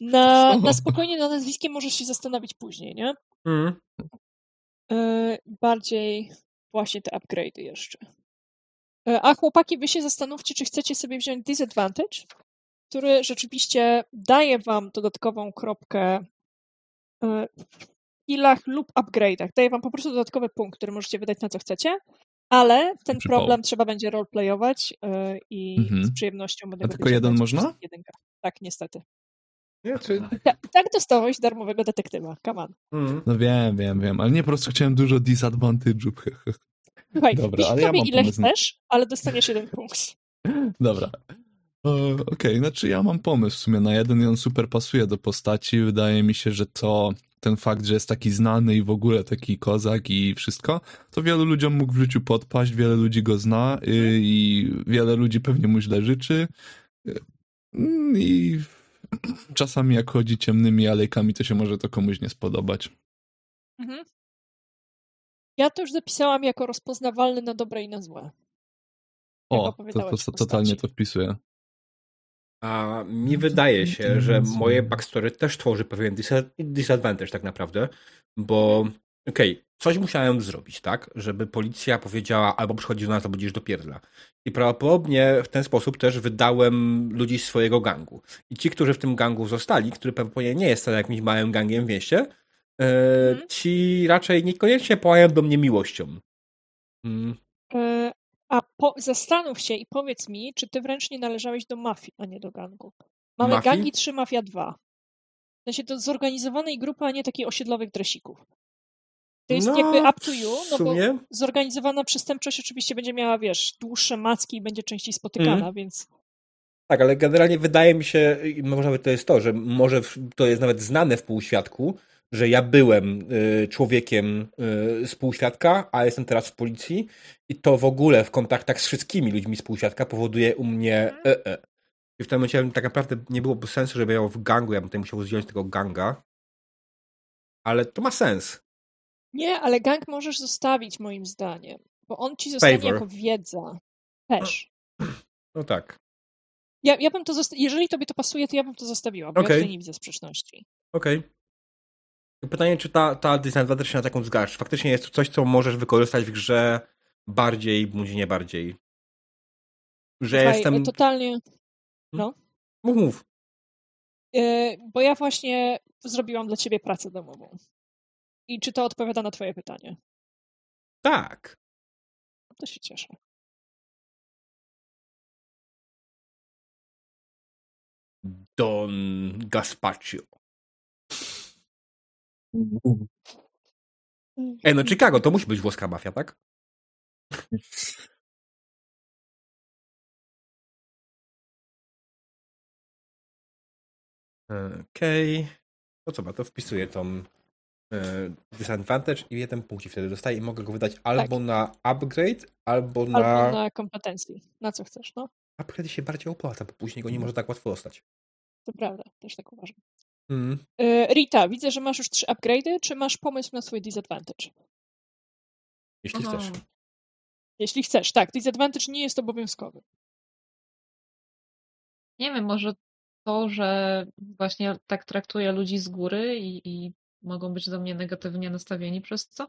Na, na spokojnie nad nazwiskiem możesz się zastanowić później, nie? Mm. Yy, bardziej właśnie te upgrade'y jeszcze. E, A chłopaki, wy się zastanówcie, czy chcecie sobie wziąć disadvantage, który rzeczywiście daje wam dodatkową kropkę e, w skillach lub upgrade'ach. Daje wam po prostu dodatkowy punkt, który możecie wydać na co chcecie, ale ten Przypał. problem trzeba będzie roleplayować e, i Mhm. z przyjemnością będę A go tylko jeden można? Jedynka. Tak, niestety. Nie, czy... Ta, tak dostałeś darmowego detektywa. Come on. Mm. No wiem, wiem, wiem, ale nie po prostu chciałem dużo disadvantage'ów. Słuchaj, Dobra, ale ja mam ile pomysł chcesz, ale dostaniesz jeden punkt. Dobra. Okej, znaczy ja mam pomysł w sumie na jeden i on super pasuje do postaci. Wydaje mi się, że to ten fakt, że jest taki znany i w ogóle taki kozak i wszystko, to wielu ludziom mógł w życiu podpaść, wiele ludzi go zna y, i wiele ludzi pewnie mu źle życzy. Y, I czasami jak chodzi ciemnymi alejkami, to się może to komuś nie spodobać. Mhm. Ja to już zapisałam jako rozpoznawalny na dobre i na złe. O, to, to, to totalnie to wpisuję. A mi wydaje się, że moje backstory też tworzy pewien disa- disadvantage tak naprawdę, bo okej, coś musiałem zrobić, tak, żeby policja powiedziała albo przychodzi do nas, albo będziesz do pierdla. I prawdopodobnie w ten sposób też wydałem ludzi z swojego gangu. I ci, którzy w tym gangu zostali, który pewnie nie jest wcale jakimś małym gangiem w mieście, e, Mhm. ci raczej niekoniecznie płają do mnie miłością. Mm, A po, zastanów się i powiedz mi, czy ty wręcz nie należałeś do mafii, a nie do gangu. Mamy Mafii? gangi 3, mafia 2. W sensie to zorganizowanej grupy, a nie takich osiedlowych dresików. To jest no, jakby up to you, no bo zorganizowana przestępczość oczywiście będzie miała, wiesz, dłuższe macki i będzie częściej spotykana, Mhm. więc Tak, ale generalnie wydaje mi się, i może nawet to jest to, że może to jest nawet znane w półświadku, że ja byłem y, człowiekiem y, z półświadka, a jestem teraz w policji i to w ogóle w kontaktach z wszystkimi ludźmi z półświadka powoduje u mnie e, e. I w tym momencie tak naprawdę nie byłoby sensu, żeby ja w gangu, ja bym tutaj musiał zdjąć tego ganga. Ale to ma sens. Nie, ale gang możesz zostawić moim zdaniem, bo on ci zostanie Favor. jako wiedza. Też. No tak. Ja, ja bym to jeżeli tobie to pasuje, to ja bym to zostawiła, bo Okej. ja nie widzę sprzeczności. Okej. Pytanie, czy ta, ta disadvantage się na taką zgadzasz? Faktycznie jest to coś, co możesz wykorzystać w grze bardziej, bądź nie bardziej. Że Słuchaj, jestem... totalnie. Mów, mów. e, bo ja właśnie zrobiłam dla ciebie pracę domową. I czy to odpowiada na twoje pytanie? Tak. To się cieszę. Don Gaspaccio. Ej, no Chicago, to musi być włoska mafia, tak? Okej. To co ma, to wpisuję tą e, disadvantage i jeden punkt wtedy dostaję i mogę go wydać albo na upgrade, albo na... Albo na kompetencji. Na co chcesz, no? Upgrade się bardziej opłaca, bo później go nie może tak łatwo dostać. To prawda, też tak uważam. Mm. E, Rita, widzę, że masz już trzy upgrade'y, czy masz pomysł na swój disadvantage? Jeśli Aha. chcesz. Jeśli chcesz, tak, disadvantage nie jest obowiązkowy. Nie wiem, może to, że właśnie tak traktuję ludzi z góry i, i mogą być do mnie negatywnie nastawieni przez co?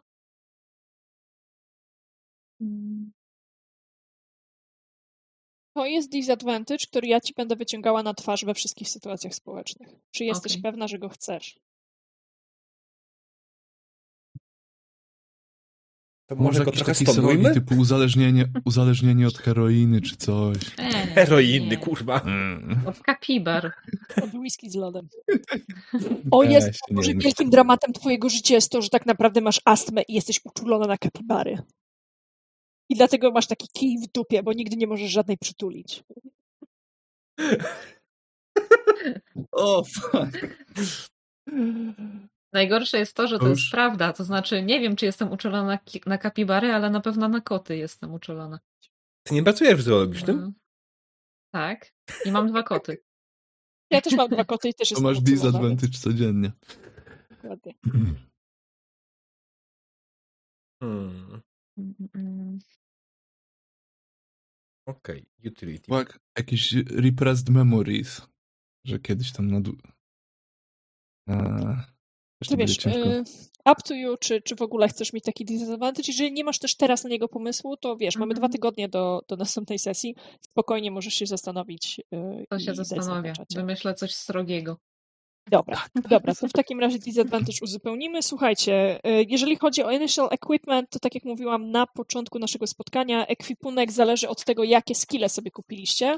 To jest disadvantage, który ja ci będę wyciągała na twarz we wszystkich sytuacjach społecznych. Czy jesteś Okej. pewna, że go chcesz? To Może może go jakiś trochę taki srogi stonujmy? typu uzależnienie, uzależnienie od heroiny czy coś. Eee, Heroiny, nie. kurwa. Mm. Od kapibar. Od whisky z lodem. O jest, nie może wielkim dramatem twojego życia jest to, że tak naprawdę masz astmę i jesteś uczulona na kapibary. I dlatego masz taki kij w dupie, bo nigdy nie możesz żadnej przytulić. O, fuck. Najgorsze jest to, że to To jest prawda. To znaczy, nie wiem, czy jestem uczulona na, na kapibary, ale na pewno na koty jestem uczulona. Ty nie pracujesz w zoologicznym? Mm. Tak. I mam dwa koty. Ja też mam dwa koty i też To jestem masz uczulona, disadvantage codziennie. dokładnie. Hmm. Mm, mm. Okej, utility. Tak, jakieś repressed memories, że kiedyś tam na... dłu- Eee, To wiesz, y, up to you, czy, czy w ogóle chcesz mieć taki disadvantage. Jeżeli nie masz też teraz na niego pomysłu, to wiesz, mamy dwa Mhm. tygodnie do, do następnej sesji. Spokojnie możesz się zastanowić. y, To się zastanowię. czacie. Wymyślę coś srogiego. Dobra, dobra, to w takim razie disadvantage uzupełnimy. Słuchajcie, y, jeżeli chodzi o initial equipment, to tak jak mówiłam na początku naszego spotkania, ekwipunek zależy od tego, jakie skille sobie kupiliście.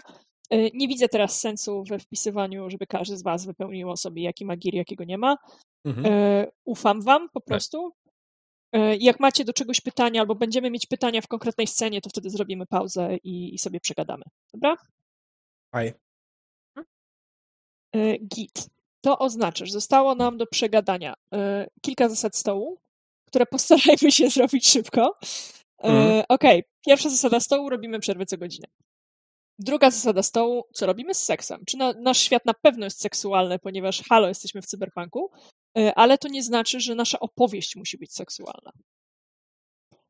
Y, Nie widzę teraz sensu we wpisywaniu, żeby każdy z Was wypełniło sobie, jaki ma gear, jakiego nie ma. Mhm. E, Ufam Wam po prostu. E, Jak macie do czegoś pytania, albo będziemy mieć pytania w konkretnej scenie, to wtedy zrobimy pauzę i, i sobie przegadamy. Dobra? Faj. E, Git. To oznacza, że zostało nam do przegadania e, kilka zasad stołu, które postarajmy się zrobić szybko. E, Mhm. Okej, pierwsza zasada stołu, robimy przerwę co godzinę. Druga zasada stołu, co robimy z seksem? Czy na, nasz świat na pewno jest seksualny, ponieważ halo, jesteśmy w cyberpunku, e, ale to nie znaczy, że nasza opowieść musi być seksualna.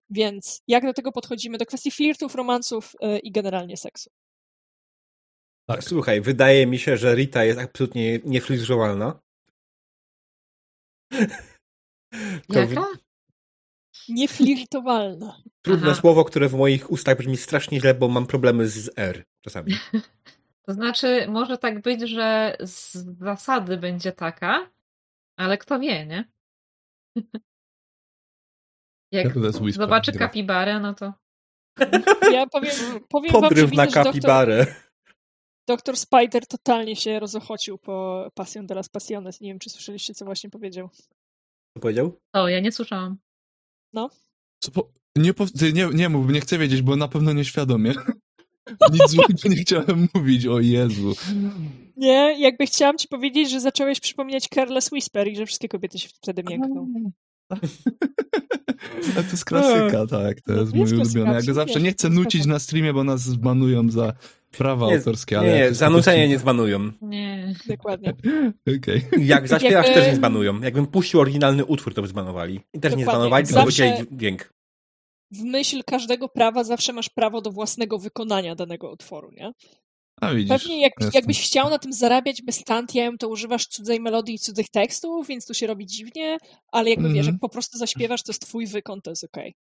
Więc jak do tego podchodzimy? Do kwestii flirtów, romansów i generalnie seksu. Tak. Słuchaj, wydaje mi się, że Rita jest absolutnie niefiltrowalna. To Jaka? w- Nieflirtowalna. trudne Aha. słowo, które w moich ustach brzmi strasznie źle, bo mam problemy z R czasami. To znaczy, może tak być, że z zasady będzie taka, ale kto wie, nie? Jak whisper, zobaczy kapibarę, no to Ja powiem, powiem wam, że Podryw widzę, na że doktor, kapibarę. Doktor Spider totalnie się rozochocił po Passion de las Passiones. Nie wiem, czy słyszeliście, co właśnie powiedział. Co powiedział? o, ja nie słyszałam. Co po... Nie, po... Nie, nie mów, nie chcę wiedzieć, bo na pewno nieświadomie. Nic złego nie chciałem mówić, o Jezu. Nie, jakby chciałam ci powiedzieć, że zacząłeś przypominać Careless Whisper i że wszystkie kobiety się wtedy miękną. A to jest klasyka, tak, to No, jest to mój ulubiony. Jak absolutnie, zawsze nie chcę nucić na streamie, bo nas zbanują za prawa Nie, autorskie, ale... Nie, nie, jest za po prostu- nucenie nie zbanują. Nie. Dokładnie. Okej. Jak zaśpiewasz, Jakby- też nie zbanują. Jakbym puścił oryginalny utwór, to by zbanowali. I też nie Dokładnie. zbanowali, tylko Zawsze- dźwięk. W myśl każdego prawa zawsze masz prawo do własnego wykonania danego utworu, nie? A widzisz. Pewnie jak, jakbyś chciał na tym zarabiać bez tantiem, to używasz cudzej melodii i cudzych tekstów, więc tu się robi dziwnie, ale jakby wiesz, Mhm. jak po prostu zaśpiewasz, to jest twój wykon, to jest okej.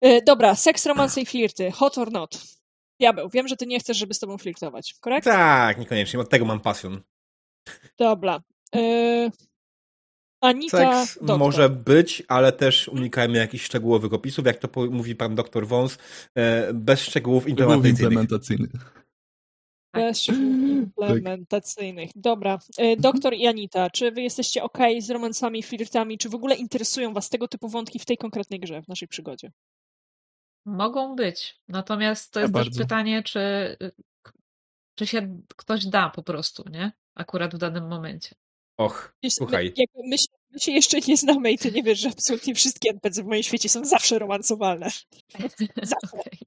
E, Dobra, seks, romanse i flirty. Hot or not? Diabeł, wiem, że ty nie chcesz, żeby z tobą flirtować, korekt? Tak, niekoniecznie. Od tego mam pasjon. Dobra. E, Anita, Seks doktor. może być, ale też unikajmy jakichś szczegółowych opisów, jak to mówi pan doktor Wąs, e, bez szczegółów Szczegółów implementacyjnych. implementacyjnych. Bez szczegółów implementacyjnych. Dobra. E, Doktor i Anita, czy wy jesteście ok z romansami, flirtami, czy w ogóle interesują was tego typu wątki w tej konkretnej grze, w naszej przygodzie? Mogą być. Natomiast to Ja jest też bardzo. pytanie, czy, czy się ktoś da po prostu, nie? Akurat w danym momencie. Och, Wiesz, słuchaj. My, jakby my, się, my się jeszcze nie znamy i ty nie wiesz, że absolutnie wszystkie NPC w moim świecie są zawsze romansowalne. Zawsze. Okej.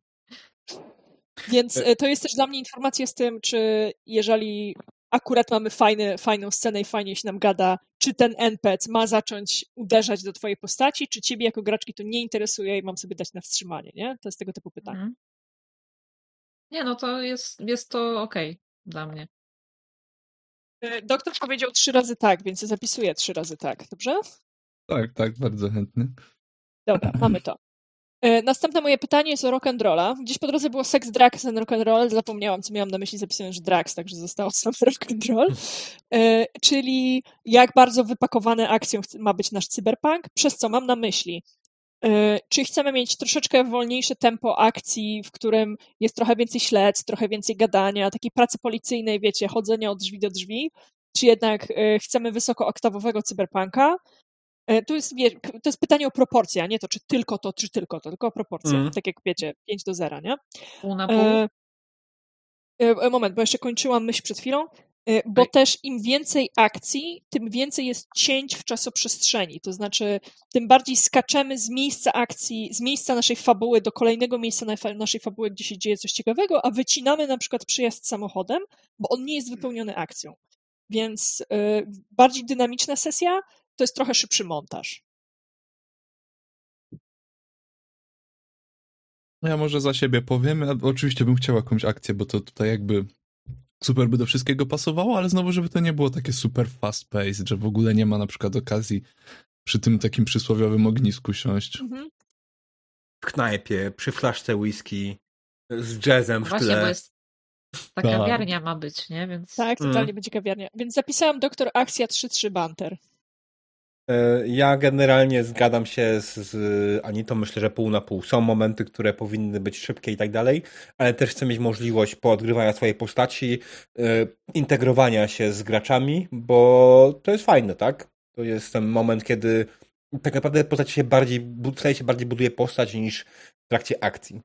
Więc e, to jest też dla mnie informacja z tym, czy jeżeli akurat mamy fajny, fajną scenę i fajnie się nam gada, czy ten NPC ma zacząć uderzać do twojej postaci, czy ciebie jako graczki to nie interesuje i mam sobie dać na wstrzymanie, nie? To jest tego typu pytanie. Mhm. Nie, no to jest, jest to okej dla mnie. E, Doktor powiedział trzy razy tak, więc ja zapisuję trzy razy tak, dobrze? Tak, tak, bardzo chętny. Dobra, mamy to. E, Następne moje pytanie jest o rock'n'rolla. Gdzieś po drodze było sex, drugs and rock'n'roll. Zapomniałam, co miałam na myśli, zapisując że drugs, także zostało same rock'n'roll. E, Czyli jak bardzo wypakowany akcją ma być nasz cyberpunk, przez co mam na myśli. e, Czy chcemy mieć troszeczkę wolniejsze tempo akcji, w którym jest trochę więcej śledztw, trochę więcej gadania, takiej pracy policyjnej, wiecie, chodzenia od drzwi do drzwi, czy jednak chcemy wysokooktawowego cyberpunka, E, Tu jest, wie, to jest pytanie o proporcje, a nie to, czy tylko to, czy tylko to, tylko o proporcje. Mhm. Tak jak wiecie, 5 do 0, nie? Pół na pół. E, e, moment, bo jeszcze kończyłam myśl przed chwilą. E, Bo Okej. też im więcej akcji, tym więcej jest cięć w czasoprzestrzeni. To znaczy, tym bardziej skaczemy z miejsca akcji, z miejsca naszej fabuły do kolejnego miejsca na fa- naszej fabuły, gdzie się dzieje coś ciekawego, a wycinamy na przykład przyjazd samochodem, bo on nie jest wypełniony akcją. Więc e, bardziej dynamiczna sesja to jest trochę szybszy montaż. No Ja może za siebie powiem. Ja oczywiście bym chciał jakąś akcję, bo to tutaj jakby super by do wszystkiego pasowało, ale znowu, żeby to nie było takie super fast paced, że w ogóle nie ma na przykład okazji przy tym takim przysłowiowym ognisku siąść. Mhm. W knajpie, przy flaszce whisky, z jazzem w Właśnie, tle. bo jest ta Tak. kawiarnia ma być, nie? Więc Tak, totalnie Mm. będzie kawiarnia. Więc zapisałam doktor Akcja 3-3 Banter. E, Ja generalnie zgadzam się z, z Anitą, myślę, że pół na pół. Są momenty, które powinny być szybkie i tak dalej, ale też chcę mieć możliwość poodgrywania swojej postaci, e, integrowania się z graczami, bo to jest fajne, tak? To jest ten moment, kiedy tak naprawdę postać się bardziej, staje się bardziej buduje postać niż w trakcie akcji.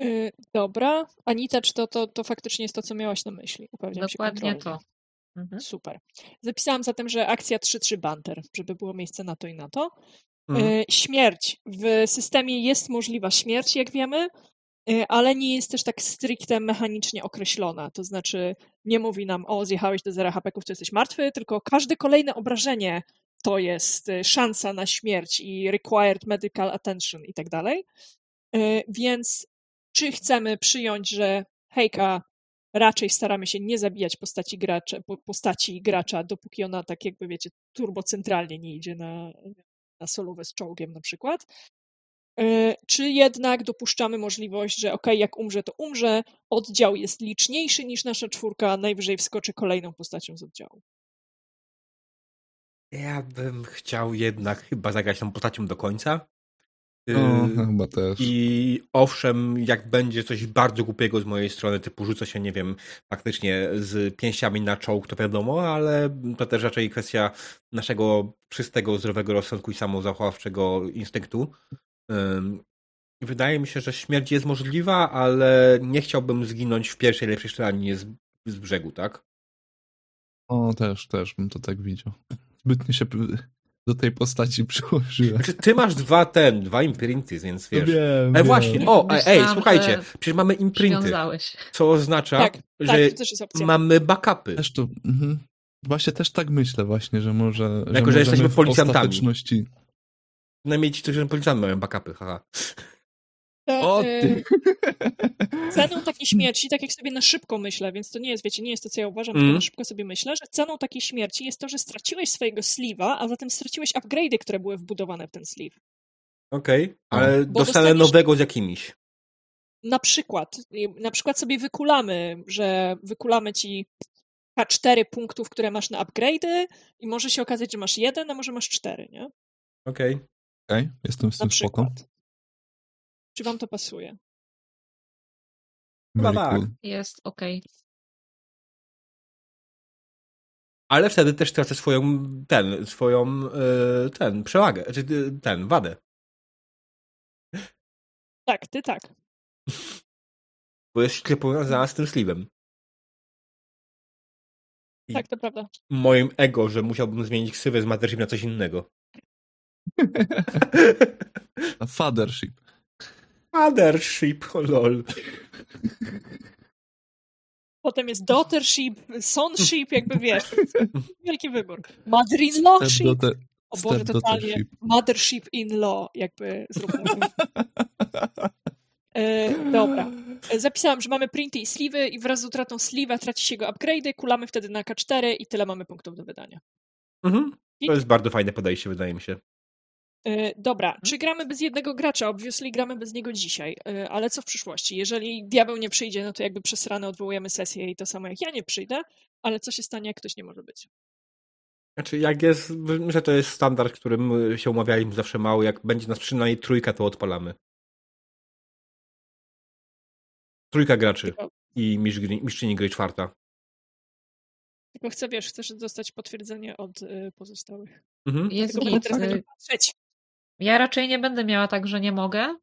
Yy, dobra. Anita, czy to, to, to faktycznie jest to, co miałaś na myśli? Upewniam się dokładnie to. Mhm. Super. Zapisałam zatem, że akcja 3-3 Banter, żeby było miejsce na to i na to. Mhm. E, Śmierć. W systemie jest możliwa śmierć, jak wiemy, e, ale nie jest też tak stricte mechanicznie określona. To znaczy, nie mówi nam, o, zjechałeś do zera hapeków, to jesteś martwy, tylko każde kolejne obrażenie to jest e, szansa na śmierć i required medical attention i tak dalej. Więc czy chcemy przyjąć, że hejka, raczej staramy się nie zabijać postaci gracza, po- postaci gracza, dopóki ona tak jakby, wiecie, turbocentralnie nie idzie na, na solówę z czołgiem na przykład. E, Czy jednak dopuszczamy możliwość, że ok, jak umrze, to umrze, oddział jest liczniejszy niż nasza czwórka, najwyżej wskoczy kolejną postacią z oddziału. Ja bym chciał jednak chyba zagrać tą postacią do końca. No, chyba też. I owszem, jak będzie coś bardzo głupiego z mojej strony, typu rzucę się, nie wiem, faktycznie z pięściami na czołg, to wiadomo, ale to też raczej kwestia naszego czystego, zdrowego rozsądku i samozachowawczego instynktu. Wydaje mi się, że śmierć jest możliwa, ale nie chciałbym zginąć w pierwszej lepszej strzelaninie z, z brzegu, tak? O, też, też bym to tak widział. Zbytnio się do tej postaci przyłożyłem. Znaczy, ty masz dwa ten, dwa imprinty, więc wiesz. No wiem, Ej, wiem. właśnie, o, ej, ej, Myślałam, słuchajcie, że przecież mamy imprinty, Przywiązałeś. co oznacza, Tak, że tak, to też jest opcja. mamy backupy. Też to, mhm. Właśnie też tak myślę właśnie, że może... Jako, że możemy jesteśmy w policjantami. ostateczności... Przynajmniej ci, którzy policjantami mają backupy, haha. To, O, ty. Ceną takiej śmierci, tak jak sobie na szybko myślę, więc to nie jest, wiecie, nie jest to, co ja uważam, Mm. tylko na szybko sobie myślę, że ceną takiej śmierci jest to, że straciłeś swojego sleeve'a, a zatem straciłeś upgrade'y, które były wbudowane w ten sleeve. Okej, ale Bo dostanę dostaniesz- nowego z jakimiś. Na przykład, na przykład sobie wykulamy, że wykulamy ci K4 punktów, które masz na upgrade'y i może się okazać, że masz jeden, a może masz cztery, nie? Okej. Okej, jestem z tym spoko. Czy wam to pasuje? Chyba Very tak. cool. Jest okej. Ale wtedy też tracę swoją, ten, swoją, e, ten, przewagę, czy e, ten, wadę. Tak, ty tak. Bo jest ściśle powiązana z tym sleeve'em. I- Tak, to prawda. Moim ego, że musiałbym zmienić ksywę z Mothership na coś innego. A Fathership. Mothership, o lol. Potem jest daughtership, sonship, jakby wiesz. Wielki wybór. Mother-in-lawship. Stepdaughter- O Boże, totalnie. Mothership in law, jakby zróbmy. E, dobra. Zapisałam, że mamy printy i sliwy i wraz z utratą sliwa traci się go upgrade'y, kulamy wtedy na K4 i tyle mamy punktów do wydania. Mhm. To jest bardzo fajne podejście, wydaje mi się. E, Dobra, czy gramy bez jednego gracza? Obviously gramy bez niego dzisiaj, E, ale co w przyszłości? Jeżeli diabeł nie przyjdzie, no to jakby przez ranę odwołujemy sesję i to samo jak ja nie przyjdę, ale co się stanie, jak ktoś nie może być? Znaczy, jak jest, że to jest standard, którym się umawialiśmy zawsze mało, jak będzie nas przynajmniej trójka, to odpalamy. Trójka graczy i mistrzyni gry czwarta. tylko chcę, wiesz, chcesz dostać potwierdzenie od pozostałych. Mhm. Jest Tylko git. teraz na patrzeć. Ja raczej nie będę miała tak, że nie mogę.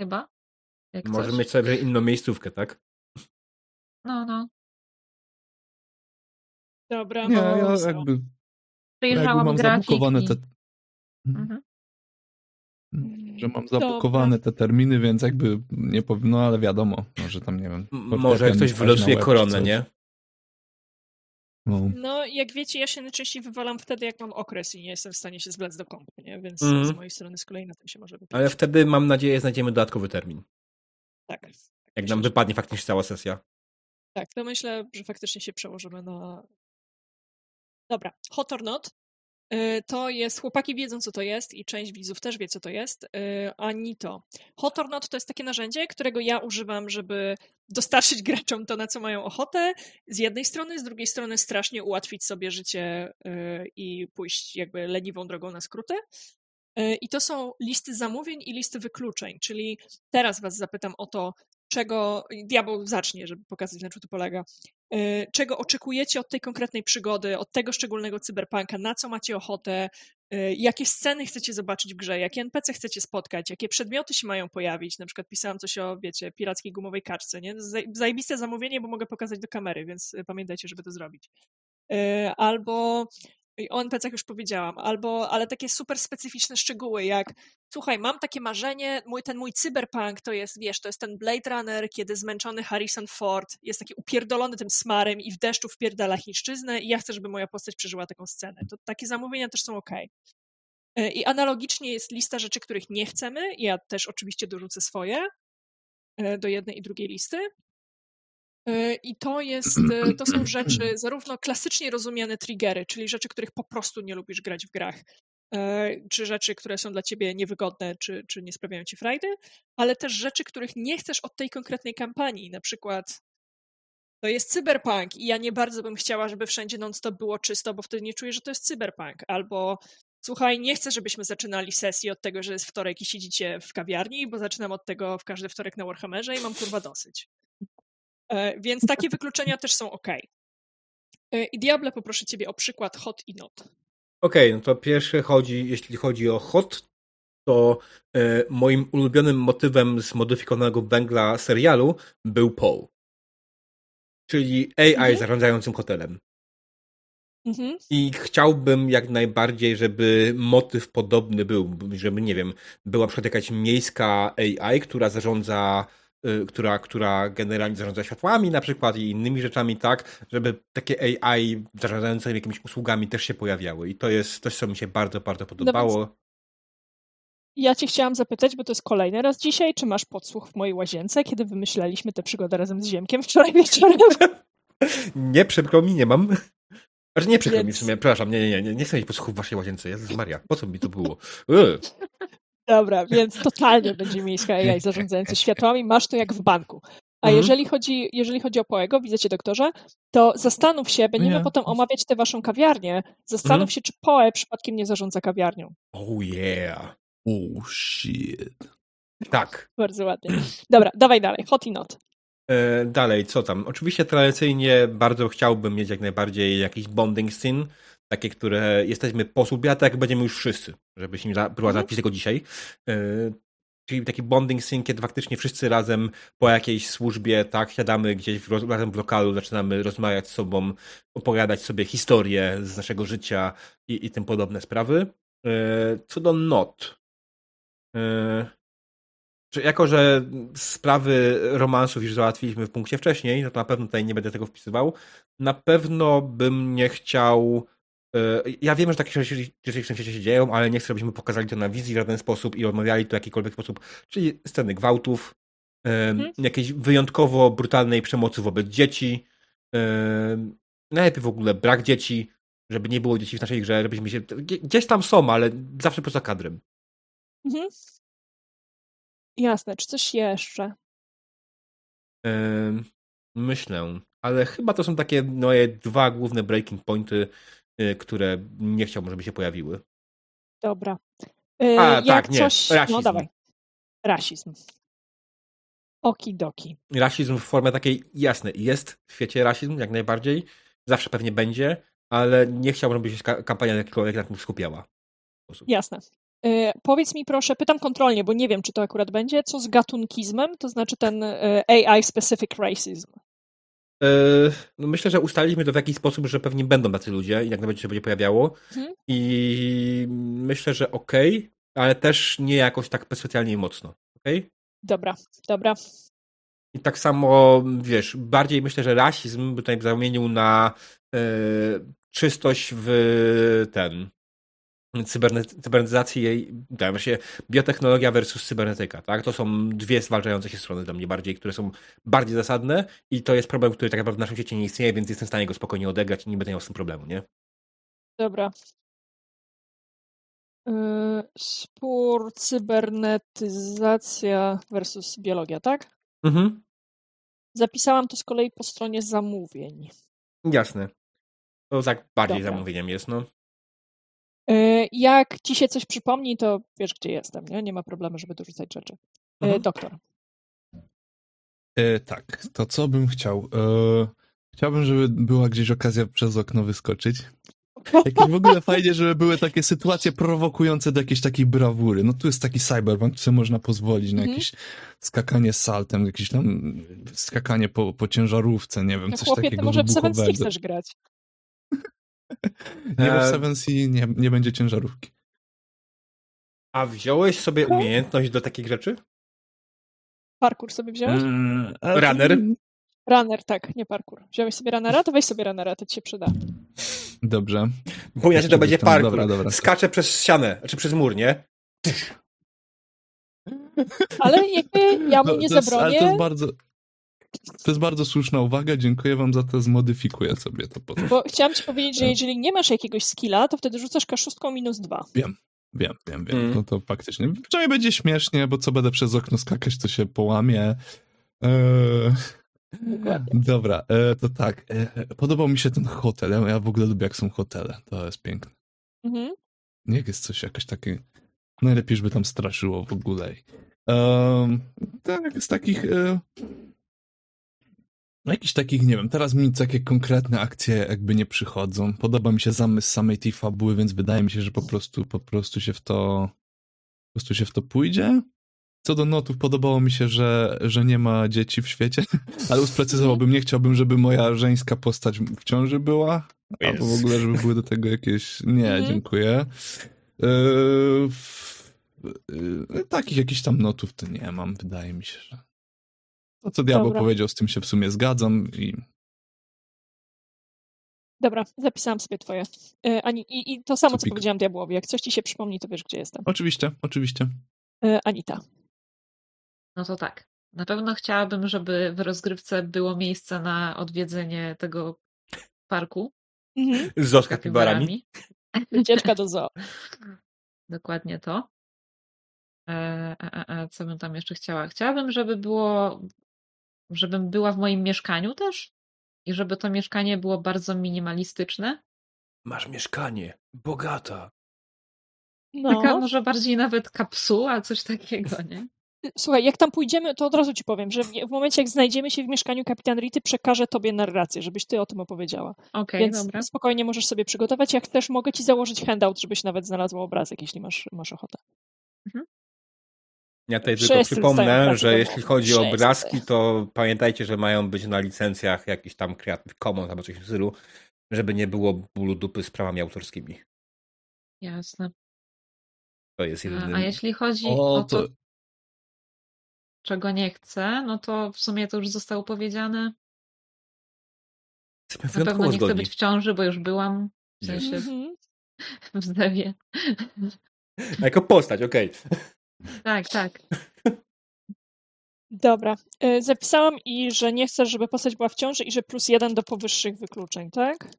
Chyba. Jak Może coś. mieć sobie inną miejscówkę, tak? No, no. Dobra, Nie, no, ja jakby, jakby Przyjrzałam mam i... te... Mhm. Że mam Dobra. zablokowane te terminy, więc jakby nie powiem, no ale wiadomo, może tam nie wiem. Może jak ktoś wylosuje koronę, nie? No. No, jak wiecie, ja się najczęściej wywalam wtedy, jak mam okres i nie jestem w stanie się zblec do kompu, nie? Więc Mhm. z mojej strony z kolei na tym się może wypić. Ale wtedy, mam nadzieję, znajdziemy dodatkowy termin. Tak. Jak nam wypadnie faktycznie cała sesja. Tak, to myślę, że faktycznie się przełożymy na. Dobra, hot or not. Y, to jest, chłopaki wiedzą, co to jest i część widzów też wie, co to jest. Y, Ani to. Hot or not to jest takie narzędzie, którego ja używam, żeby dostarczyć graczom to, na co mają ochotę. Z jednej strony, z drugiej strony strasznie ułatwić sobie życie y, i pójść jakby leniwą drogą na skróty. I to są listy zamówień i listy wykluczeń, czyli teraz was zapytam o to, czego, diabeł zacznie, żeby pokazać, na czym to polega, czego oczekujecie od tej konkretnej przygody, od tego szczególnego cyberpunka, na co macie ochotę, e, jakie sceny chcecie zobaczyć w grze, jakie NPC chcecie spotkać, jakie przedmioty się mają pojawić. Na przykład pisałam coś o, wiecie, pirackiej gumowej kaczce, nie? Zajebiste zamówienie, bo mogę pokazać do kamery, więc pamiętajcie, żeby to zrobić. Albo o NPC-ach już powiedziałam, albo, ale takie super specyficzne szczegóły, jak słuchaj, mam takie marzenie, mój, ten mój cyberpunk to jest, wiesz, to jest ten Blade Runner, kiedy zmęczony Harrison Ford jest taki upierdolony tym smarem i w deszczu wpierdala chińszczyznę i ja chcę, żeby moja postać przeżyła taką scenę. To takie zamówienia też są ok. E, I analogicznie jest lista rzeczy, których nie chcemy. Ja też oczywiście dorzucę swoje e, do jednej i drugiej listy. E, I to jest, e, to są rzeczy, zarówno klasycznie rozumiane triggery, czyli rzeczy, których po prostu nie lubisz grać w grach, e, czy rzeczy, które są dla ciebie niewygodne, czy, czy nie sprawiają ci frajdy, ale też rzeczy, których nie chcesz od tej konkretnej kampanii. Na przykład to jest cyberpunk i ja nie bardzo bym chciała, żeby wszędzie non-stop było czysto, bo wtedy nie czuję, że to jest cyberpunk. Albo słuchaj, nie chcę, żebyśmy zaczynali sesję od tego, że jest wtorek i siedzicie w kawiarni, bo zaczynam od tego w każdy wtorek na Warhammerze i mam kurwa dosyć. E, więc takie wykluczenia też są ok. E, I Diable, poproszę ciebie o przykład hot i not. Okej, okay, no to pierwsze chodzi, jeśli chodzi o hot, to e, moim ulubionym motywem zmodyfikowanego węgla serialu był Paul. Czyli AI mhm. zarządzającym hotelem. Mhm. I chciałbym jak najbardziej, żeby motyw podobny był, żeby, nie wiem, była na przykład jakaś miejska AI, która zarządza która, która generalnie zarządza światłami na przykład i innymi rzeczami, tak, żeby takie AI zarządzające jakimiś usługami też się pojawiały. I to jest coś, co mi się bardzo, bardzo podobało. No ja cię chciałam zapytać, bo to jest kolejny raz dzisiaj, czy masz podsłuch w mojej łazience, kiedy wymyślaliśmy tę przygodę razem z Ziemkiem wczoraj wieczorem? nie, przykro mi, nie mam. Znaczy nie przykro Więc... mi w sumie, przepraszam, nie, nie, nie, nie, nie chcę mieć podsłuchu w waszej łazience. Jezus Maria, po co mi to było? Dobra, więc totalnie będzie miejska AI zarządzająca światłami. Masz to jak w banku. A mhm. jeżeli, chodzi, jeżeli chodzi o Poego, widzę cię doktorze, to zastanów się, będziemy potem omawiać tę waszą kawiarnię, zastanów mhm. się, czy Poe przypadkiem nie zarządza kawiarnią. Oh yeah. Oh shit. Tak. Bardzo ładnie. Dobra, dawaj dalej. Hot i not. E, dalej, co tam? Oczywiście tradycyjnie bardzo chciałbym mieć jak najbardziej jakiś bonding scene, takie, które jesteśmy po tak będziemy już wszyscy, żebyśmy próbować mhm. załatwić tego dzisiaj. Yy, czyli taki bonding scene, kiedy faktycznie wszyscy razem po jakiejś służbie, tak, siadamy gdzieś w, razem w lokalu, zaczynamy rozmawiać z sobą, opowiadać sobie historię z naszego życia i, i tym podobne sprawy. Yy, co do not. Yy, jako, że sprawy romansów już załatwiliśmy w punkcie wcześniej, no to na pewno tutaj nie będę tego wpisywał. Na pewno bym nie chciał ja wiem, że takie rzeczy w tym świecie się dzieją, ale nie chcę, żebyśmy pokazali to na wizji w żaden sposób i omawiali to w jakikolwiek sposób. Czyli sceny gwałtów, hmm. jakiejś wyjątkowo brutalnej przemocy wobec dzieci, najlepiej w ogóle brak dzieci, żeby nie było dzieci w naszej grze, żebyśmy się... Gdzieś tam są, ale zawsze poza kadrem. Mhm. Jasne. Czy coś jeszcze? Myślę, ale chyba to są takie moje dwa główne breaking pointy, które nie chciałbym, żeby się pojawiły. Dobra. Y, A, tak, nie. Coś... No, Rasizm. No dawaj. Rasizm. Okidoki. Rasizm w formie takiej, jasne, jest w świecie rasizm, jak najbardziej. Zawsze pewnie będzie, ale nie chciałbym, żeby się kampania jakikolwiek na tym skupiała. Jasne. Yy, powiedz mi proszę, pytam kontrolnie, bo nie wiem, czy to akurat będzie, co z gatunkizmem, to znaczy ten yy, AI-specific racism. E, no myślę, że ustaliliśmy to w jakiś sposób, że pewnie będą tacy ludzie i jak najbardziej się będzie pojawiało. Mhm. I myślę, że okej, okay, ale też nie jakoś tak specjalnie mocno. Okay? Dobra, dobra. I tak samo, wiesz, bardziej myślę, że rasizm by tutaj zamienił na e, czystość w ten cybernetyzacji jej, tam się biotechnologia versus cybernetyka, tak? To są dwie zwalczające się strony dla mnie bardziej, które są bardziej zasadne i to jest problem, który tak naprawdę w naszym świecie nie istnieje, więc jestem w stanie go spokojnie odegrać i nie będę miał z tym problemu, nie? Dobra. Yy, spór, cybernetyzacja versus biologia, tak? Mhm. Zapisałam to z kolei po stronie zamówień. Jasne. To tak bardziej Dobra. zamówieniem jest, no. Yy, Jak ci się coś przypomni, to wiesz, gdzie jestem, nie? Nie ma problemu, żeby dorzucać rzeczy. Yy, Mhm. Doktor. E, tak, to co bym chciał? E, chciałbym, żeby była gdzieś okazja przez okno wyskoczyć. Jakieś w ogóle fajnie, żeby były takie sytuacje prowokujące do jakiejś takiej brawury. No tu jest taki cyberpunk, sobie można pozwolić na Mhm. jakieś skakanie z saltem, jakieś tam skakanie po, po ciężarówce, nie wiem, No coś chłopie, ty takiego może w Seven. Sea chcesz grać. Nie, bo w E, Seven Sea nie, nie będzie ciężarówki. A wziąłeś sobie umiejętność do takich rzeczy? Parkour sobie wziąłeś? Ale to- Runner? Runner, tak, nie parkour. Wziąłeś sobie runnera? To weź sobie runnera, to ci się przyda. Dobrze. Bo inaczej to będzie tam- parkour. dobra, dobra. Skacze przez ścianę, czy przez mur, nie? Ale jakby ja mu No, nie to jest, ale to jest bardzo... To jest bardzo słuszna uwaga, dziękuję wam za to, zmodyfikuję sobie to potem. Bo chciałam ci powiedzieć, że jeżeli nie masz jakiegoś skilla, to wtedy rzucasz kaszustką minus dwa. Wiem, wiem, wiem. Mm. No to faktycznie. Przynajmniej będzie śmiesznie, bo co będę przez okno skakać, to się połamie. Eee, Dokładnie. dobra, e, to tak. E, podobał mi się ten hotel. Ja, w ogóle lubię, jak są hotele. To jest piękne. Mhm. Niech jest coś jakoś takie. Najlepiej, żeby tam straszyło w ogóle. Um, tak, z takich. No jakichś takich, nie wiem, teraz mi takie konkretne akcje jakby nie przychodzą. Podoba mi się zamysł samej tej fabuły, więc wydaje mi się, że po prostu, po prostu się w to po prostu się w to pójdzie. Co do notów, podobało mi się, że, że nie ma dzieci w świecie, ale usprecyzowałbym, nie chciałbym, żeby moja żeńska postać w ciąży była, albo w ogóle, żeby były do tego jakieś... Nie, Mhm. dziękuję. Yy, w- yy, takich jakichś tam notów to nie mam, wydaje mi się, że... To, co diabeł Dobra. powiedział, z tym się w sumie zgadzam i Dobra, zapisałam sobie twoje. E, Ani, i, I to samo, co Supik. powiedziałam diabłowi. Jak coś ci się przypomni, to wiesz, gdzie jestem. oczywiście, oczywiście. E, Anita. No to tak. Na pewno chciałabym, żeby w rozgrywce było miejsce na odwiedzenie tego parku. Mhm. Z kapibarami. Wycieczka do zoo. Dokładnie to. E, e, e, e, co bym tam jeszcze chciała? Chciałabym, żeby było, żebym była w moim mieszkaniu też i żeby to mieszkanie było bardzo minimalistyczne. Masz mieszkanie. Bogata. Taka No. może bardziej nawet kapsuła, coś takiego, nie? Słuchaj, jak tam pójdziemy, to od razu ci powiem, że w, momencie, jak znajdziemy się w mieszkaniu kapitan Rity, przekażę tobie narrację, żebyś ty o tym opowiedziała. Okej, Więc dobra. spokojnie możesz sobie przygotować. Jak też mogę ci założyć handout, żebyś nawet znalazła obrazek, jeśli masz, masz ochotę. Ja tutaj Wszyscy tylko przypomnę, że jeśli chodzi o Wszyscy. obrazki, to pamiętajcie, że mają być na licencjach jakiś tam Creative Commons albo coś w stylu, żeby nie było bólu dupy z prawami autorskimi. Jasne. To jest A, jedyny... a jeśli chodzi O, o to, to czego nie chcę, no to w sumie to już zostało powiedziane. Na pewno nie chcę zgodni. być w ciąży, bo już byłam. W sensie Mhm. w zlewie. Jako postać, okej. Tak, tak. Dobra. E, Zapisałam i że nie chcesz, żeby postać była w ciąży i że plus jeden do powyższych wykluczeń, tak?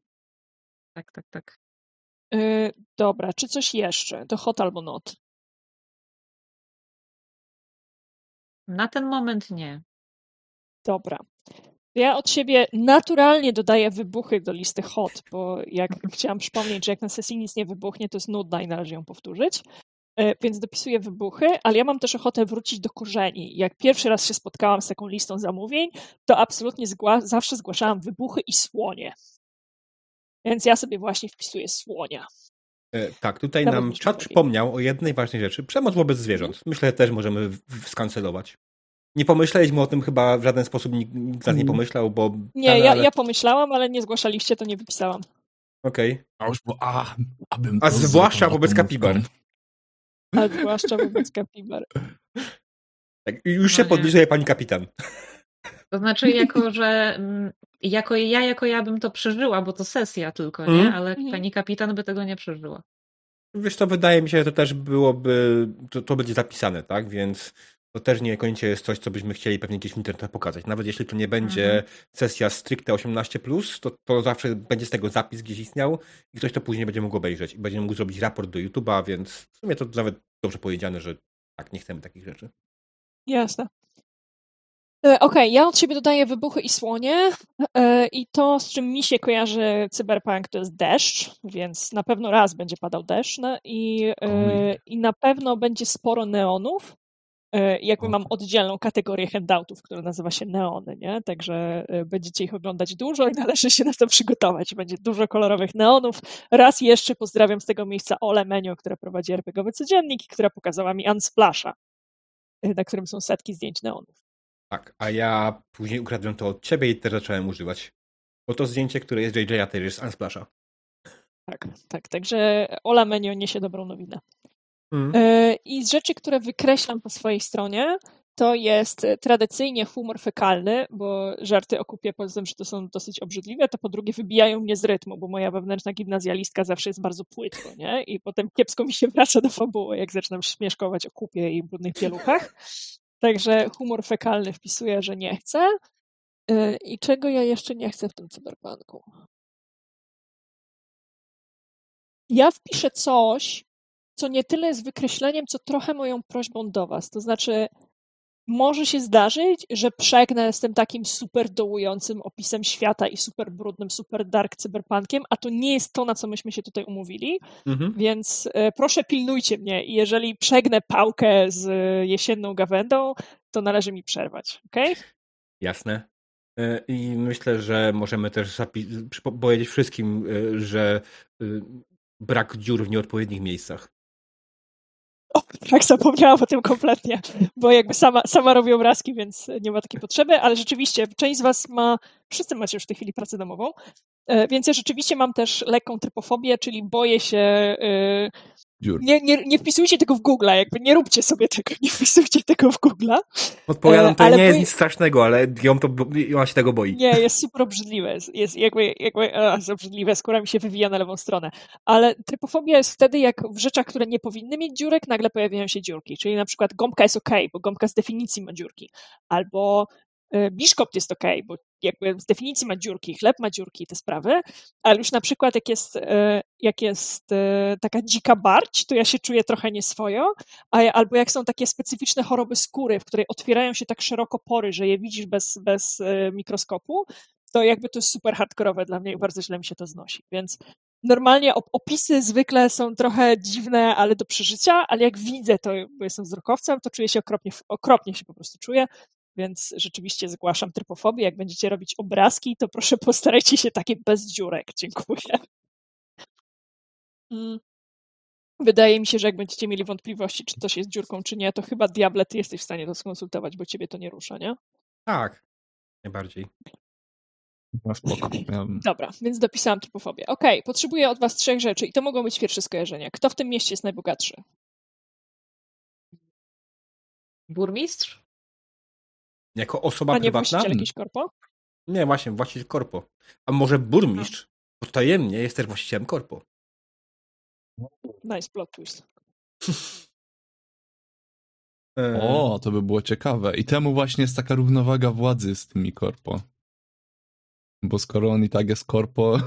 Tak, tak, tak. E, Dobra. Czy coś jeszcze? Do hot albo not? Na ten moment nie. Dobra. Ja od siebie naturalnie dodaję wybuchy do listy hot, bo jak chciałam przypomnieć, że jak na sesji nic nie wybuchnie, to jest nudna i należy ją powtórzyć. E, Więc dopisuję wybuchy, ale ja mam też ochotę wrócić do korzeni. Jak pierwszy raz się spotkałam z taką listą zamówień, to absolutnie zgła- zawsze zgłaszałam wybuchy i słonie. Więc ja sobie właśnie wpisuję słonia. E, Tak, tutaj Nawet nam czat przypomniał o jednej ważnej rzeczy. Przemoc wobec zwierząt. Myślę, że też możemy skancelować. Nie pomyśleliśmy o tym chyba w żaden sposób, nikt z nas nie Mhm. pomyślał, bo... Nie, ale- ja, ale- ja pomyślałam, ale nie zgłaszaliście, to nie wypisałam. Okej. A już, bo, a, abym A to zwłaszcza wobec kapibar. Ale zwłaszcza wobec kapibar. Tak, już się No podliżuje pani kapitan. To znaczy, jako że mm, jako ja, jako ja bym to przeżyła, bo to sesja tylko, nie? Mhm. Ale Mhm. pani kapitan by tego nie przeżyła. Wiesz co, wydaje mi się, że to też byłoby, to, to będzie zapisane, tak? Więc to też niekoniecznie jest coś, co byśmy chcieli pewnie gdzieś w internecie pokazać. Nawet jeśli to nie będzie Mhm. sesja stricte 18+, to, to zawsze będzie z tego zapis gdzieś istniał i ktoś to później będzie mógł obejrzeć i będzie mógł zrobić raport do YouTube'a, więc w sumie to nawet dobrze powiedziane, że tak, nie chcemy takich rzeczy. Jasne. E, Okej, ja od siebie dodaję wybuchy i słonie e, i to, z czym mi się kojarzy cyberpunk, to jest deszcz, więc na pewno raz będzie padał deszcz no, i, e, i na pewno będzie sporo neonów. E, Jakby mam oddzielną kategorię handoutów, która nazywa się neony, nie? Także e, będziecie ich oglądać dużo i należy się na to przygotować. Będzie dużo kolorowych neonów. Raz jeszcze pozdrawiam z tego miejsca Ole Menio, która prowadzi RPGowy Codziennik i która pokazała mi Unsplasha, e, na którym są setki zdjęć neonów. Tak, a ja później ukradłem to od ciebie i też zacząłem używać. Bo to zdjęcie, które jest JJ, a też jest Unsplasha. Tak, tak. Także Ola Menio niesie dobrą nowinę. Mm. E, I z rzeczy, które wykreślam po swojej stronie, to jest tradycyjnie humor fekalny, bo żarty o kupie, poza tym, że to są dosyć obrzydliwe, to po drugie wybijają mnie z rytmu, bo moja wewnętrzna gimnazjalistka zawsze jest bardzo płytko, nie? I potem kiepsko mi się wraca do fabuły, jak zaczynam śmieszkować o kupie i brudnych pieluchach. Także humor fekalny wpisuję, że nie chcę. E, I czego ja jeszcze nie chcę w tym cyberpunku? Ja wpiszę coś, co nie tyle jest wykreśleniem, co trochę moją prośbą do Was. To znaczy, może się zdarzyć, że przegnę z tym takim super dołującym opisem świata i super brudnym, super dark cyberpunkiem, a to nie jest to, na co myśmy się tutaj umówili, Mhm. więc e, proszę pilnujcie mnie i jeżeli przegnę pałkę z e, jesienną gawędą, to należy mi przerwać, okej? Jasne. E, I myślę, że możemy też powiedzieć wszystkim, e, że brak dziur w nieodpowiednich miejscach. O, tak zapomniałam o tym kompletnie, bo jakby sama, sama robię obrazki, więc nie ma takiej potrzeby, ale rzeczywiście część z Was ma, wszyscy macie już w tej chwili pracę domową, e, więc ja rzeczywiście mam też lekką trypofobię, czyli boję się, e, Dziur. nie, nie, nie wpisujcie tego w Google, jakby nie róbcie sobie tego, nie wpisujcie tego w Google. Odpowiadam, to ale nie jest boję- nic strasznego, ale ją to, ona się tego boi. Nie, jest super obrzydliwe. Jest, jest jakby, jakby a, jest obrzydliwe, skóra mi się wywija na lewą stronę. Ale trypofobia jest wtedy, jak w rzeczach, które nie powinny mieć dziurek, nagle pojawiają się dziurki. Czyli na przykład gąbka jest ok, bo gąbka z definicji ma dziurki. Albo biszkopt jest ok, bo jakby z definicji ma dziurki, chleb ma dziurki, te sprawy. Ale już na przykład jak jest, y, jak jest y, taka dzika barć, to ja się czuję trochę nieswojo. Albo jak są takie specyficzne choroby skóry, w której otwierają się tak szeroko pory, że je widzisz bez, bez mikroskopu, to jakby to jest super hardkorowe dla mnie i bardzo źle mi się to znosi. Więc normalnie op- opisy zwykle są trochę dziwne, ale do przeżycia, ale jak widzę to, bo jestem wzrokowcem, to czuję się okropnie, okropnie się po prostu czuję. Więc rzeczywiście zgłaszam trypofobię. Jak będziecie robić obrazki, to proszę postarajcie się takie bez dziurek. Dziękuję. Mm. Wydaje mi się, że jak będziecie mieli wątpliwości, czy coś jest dziurką, czy nie, to chyba Diable, ty jesteś w stanie to skonsultować, bo ciebie to nie rusza, nie? Tak, najbardziej. Spoko. Ja, Dobra, więc dopisałam trypofobię. Okej, potrzebuję od was trzech rzeczy i to mogą być pierwsze skojarzenia. Kto w tym mieście jest najbogatszy? Burmistrz? Jako osoba A nie prywatna? właściciel jakiejś korpo? Nie, właśnie, właściciel korpo. A może burmistrz potajemnie jest też właścicielem korpo. Nice plot twist. E, o, to by było ciekawe. I temu właśnie jest taka równowaga władzy z tymi korpo. Bo skoro on i tak jest korpo,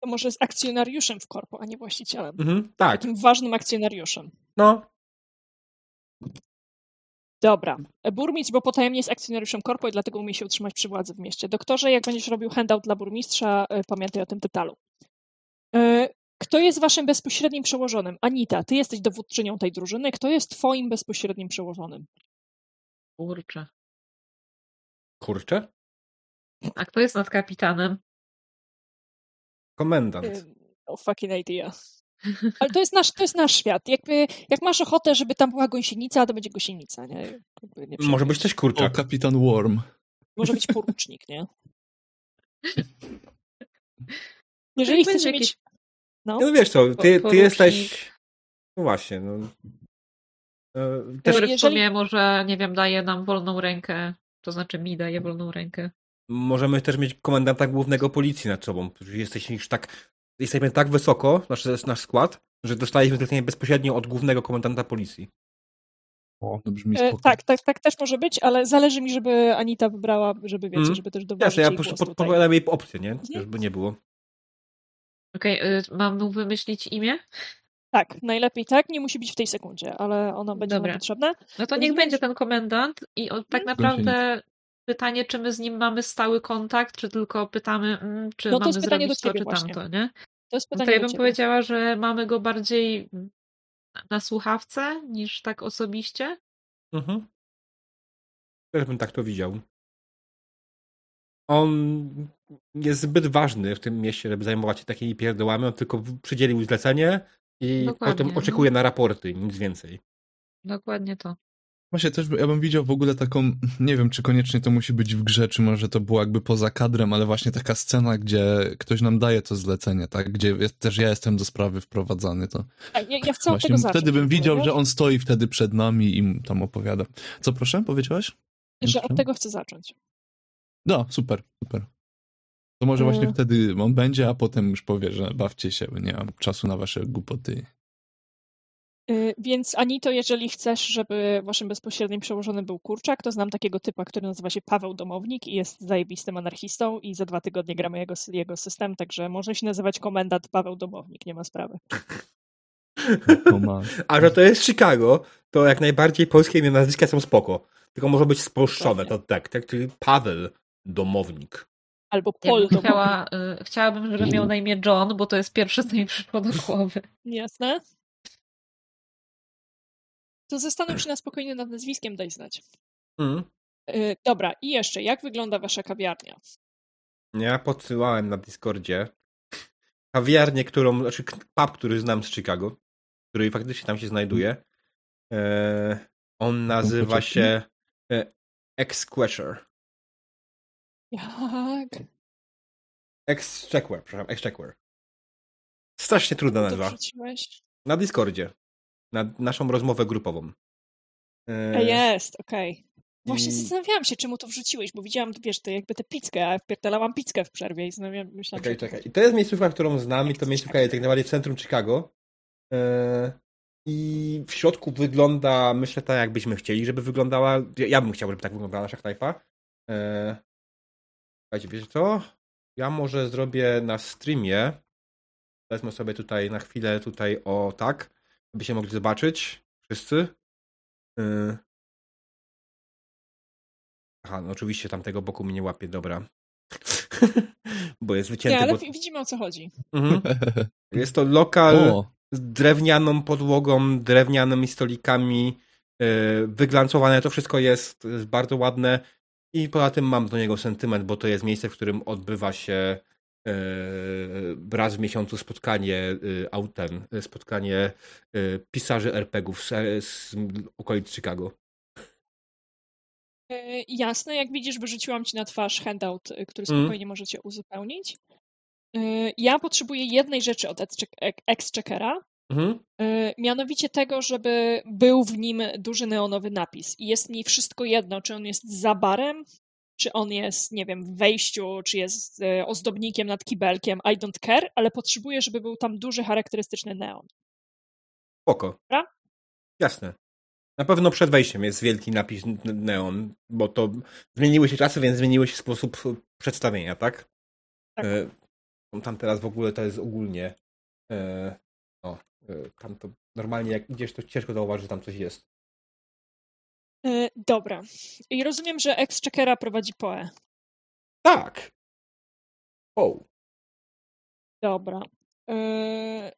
To może jest akcjonariuszem w korpo, a nie właścicielem. Mhm, tak, Takim ważnym akcjonariuszem. no. Dobra. Burmistrz, bo potajemnie jest akcjonariuszem korpo i dlatego umie się utrzymać przy władzy w mieście. Doktorze, jak będziesz robił handout dla burmistrza, y, pamiętaj o tym detalu. Y, Kto jest waszym bezpośrednim przełożonym? Anita, ty jesteś dowódczynią tej drużyny. Kto jest twoim bezpośrednim przełożonym? Kurczę. Kurczę. A kto jest nad kapitanem? Komendant. No fucking idea. Ale to jest nasz, to jest nasz świat. Jakby, jak masz ochotę, żeby tam była gąsienica, to będzie gąsienica, nie? Nie Może być też o, kurczak. kapitan Worm. Może być porucznik, nie? Jeżeli Tak będzie mieć... No, No wiesz co, ty, ty jesteś... No właśnie, no. E, Też Który w jeżeli- sumie może, nie wiem, daje nam wolną rękę, to znaczy mi daje wolną rękę. możemy też mieć komendanta głównego policji nad sobą. Jesteś już tak jesteśmy tak wysoko, nasz, nasz skład, że dostaliśmy zlecenie bezpośrednio od głównego komendanta policji. O, to brzmi E, tak, tak, tak też może być, ale zależy mi, żeby Anita wybrała, żeby wiecie, Mhm. żeby też doważyć Jasne, ja po prostu podpowiadam jej opcję, nie? Mhm. Żeby nie było. Okej, y, mam mu wymyślić imię? Tak, najlepiej tak, nie musi być w tej sekundzie, ale ono będzie Dobra. nam potrzebne. No to niech będzie ten komendant i o, tak Mhm. naprawdę pytanie, czy my z nim mamy stały kontakt, czy tylko pytamy, mm, czy No to mamy zrobić to, czy właśnie. tamto, nie? To jest No pytanie to ja bym powiedziała, że mamy go bardziej na słuchawce niż tak osobiście. Mhm. Też bym tak to widział. On jest zbyt ważny w tym mieście, żeby zajmować się takimi pierdołami. On tylko przydzielił zlecenie i Dokładnie, potem no. oczekuje na raporty, nic więcej. Dokładnie to. Właśnie też ja bym widział w ogóle taką, nie wiem czy koniecznie to musi być w grze, czy może to było jakby poza kadrem, ale właśnie taka scena, gdzie ktoś nam daje to zlecenie, tak? Gdzie jest, też ja jestem do sprawy wprowadzany, to ja, ja chcę właśnie tego zacząć. wtedy bym widział, że on stoi wtedy przed nami i tam opowiada. Co proszę, powiedziałaś? Że od tego chcę zacząć. No, super, super. To może właśnie Mm. wtedy on będzie, a potem już powie, że bawcie się, bo nie mam czasu na wasze głupoty. Y, Więc Anito, jeżeli chcesz, żeby waszym bezpośrednim przełożonym był kurczak, to znam takiego typa, który nazywa się Paweł Domownik i jest zajebistym anarchistą i za dwa tygodnie gramy jego, jego system, także może się nazywać komendant Paweł Domownik, nie ma sprawy. To. A że to jest Chicago, to jak najbardziej polskie imiona nazwiska są spoko. Tylko może być spolszczone, to tak, tak, czyli Paweł Domownik. Albo Pol Domownik. chciała, y, chciałabym, żeby miał na imię John, bo to jest pierwsze, co mi przyszło do głowy. Jasne? To zastanów się na spokojnie nad nazwiskiem, daj znać. Mm. Y, Dobra, i jeszcze, jak wygląda wasza kawiarnia? Ja podsyłałem na Discordzie kawiarnię, którą, znaczy pub, który znam z Chicago, który faktycznie tam się znajduje. E, on nazywa się e, Exquesher. Jak? Exchequer, przepraszam, Exchequer. Strasznie trudna To nazwa. Na Discordzie. Na naszą rozmowę grupową. E, jest, okej. Właśnie i- zastanawiałam się, czemu to wrzuciłeś, bo widziałam, wiesz, to jakby tę pizzkę, a wpierdalałam pizzkę w przerwie i zastanawiałam, myślałam, Czekaj, czekaj. I to jest miejscówka, którą znam i to miejscówka jest tak naprawdę w centrum Chicago. E, I w środku wygląda, myślę, tak jakbyśmy chcieli, żeby wyglądała. Ja- Ja bym chciał, żeby tak wyglądała nasza knajpa. E, Słuchajcie, wiecie co? Ja może zrobię na streamie. Wezmę sobie tutaj na chwilę tutaj o tak, abyście mogli zobaczyć wszyscy. E, Aha, no oczywiście tamtego boku mnie nie łapie, dobra. bo jest wycięty. Nie, ale bo... wi- widzimy o co chodzi. Mhm. Jest to lokal O, z drewnianą podłogą, drewnianymi stolikami, yy, wyglancowane. To wszystko jest, jest bardzo ładne i poza tym mam do niego sentyment, bo to jest miejsce, w którym odbywa się yy, raz w miesiącu spotkanie yy, autem, spotkanie yy, pisarzy RPGów z, z okolic Chicago. E, jasne, jak widzisz, wyrzuciłam ci na twarz handout, który Mhm. spokojnie możecie uzupełnić. E, ja potrzebuję jednej rzeczy od Exche- Exchequera, Mhm. e, mianowicie tego, żeby był w nim duży neonowy napis. I jest mi wszystko jedno, czy on jest za barem, czy on jest, nie wiem, w wejściu, czy jest e, ozdobnikiem nad kibelkiem, I don't care, ale potrzebuję, żeby był tam duży, charakterystyczny neon. Dobra? Jasne. Na pewno przed wejściem jest wielki napis neon, bo to zmieniły się czasy, więc zmieniły się sposób przedstawienia, tak? Tak. E, tam teraz w ogóle to jest ogólnie. E, no, e, tam to normalnie jak idziesz, to ciężko zauważyć, że tam coś jest. E, dobra. I rozumiem, że Exchequera prowadzi Poe. Tak. O. Dobra. Yy,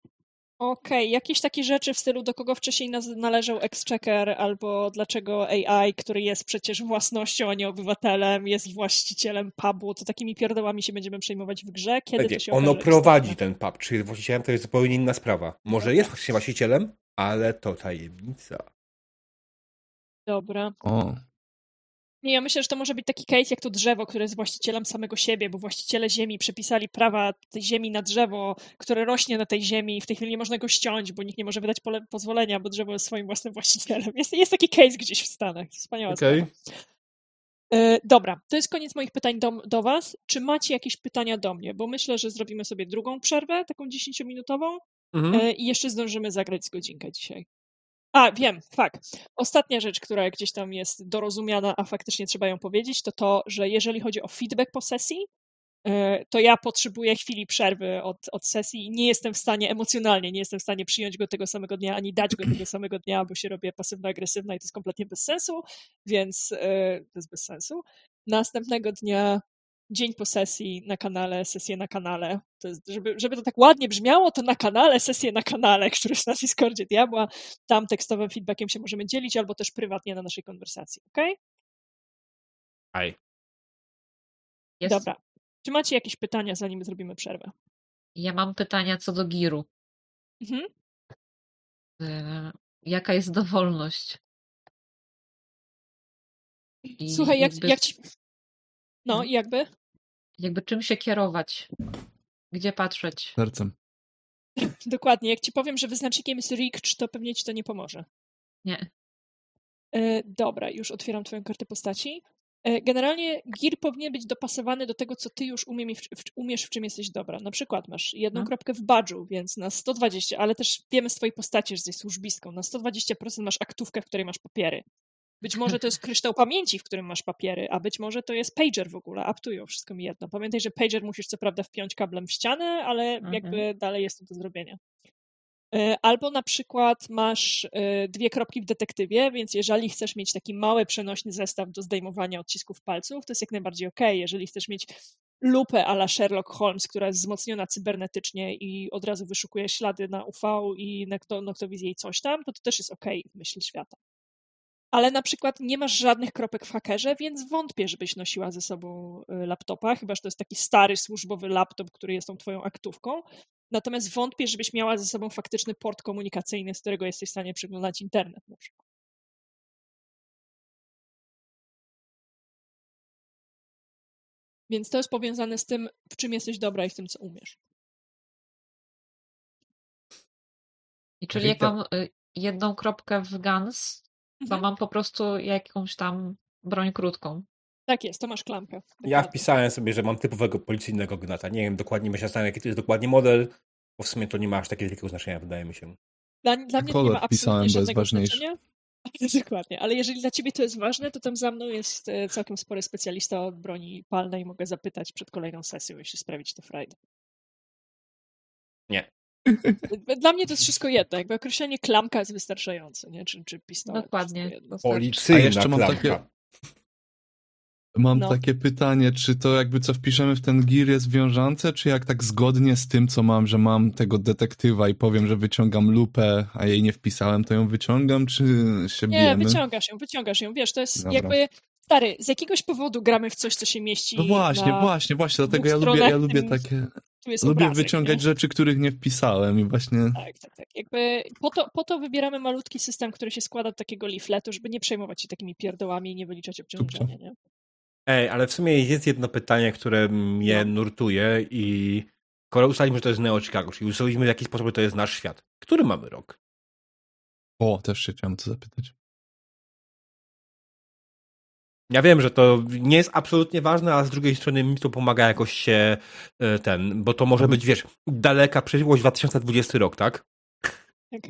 Okej, jakieś takie rzeczy w stylu, do kogo wcześniej należał Exchequer, albo dlaczego AI, który jest przecież własnością, a nie obywatelem, jest właścicielem pubu, to takimi pierdołami się będziemy przejmować w grze, kiedy to się ono prowadzi ten pub, czy właścicielem to jest zupełnie inna sprawa. Może jest właścicielem, ale to tajemnica. Dobra. o. Nie, ja myślę, że to może być taki case jak to drzewo, które jest właścicielem samego siebie, bo właściciele ziemi przepisali prawa tej ziemi na drzewo, które rośnie na tej ziemi i w tej chwili nie można go ściąć, bo nikt nie może wydać pole- pozwolenia, bo drzewo jest swoim własnym właścicielem. Jest, jest taki case gdzieś w Stanach. Wspaniała Okej. sprawa. E, dobra, to jest koniec moich pytań do, do Was. Czy macie jakieś pytania do mnie? Bo myślę, że zrobimy sobie drugą przerwę, taką 10-minutową Mhm. e, i jeszcze zdążymy zagrać z godzinkę dzisiaj. A, wiem, fakt. Ostatnia rzecz, która gdzieś tam jest dorozumiana, a faktycznie trzeba ją powiedzieć, to to, że jeżeli chodzi o feedback po sesji, e, to ja potrzebuję chwili przerwy od, od sesji i nie jestem w stanie emocjonalnie, nie jestem w stanie przyjąć go tego samego dnia, ani dać go tego samego dnia, bo się robię pasywno-agresywna i to jest kompletnie bez sensu, więc e, to jest bez sensu. Następnego dnia dzień po sesji na kanale, sesję na kanale. To jest, żeby, żeby to tak ładnie brzmiało, to na kanale, sesję na kanale, który jest na Discordzie Diabła. Tam tekstowym feedbackiem się możemy dzielić, albo też prywatnie na naszej konwersacji, ok? Aj. Jest. Dobra. Czy macie jakieś pytania, zanim zrobimy przerwę? Ja mam pytania co do giru. Mhm. E, Jaka jest dowolność? I Słuchaj, jak, jakby, jak ci... No, Mhm. i jakby? jakby czym się kierować? Gdzie patrzeć? Sercem. Dokładnie. Jak ci powiem, że wyznacznikiem jest Rikcz, to pewnie ci to nie pomoże. Nie. E, dobra, już otwieram twoją kartę postaci. E, generalnie gir powinien być dopasowany do tego, co ty już umiem, w, w, umiesz, w czym jesteś dobra. Na przykład masz jedną No. kropkę w badżu, więc na 120, ale też wiemy z twojej postaci, że jesteś służbistką, na 120% masz aktówkę, w której masz papiery. Być może to jest kryształ pamięci, w którym masz papiery, a być może to jest pager w ogóle, up to you, wszystko mi jedno. Pamiętaj, że pager musisz co prawda wpiąć kablem w ścianę, ale Mhm. jakby dalej jest to do zrobienia. E, Albo na przykład masz e, dwie kropki w detektywie, więc jeżeli chcesz mieć taki mały, przenośny zestaw do zdejmowania odcisków palców, to jest jak najbardziej ok. Jeżeli chcesz mieć lupę a la Sherlock Holmes, która jest wzmocniona cybernetycznie i od razu wyszukuje ślady na UV i nekto, noktowizję i coś tam, to to też jest ok w myśl świata. Ale na przykład nie masz żadnych kropek w hakerze, więc wątpię, żebyś nosiła ze sobą e, laptopa, chyba że to jest taki stary służbowy laptop, który jest tą twoją aktówką. Natomiast wątpię, żebyś miała ze sobą faktyczny port komunikacyjny, z którego jesteś w stanie przeglądać internet na przykład. Więc to jest powiązane z tym, w czym jesteś dobra i z tym, co umiesz. I czyli jak mam y, jedną kropkę w guns, to Mhm. mam po prostu jakąś tam broń krótką. Tak jest, to masz klamkę. Ja wpisałem sobie, że mam typowego policyjnego gnata. Nie wiem dokładnie, myślę sam, jaki to jest dokładnie model, bo w sumie to nie ma aż takiego wielkiego znaczenia, wydaje mi się. Dla, dla mnie to nie kolor ma absolutnie bo jest żadnego znaczenia. Dokładnie, ale jeżeli dla ciebie to jest ważne, to tam za mną jest e, całkiem spory specjalista od broni palnej. Mogę zapytać przed kolejną sesją, jeśli sprawić to frajdę. Nie. Dla mnie to jest wszystko jedno. Jakby określenie klamka jest wystarczające, nie? Czy, czy pistolet. Dokładnie. Policyjna A jeszcze mam klamka. takie- Mam No. takie pytanie, czy to jakby co wpiszemy w ten gir jest wiążące, czy jak tak zgodnie z tym, co mam, że mam tego detektywa i powiem, że wyciągam lupę, a jej nie wpisałem, to ją wyciągam, czy się Nie, bijemy? wyciągasz ją, wyciągasz ją. Wiesz, to jest Dobra. jakby. Stary, z jakiegoś powodu gramy w coś, co się mieści. No właśnie, na... właśnie, właśnie, dlatego ja lubię, ja lubię takie, lubię obrazek, wyciągać nie? rzeczy, których nie wpisałem i właśnie... Tak, tak, tak. Jakby po to, po to wybieramy malutki system, który się składa z takiego leafletu, żeby nie przejmować się takimi pierdołami i nie wyliczać obciążenia, nie? Ej, ale w sumie jest jedno pytanie, które mnie No. nurtuje i skoro ustaliliśmy, że to jest Neo Chicago, czyli ustaliliśmy w jaki sposób że to jest nasz świat. Który mamy rok? O, też się chciałem to zapytać. Ja wiem, że to nie jest absolutnie ważne, a z drugiej strony mi to pomaga jakoś się e, ten, bo to może być, wiesz, daleka przyszłość 2020 rok, tak? Tak.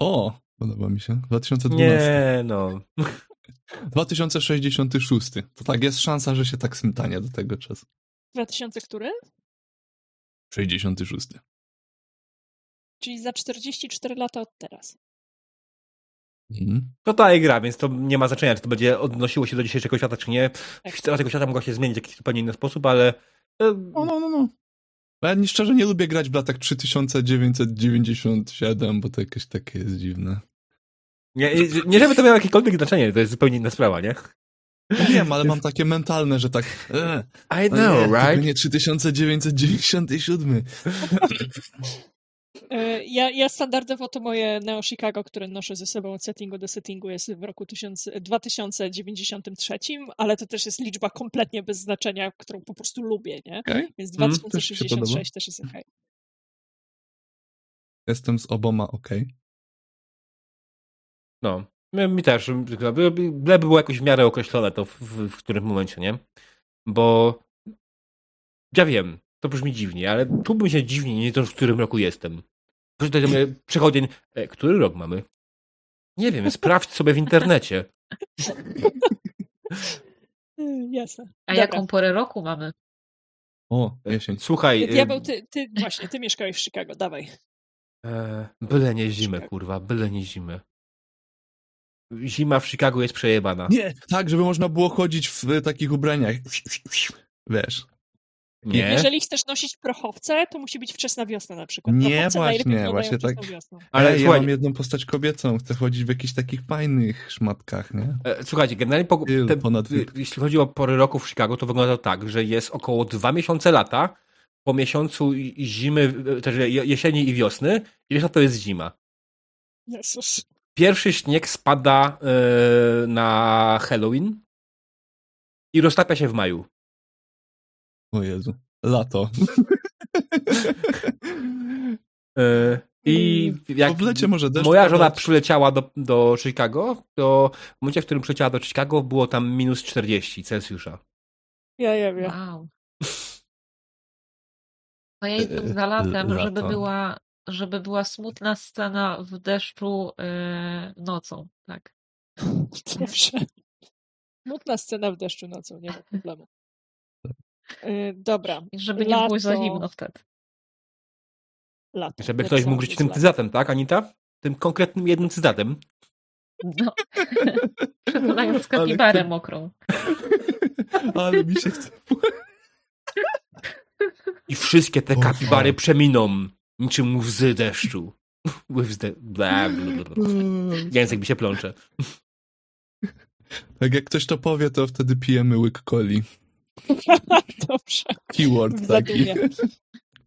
O, podoba mi się. 2012. Nie, no. 2066. To tak, jest szansa, że się tak symtanie do tego czasu. 2000 który? 66. Czyli za 44 lata od teraz. Mhm. To ta gra, więc to nie ma znaczenia, czy to będzie odnosiło się do dzisiejszego świata, czy nie. Tak. Historia tego świata mogła się zmienić w jakiś zupełnie inny sposób, ale e, No, no, no, no. Ja nie- szczerze nie lubię grać w latach 3997, bo to jakieś takie jest dziwne. nie, nie żeby to miało jakiekolwiek znaczenie, to jest zupełnie inna sprawa, nie? Wiem, ale mam takie mentalne, że tak. E, I no nie, tylko nie 3997. E, Ja, ja standardowo to moje Neo Chicago, które noszę ze sobą od settingu do settingu jest w roku 1000, 2093, ale to też jest liczba kompletnie bez znaczenia, którą po prostu lubię, nie? Okay. Więc Mm, też. 2066 też jest okej. Jestem z oboma ok. No. Mi też. Byle by było jakoś w miarę określone to w, w, w którym momencie, nie? Bo ja wiem, to brzmi dziwnie, ale czułbym się dziwnie, nie to w którym roku jestem. Tutaj do mnie przychodzi, e, który rok mamy? Nie wiem, sprawdź sobie w internecie. Jasne. A Dobra. jaką porę roku mamy? O, jesień. Słuchaj, e, Diabeł, ty, ty właśnie, ty mieszkałeś w Chicago, dawaj. e, byle nie zimę, kurwa, byle nie zimę. Zima w Chicago jest przejebana. Nie, tak, żeby można było chodzić w e, takich ubraniach. Wiesz. Nie? Jeżeli chcesz nosić prochowce, to musi być wczesna wiosna na przykład. Nie, Prochowce właśnie, właśnie tak. Ale Ale ja słuchaj, mam jedną postać kobiecą, chcę chodzić w jakichś takich fajnych szmatkach, nie? e, słuchajcie, generalnie po, te, ponad y, jeśli chodzi o pory roku w Chicago, to wygląda to tak, że jest około dwa miesiące lata, po miesiącu zimy, e, też je- jesieni i wiosny, i reszta to jest zima. Jezus. Pierwszy śnieg spada e, na Halloween i roztapia się w maju. O Jezu. Lato. E, I jak To w lecie może deszcz moja żona przyleciała do, do Chicago, to w momencie, w którym przyleciała do Chicago, było tam minus 40 Celsjusza. Ja, ja wiem. Wow. No ja jestem za latem, lato. żeby była, żeby była smutna scena w deszczu e, nocą, tak. Dobrze. Smutna scena w deszczu nocą, nie ma problemu. Y, dobra, I żeby nie było za Lato. zimno wtedy. lato. Żeby ktoś mógł żyć tym że cytatem, tak, Anita? Tym konkretnym jednym cytatem. No. Przekonając kapibarę mokrą. Ale mi się chce. I wszystkie te kapibary tak. przeminą niczym łzy deszczu. Łzy... Bla. Język mi się plącze. Jak jak ktoś to powie, to wtedy pijemy łyk coli. Dobrze. Keyword W taki.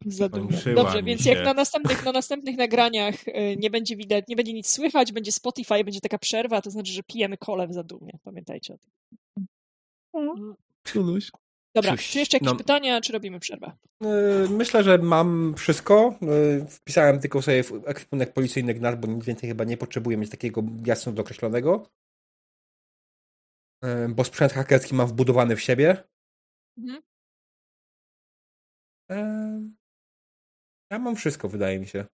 zadumie. Kończyła Dobrze, więc jak na następnych, na następnych nagraniach y, nie będzie widać, nie będzie nic słychać, będzie Spotify, będzie taka przerwa, to znaczy, że pijemy kole w zadumie. Pamiętajcie o tym. Tuluś. Dobra, Cóż, czy jeszcze jakieś no- pytania, czy robimy przerwę? Yy, Myślę, że mam wszystko. Yy, Wpisałem tylko sobie w ekwipunek policyjny GNAT, bo nic więcej chyba nie potrzebuję mieć takiego jasno dookreślonego. Yy, Bo sprzęt hakerski mam wbudowany w siebie. Mhm. Ja mam wszystko, wydaje mi się.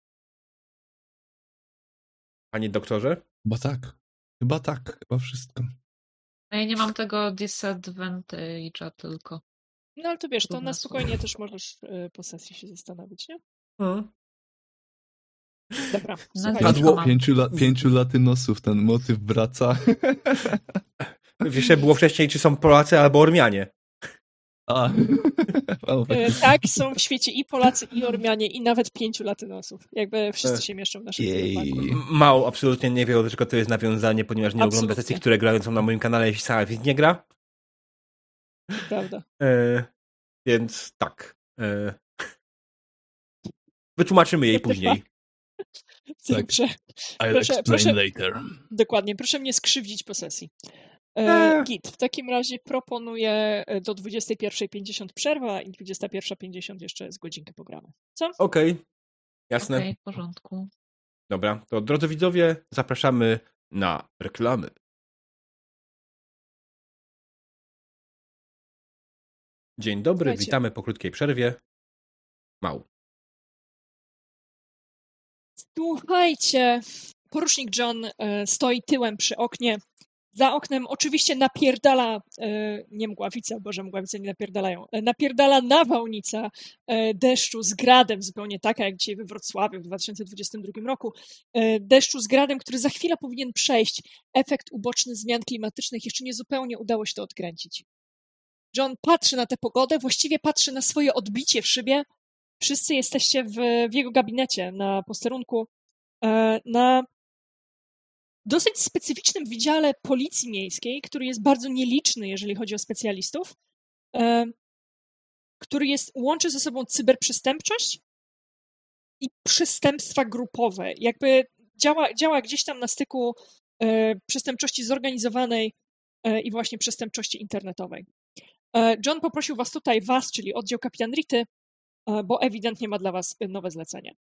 Panie doktorze? Chyba tak. Chyba tak. Chyba wszystko. A ja nie mam tego disadvantage'a tylko. No ale to wiesz, to na spokojnie też możesz y, po sesji się zastanowić, nie? Hmm. Dobra. Padło-. Pięciu, la, pięciu latynosów ten motyw wraca. Wiesz, było wcześniej, czy są Polacy albo Ormianie. A. Tak. E, tak, są w świecie i Polacy, i Ormianie, i nawet pięciu latynosów. Jakby wszyscy się mieszczą w naszym Mało absolutnie nie wie, dlaczego to jest nawiązanie, ponieważ nie ogląda Absolutnie. sesji, które grają są na moim kanale, jeśli sama więc nie gra. Prawda. E, więc tak. E, wytłumaczymy jej później. Tak. Dobrze. I'll proszę- explain proszę- later. Dokładnie, proszę mnie skrzywdzić po sesji. E, Eee. Git, w takim razie proponuję e, do 21.50 przerwa i 21.50 jeszcze z godzinkę pogramy. Co? Okej. Jasne. Okej, w porządku. Dobra, to drodzy widzowie, zapraszamy na reklamy. Dzień dobry, Słuchajcie. witamy po krótkiej przerwie. Mał. Słuchajcie, porucznik John e, stoi tyłem przy oknie. Za oknem oczywiście napierdala, e, nie mgławica, boże, mgławice nie napierdalają, e, napierdala nawałnica e, deszczu z gradem, zupełnie taka jak dzisiaj we Wrocławiu w 2022 roku. Deszczu z gradem, który za chwilę powinien przejść. Efekt uboczny zmian klimatycznych jeszcze nie zupełnie udało się to odkręcić. John patrzy na tę pogodę, właściwie patrzy na swoje odbicie w szybie. Wszyscy jesteście w, w jego gabinecie na posterunku, na dosyć specyficznym wydziale policji miejskiej, który jest bardzo nieliczny, jeżeli chodzi o specjalistów, e, który jest, łączy ze sobą cyberprzestępczość i przestępstwa grupowe. Jakby działa, działa gdzieś tam na styku e, przestępczości zorganizowanej e, i właśnie przestępczości internetowej. John poprosił was tutaj, was, czyli oddział kapitan Rity, bo ewidentnie ma dla was nowe zlecenie.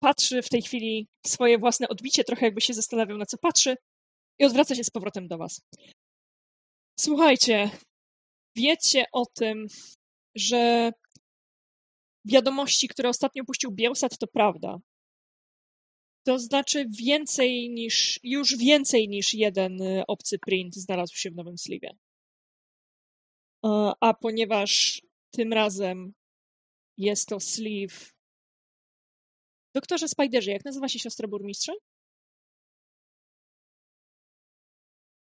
Patrzy w tej chwili w swoje własne odbicie, trochę jakby się zastanawiał, na co patrzy i odwraca się z powrotem do was. Słuchajcie, wiecie o tym, że wiadomości, które ostatnio puścił Bielsat, to prawda. To znaczy więcej niż, już więcej niż jeden y, obcy print znalazł się w nowym sliwie. A ponieważ tym razem jest to sleeve. Doktorze Spiderze, jak nazywa się siostra burmistrza?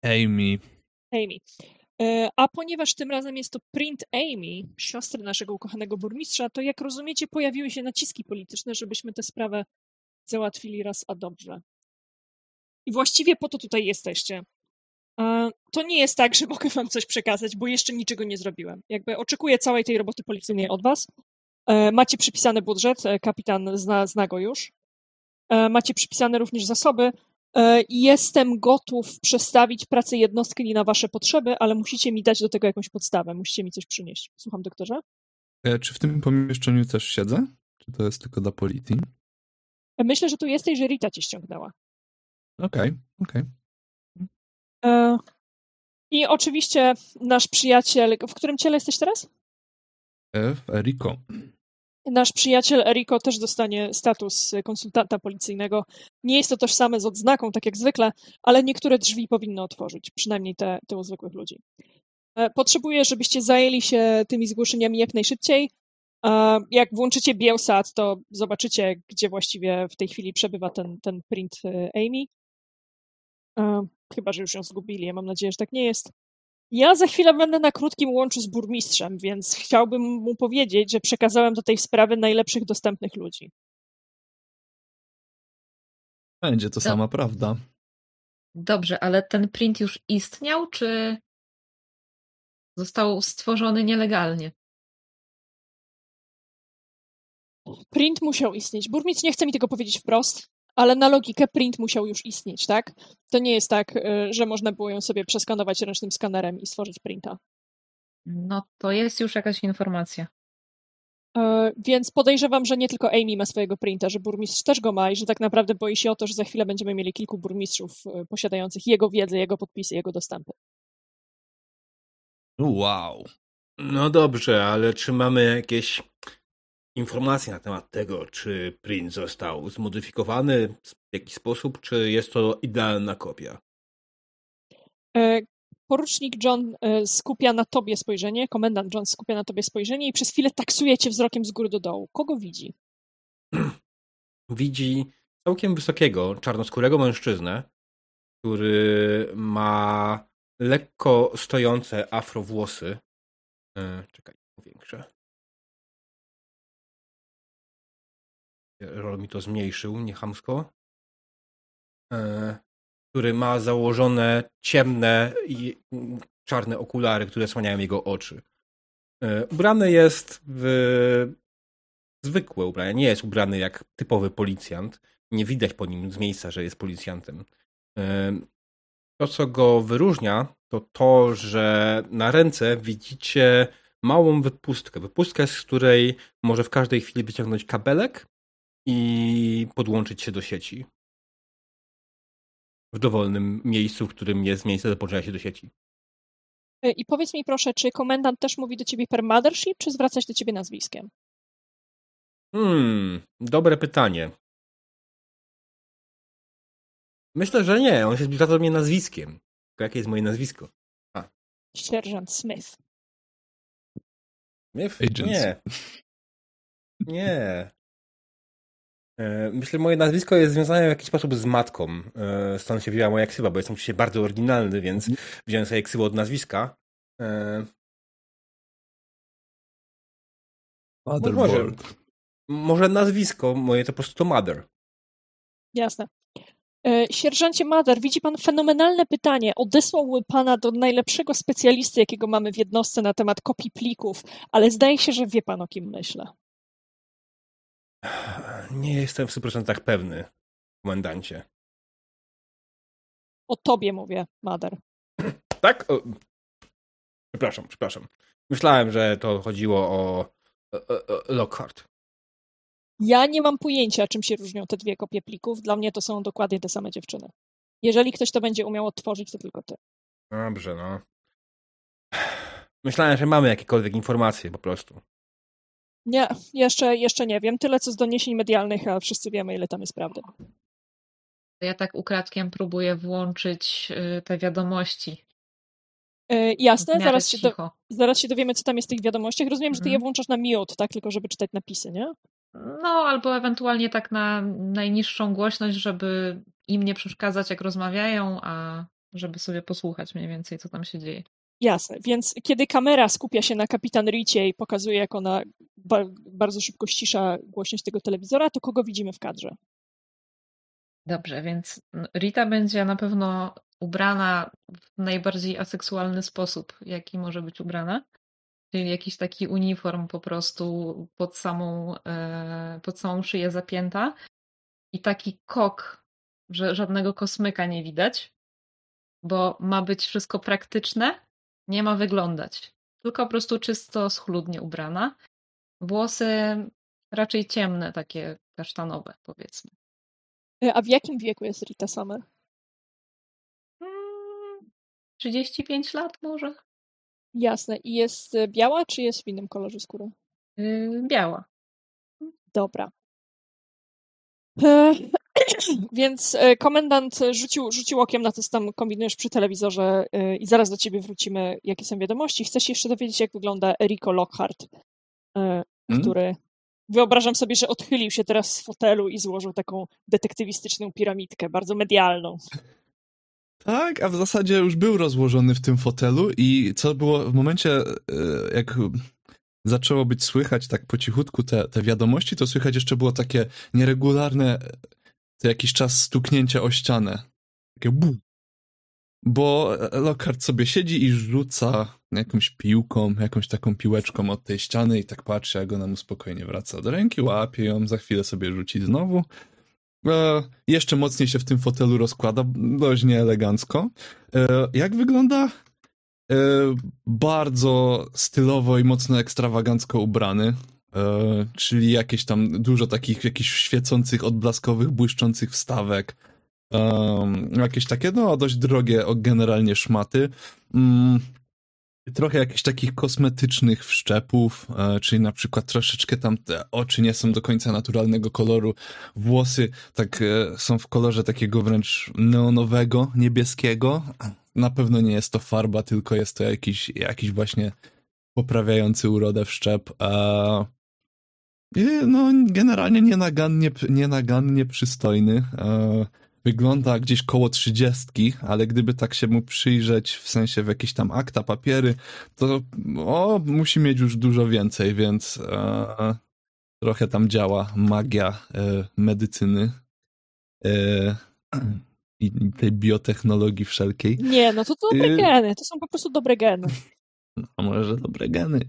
Amy. Amy. E, a ponieważ tym razem jest to print Amy, siostry naszego ukochanego burmistrza, to jak rozumiecie, pojawiły się naciski polityczne, żebyśmy tę sprawę załatwili raz a dobrze. I właściwie po to tutaj jesteście. To nie jest tak, że mogę wam coś przekazać, bo jeszcze niczego nie zrobiłem. Jakby oczekuję całej tej roboty policyjnej od was. E, macie przypisany budżet, e, kapitan zna, zna go już. Macie przypisane również zasoby. E, jestem gotów przestawić pracę jednostki na wasze potrzeby, ale musicie mi dać do tego jakąś podstawę. Musicie mi coś przynieść. Słucham, doktorze? E, czy w tym pomieszczeniu też siedzę? Czy to jest tylko dla policji? E, myślę, że tu jesteś, że Rita cię ściągnęła. Okej, okay, okej. Okay. I oczywiście nasz przyjaciel... W którym ciele jesteś teraz? W Eriko. Nasz przyjaciel Eriko też dostanie status konsultanta policyjnego. Nie jest to tożsame z odznaką, tak jak zwykle, ale niektóre drzwi powinno otworzyć, przynajmniej te, te u zwykłych ludzi. E, potrzebuję, żebyście zajęli się tymi zgłoszeniami jak najszybciej. E, jak włączycie Bielsat, to zobaczycie, gdzie właściwie w tej chwili przebywa ten, ten print e, Amy. Chyba, że już ją zgubili. Ja mam nadzieję, że tak nie jest. Ja za chwilę będę na krótkim łączu z burmistrzem, więc chciałbym mu powiedzieć, że przekazałem do tej sprawy najlepszych dostępnych ludzi. Będzie to sama prawda. Dobrze, ale ten print już istniał, czy został stworzony nielegalnie? Print musiał istnieć. Burmistrz nie chce mi tego powiedzieć wprost, ale na logikę print musiał już istnieć, tak? To nie jest tak, y, że można było ją sobie przeskanować ręcznym skanerem i stworzyć printa. No to jest już jakaś informacja. E, więc podejrzewam, że nie tylko Amy ma swojego printa, że burmistrz też go ma i że tak naprawdę boi się o to, że za chwilę będziemy mieli kilku burmistrzów y, posiadających jego wiedzę, jego podpisy, jego dostępy. Wow. No dobrze, ale czy mamy jakieś informacje na temat tego, czy print został zmodyfikowany w jakiś sposób, czy jest to idealna kopia? E, porucznik John e, skupia na tobie spojrzenie, komendant John skupia na tobie spojrzenie i przez chwilę taksuje cię wzrokiem z góry do dołu. Kogo widzi? Widzi całkiem wysokiego, czarnoskórego mężczyznę, który ma lekko stojące afrowłosy. E, czekaj, powiększę. Rol mi to zmniejszył, niechamsko. E, który ma założone ciemne i czarne okulary, które słaniają jego oczy. E, ubrany jest w zwykłe ubranie. Nie jest ubrany jak typowy policjant. Nie widać po nim z miejsca, że jest policjantem. E, to, co go wyróżnia, to to, że na ręce widzicie małą wypustkę. Wypustkę, z której może w każdej chwili wyciągnąć kabelek i podłączyć się do sieci. W dowolnym miejscu, w którym jest miejsce do podłączenia się do sieci. E, I powiedz mi proszę, czy komendant też mówi do ciebie per mothership, czy zwracać do ciebie nazwiskiem? Hmm, dobre pytanie. Myślę, że nie. On się zwraca do mnie nazwiskiem. Tylko jakie jest moje nazwisko? A. Sierżant Smith. Smith? Nie. Nie. E, myślę, że moje nazwisko jest związane w jakiś sposób z matką. E, stąd się wzięła moja ksywa, bo jestem oczywiście bardzo oryginalny, więc mhm. wziąłem sobie ksywę od nazwiska. E, może, może nazwisko moje to po prostu to Mother. Jasne. Sierżancie Mother, widzi pan fenomenalne pytanie. Odesłałby pana do najlepszego specjalisty, jakiego mamy w jednostce na temat kopii plików, ale zdaje się, że wie pan o kim myślę. Nie jestem w 100% pewny, komendancie. O tobie mówię, Mader. Tak? O... Przepraszam, przepraszam. Myślałem, że to chodziło o, o, o Lockhart. Ja nie mam pojęcia, czym się różnią te dwie kopie plików. Dla mnie to są dokładnie te same dziewczyny. Jeżeli ktoś to będzie umiał odtworzyć, to tylko ty. Dobrze, no. Myślałem, że mamy jakiekolwiek informacje po prostu. Nie, jeszcze, jeszcze nie wiem. Tyle co z doniesień medialnych, a wszyscy wiemy, ile tam jest prawdy. Ja tak ukradkiem próbuję włączyć y, te wiadomości. Yy, jasne, zaraz się, do, zaraz się dowiemy, co tam jest w tych wiadomościach. Rozumiem, że ty je Mhm. włączasz na mute, tak? Tylko żeby czytać napisy, nie? No, albo ewentualnie tak na najniższą głośność, żeby im nie przeszkadzać, jak rozmawiają, a żeby sobie posłuchać mniej więcej, co tam się dzieje. Jasne, więc kiedy kamera skupia się na kapitan Ricie i pokazuje, jak ona ba bardzo szybko ścisza głośność tego telewizora, to kogo widzimy w kadrze? Dobrze, więc Rita będzie na pewno ubrana w najbardziej aseksualny sposób, jaki może być ubrana. Czyli jakiś taki uniform po prostu pod samą, e, pod samą szyję zapięta i taki kok, że żadnego kosmyka nie widać, bo ma być wszystko praktyczne, nie ma wyglądać. Tylko po prostu czysto, schludnie ubrana. Włosy raczej ciemne, takie kasztanowe, powiedzmy. E, A w jakim wieku jest Rita Summer? Mm, 35 lat może? Jasne. I jest e, biała, czy jest w innym kolorze skóry? Yy, biała. Dobra. Więc e, komendant rzucił, rzucił okiem na to, co tam kombinujesz przy telewizorze e, i zaraz do ciebie wrócimy, jakie są wiadomości. Chcesz jeszcze dowiedzieć, jak wygląda Eriko Lockhart, e, Hmm? który wyobrażam sobie, że odchylił się teraz z fotelu i złożył taką detektywistyczną piramidkę, bardzo medialną. Tak, a w zasadzie już był rozłożony w tym fotelu i co było w momencie, jak zaczęło być słychać tak po cichutku te, te wiadomości, to słychać jeszcze było takie nieregularne co jakiś czas stuknięcie o ścianę. Takie bu. Bo Lockhart sobie siedzi i rzuca jakąś piłką, jakąś taką piłeczką od tej ściany i tak patrzy, jak ona mu spokojnie wraca do ręki, łapie ją, za chwilę sobie rzuci znowu. E, jeszcze mocniej się w tym fotelu rozkłada, dość nieelegancko. E, jak wygląda? E, bardzo stylowo i mocno ekstrawagancko ubrany. E, czyli jakieś tam dużo takich jakichś świecących, odblaskowych, błyszczących wstawek. Jakieś takie, no, dość drogie generalnie szmaty. Mm, trochę jakichś takich kosmetycznych wszczepów, e, czyli na przykład troszeczkę tam te oczy nie są do końca naturalnego koloru, włosy tak e, są w kolorze takiego wręcz neonowego, niebieskiego. Na pewno nie jest to farba, tylko jest to jakiś, jakiś właśnie poprawiający urodę wszczep. E, i, no, generalnie nienagannie, nienagannie przystojny. E, wygląda gdzieś koło trzydziestki, ale gdyby tak się mu przyjrzeć, w sensie w jakieś tam akta, papiery, to o, musi mieć już dużo więcej, więc e, trochę tam działa magia e, medycyny e, i tej biotechnologii wszelkiej. Nie, no to dobre Y- geny, to są po prostu dobre geny. A może dobre geny.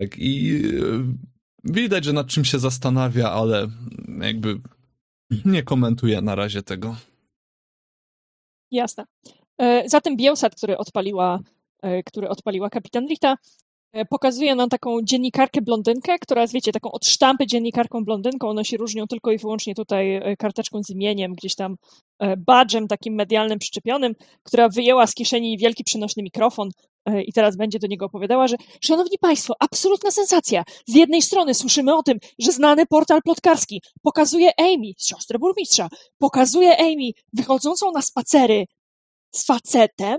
Tak i e, widać, że nad czym się zastanawia, ale jakby nie komentuję na razie tego. Jasne. E, Zatem Bielsat, który odpaliła, e, który odpaliła kapitan Rita, e, pokazuje nam taką dziennikarkę blondynkę, która jest, wiecie, taką od sztampy dziennikarką blondynką. One się różnią tylko i wyłącznie tutaj karteczką z imieniem, gdzieś tam badżem takim medialnym przyczepionym, która wyjęła z kieszeni wielki przenośny mikrofon i teraz będzie do niego opowiadała, że Szanowni Państwo, absolutna sensacja. Z jednej strony słyszymy o tym, że znany portal plotkarski pokazuje Amy, siostrę burmistrza, pokazuje Amy wychodzącą na spacery z facetem,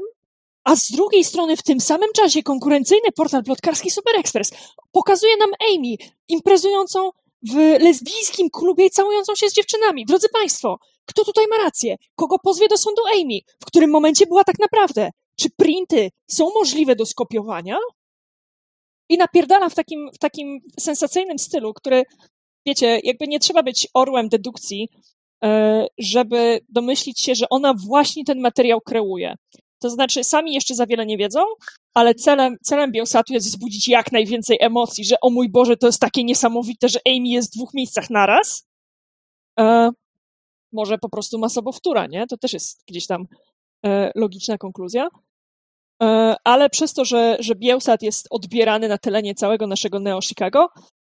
a z drugiej strony w tym samym czasie konkurencyjny portal plotkarski Super Express pokazuje nam Amy imprezującą w lesbijskim klubie i całującą się z dziewczynami. Drodzy Państwo, kto tutaj ma rację? Kogo pozwie do sądu Amy? W którym momencie była tak naprawdę? Czy printy są możliwe do skopiowania? I napierdala w takim, w takim sensacyjnym stylu, który, wiecie, jakby nie trzeba być orłem dedukcji, e, żeby domyślić się, że ona właśnie ten materiał kreuje. To znaczy, sami jeszcze za wiele nie wiedzą, ale celem, celem Biosatu jest wzbudzić jak najwięcej emocji, że o mój Boże, to jest takie niesamowite, że Amy jest w dwóch miejscach naraz. E, może po prostu ma sobowtóra, nie? To też jest gdzieś tam e, logiczna konkluzja. E, ale przez to, że, że Bielsat jest odbierany na terenie całego naszego Neo Chicago,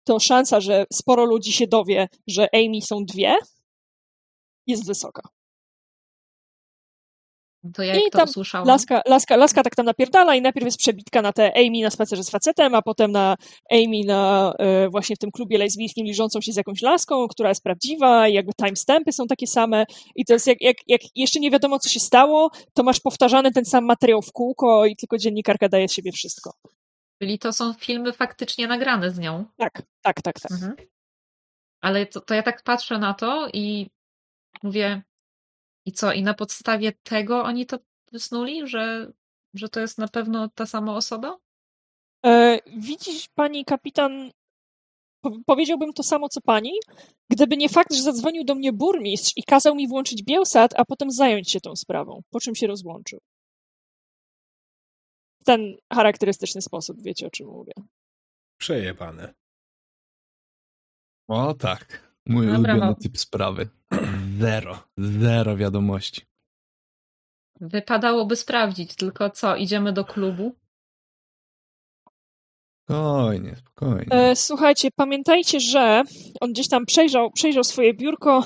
to szansa, że sporo ludzi się dowie, że Amy są dwie, jest wysoka. To I to tam usłyszałam? Laska, laska, laska tak tam napierdala i najpierw jest przebitka na te Amy na spacerze z facetem, a potem na Amy na e, właśnie w tym klubie lesbijskim liżącą się z jakąś laską, która jest prawdziwa i jakby timestampy są takie same i to jest jak, jak, jak jeszcze nie wiadomo co się stało, to masz powtarzany ten sam materiał w kółko i tylko dziennikarka daje z siebie wszystko. Czyli to są filmy faktycznie nagrane z nią. Tak, tak, tak, tak. Mhm. Ale to, to ja tak patrzę na to i mówię, i co? I na podstawie tego oni to wysnuli, że, że to jest na pewno ta sama osoba? E, widzisz, pani kapitan, po- powiedziałbym to samo co pani, gdyby nie fakt, że zadzwonił do mnie burmistrz i kazał mi włączyć Bielsat, a potem zająć się tą sprawą, po czym się rozłączył. W ten charakterystyczny sposób, wiecie o czym mówię. Przejebane. O tak. Mój Dobra, ulubiony no. typ sprawy. Zero. Zero wiadomości. Wypadałoby sprawdzić, tylko co? Idziemy do klubu? Spokojnie, spokojnie. E, słuchajcie, pamiętajcie, że on gdzieś tam przejrzał, przejrzał swoje biurko,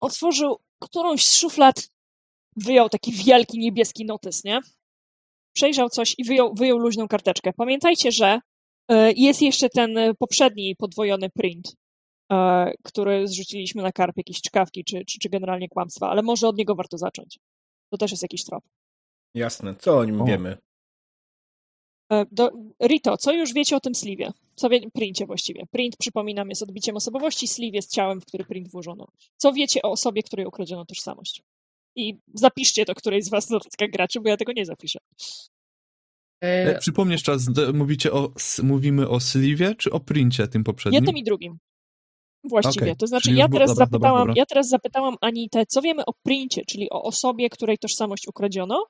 otworzył którąś z szuflad, wyjął taki wielki niebieski notes, nie? Przejrzał coś i wyjął, wyjął luźną karteczkę. Pamiętajcie, że e, jest jeszcze ten e, poprzedni podwojony print, który zrzuciliśmy na karp, jakieś czkawki czy, czy, czy generalnie kłamstwa, ale może od niego warto zacząć. To też jest jakiś trop. Jasne. Co o nim O. wiemy? E, Do, Rito, co już wiecie o tym sliwie? Co wie, princie właściwie. Print, przypominam, jest odbiciem osobowości, sleeve jest ciałem, w który print włożono. Co wiecie o osobie, której ukradziono tożsamość? I zapiszcie to którejś z was w notatkach graczy, bo ja tego nie zapiszę. E, Przypomnę jeszcze raz, d- mówicie o, mówimy o Sliwie czy o Princie tym poprzednim? Jednym i drugim. Właściwie. Okej, To znaczy, ja teraz, dobra, dobra, zapytałam, dobra. ja teraz zapytałam Anitę, co wiemy o princie, czyli o osobie, której tożsamość ukradziono,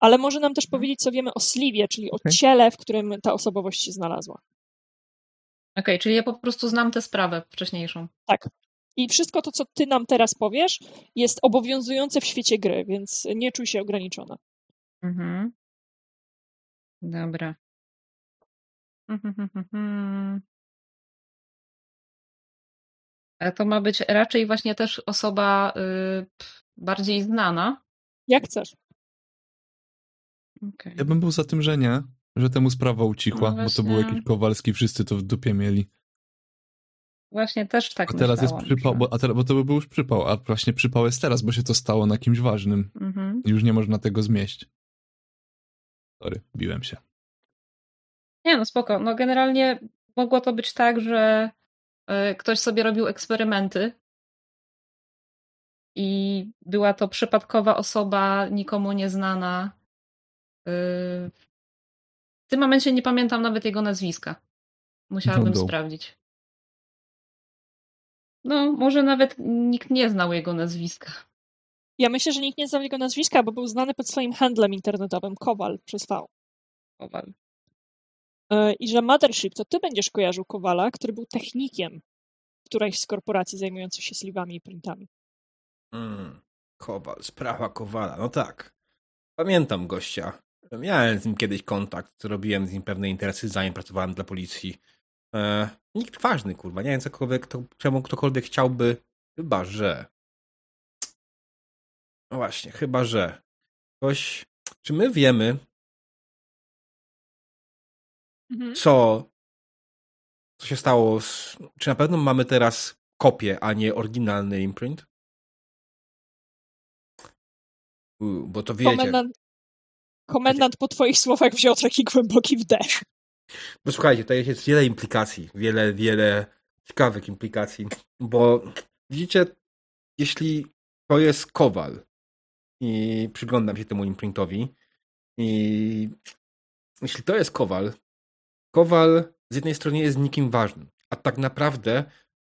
ale może nam też powiedzieć, co wiemy o sleeve, czyli o Okej. ciele, w którym ta osobowość się znalazła. Okej, czyli ja po prostu znam tę sprawę wcześniejszą. Tak. I wszystko to, co ty nam teraz powiesz, jest obowiązujące w świecie gry, więc nie czuj się ograniczona. Mhm. Dobra. A to ma być raczej właśnie też osoba y, bardziej znana. Jak chcesz. Okej. Ja bym był za tym, że nie, że temu sprawa ucichła, No bo to był właśnie. jakiś Kowalski, wszyscy to w dupie mieli. Właśnie też tak A teraz jest przypał, bo, a teraz, bo to by był już przypał, a właśnie przypał jest teraz, bo się to stało na kimś ważnym. Mhm. I Już nie można tego zmieść. Sorry, biłem się. Nie, no spoko. No generalnie mogło to być tak, że ktoś sobie robił eksperymenty i była to przypadkowa osoba, nikomu nieznana. Y, W tym momencie nie pamiętam nawet jego nazwiska. Musiałabym John sprawdzić. No, może nawet nikt nie znał jego nazwiska. Ja myślę, że nikt nie znał jego nazwiska, bo był znany pod swoim handlem internetowym Kowal przez V. Kowal. E, I że Mothership to ty będziesz kojarzył Kowala, który był technikiem którejś z korporacji zajmujących się sliwami i printami. Mm, Kowal, sprawa Kowala. No tak. Pamiętam gościa. Miałem z nim kiedyś kontakt, robiłem z nim pewne interesy, zanim pracowałem dla policji. E, nikt ważny, kurwa. Nie wiem, cokolwiek, to, czemu ktokolwiek chciałby. Chyba, że. No właśnie, chyba, że. Ktoś. Czy my wiemy, Mhm. co, co się stało z... Czy na pewno mamy teraz kopię, a nie oryginalny imprint? U, bo to wiecie. Komendant, komendant po twoich słowach wziął taki głęboki wdech. Bo słuchajcie, tutaj jest wiele implikacji, wiele, wiele ciekawych implikacji, bo widzicie, jeśli to jest Kowal i przyglądam się temu imprintowi i jeśli to jest Kowal, Kowal z jednej strony jest nikim ważnym, a tak naprawdę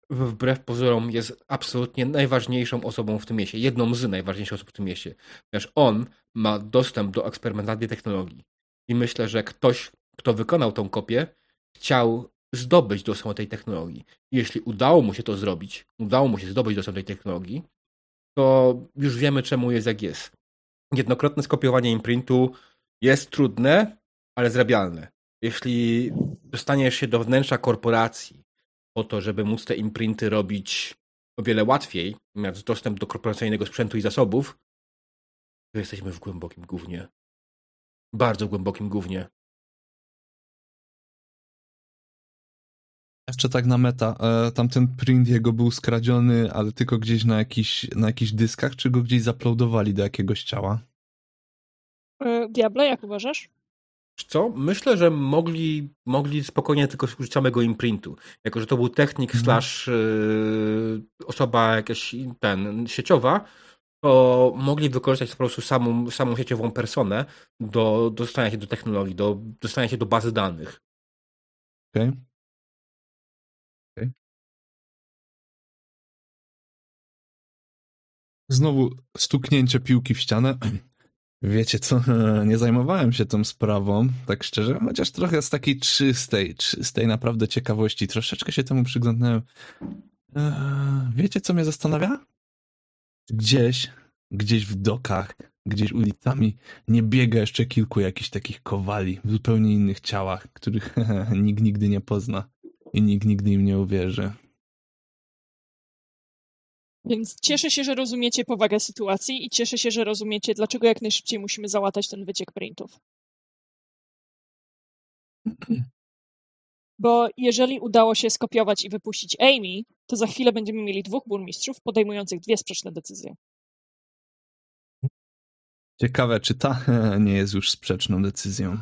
wbrew pozorom jest absolutnie najważniejszą osobą w tym mieście, jedną z najważniejszych osób w tym mieście, ponieważ on ma dostęp do eksperymentalnej technologii i myślę, że ktoś, kto wykonał tą kopię, chciał zdobyć dostęp do tej technologii. Jeśli udało mu się to zrobić, udało mu się zdobyć dostęp do tej technologii, to już wiemy, czemu jest jak jest. Jednokrotne skopiowanie imprintu jest trudne, ale zrabialne. Jeśli dostaniesz się do wnętrza korporacji, po to, żeby móc te imprinty robić o wiele łatwiej, mając dostęp do korporacyjnego sprzętu i zasobów, to jesteśmy w głębokim gównie. Bardzo głębokim gównie. Jeszcze tak na meta, e, tamten print jego był skradziony, ale tylko gdzieś na, jakiś, na jakichś dyskach, czy go gdzieś zaplodowali do jakiegoś ciała? E, Diable, jak uważasz? Co? Myślę, że mogli, mogli spokojnie tylko użyć samego imprintu. Jako, że to był technik Mhm. slash yy, osoba jakaś ten, sieciowa, to mogli wykorzystać po prostu samą, samą sieciową personę do dostania się do technologii, do dostania się do bazy danych. Okej. Okej. Znowu stuknięcie piłki w ścianę. Wiecie co, nie zajmowałem się tą sprawą, tak szczerze, chociaż trochę z takiej czystej, czystej naprawdę ciekawości, troszeczkę się temu przyglądnąłem. Eee, Wiecie co mnie zastanawia? Gdzieś, gdzieś w dokach, gdzieś ulicami nie biega jeszcze kilku jakichś takich kowali w zupełnie innych ciałach, których nikt nigdy nie pozna i nikt nigdy im nie uwierzy. Więc cieszę się, że rozumiecie powagę sytuacji i cieszę się, że rozumiecie, dlaczego jak najszybciej musimy załatać ten wyciek printów. Bo jeżeli udało się skopiować i wypuścić Amy, to za chwilę będziemy mieli dwóch burmistrzów podejmujących dwie sprzeczne decyzje. Ciekawe, czy ta nie jest już sprzeczną decyzją.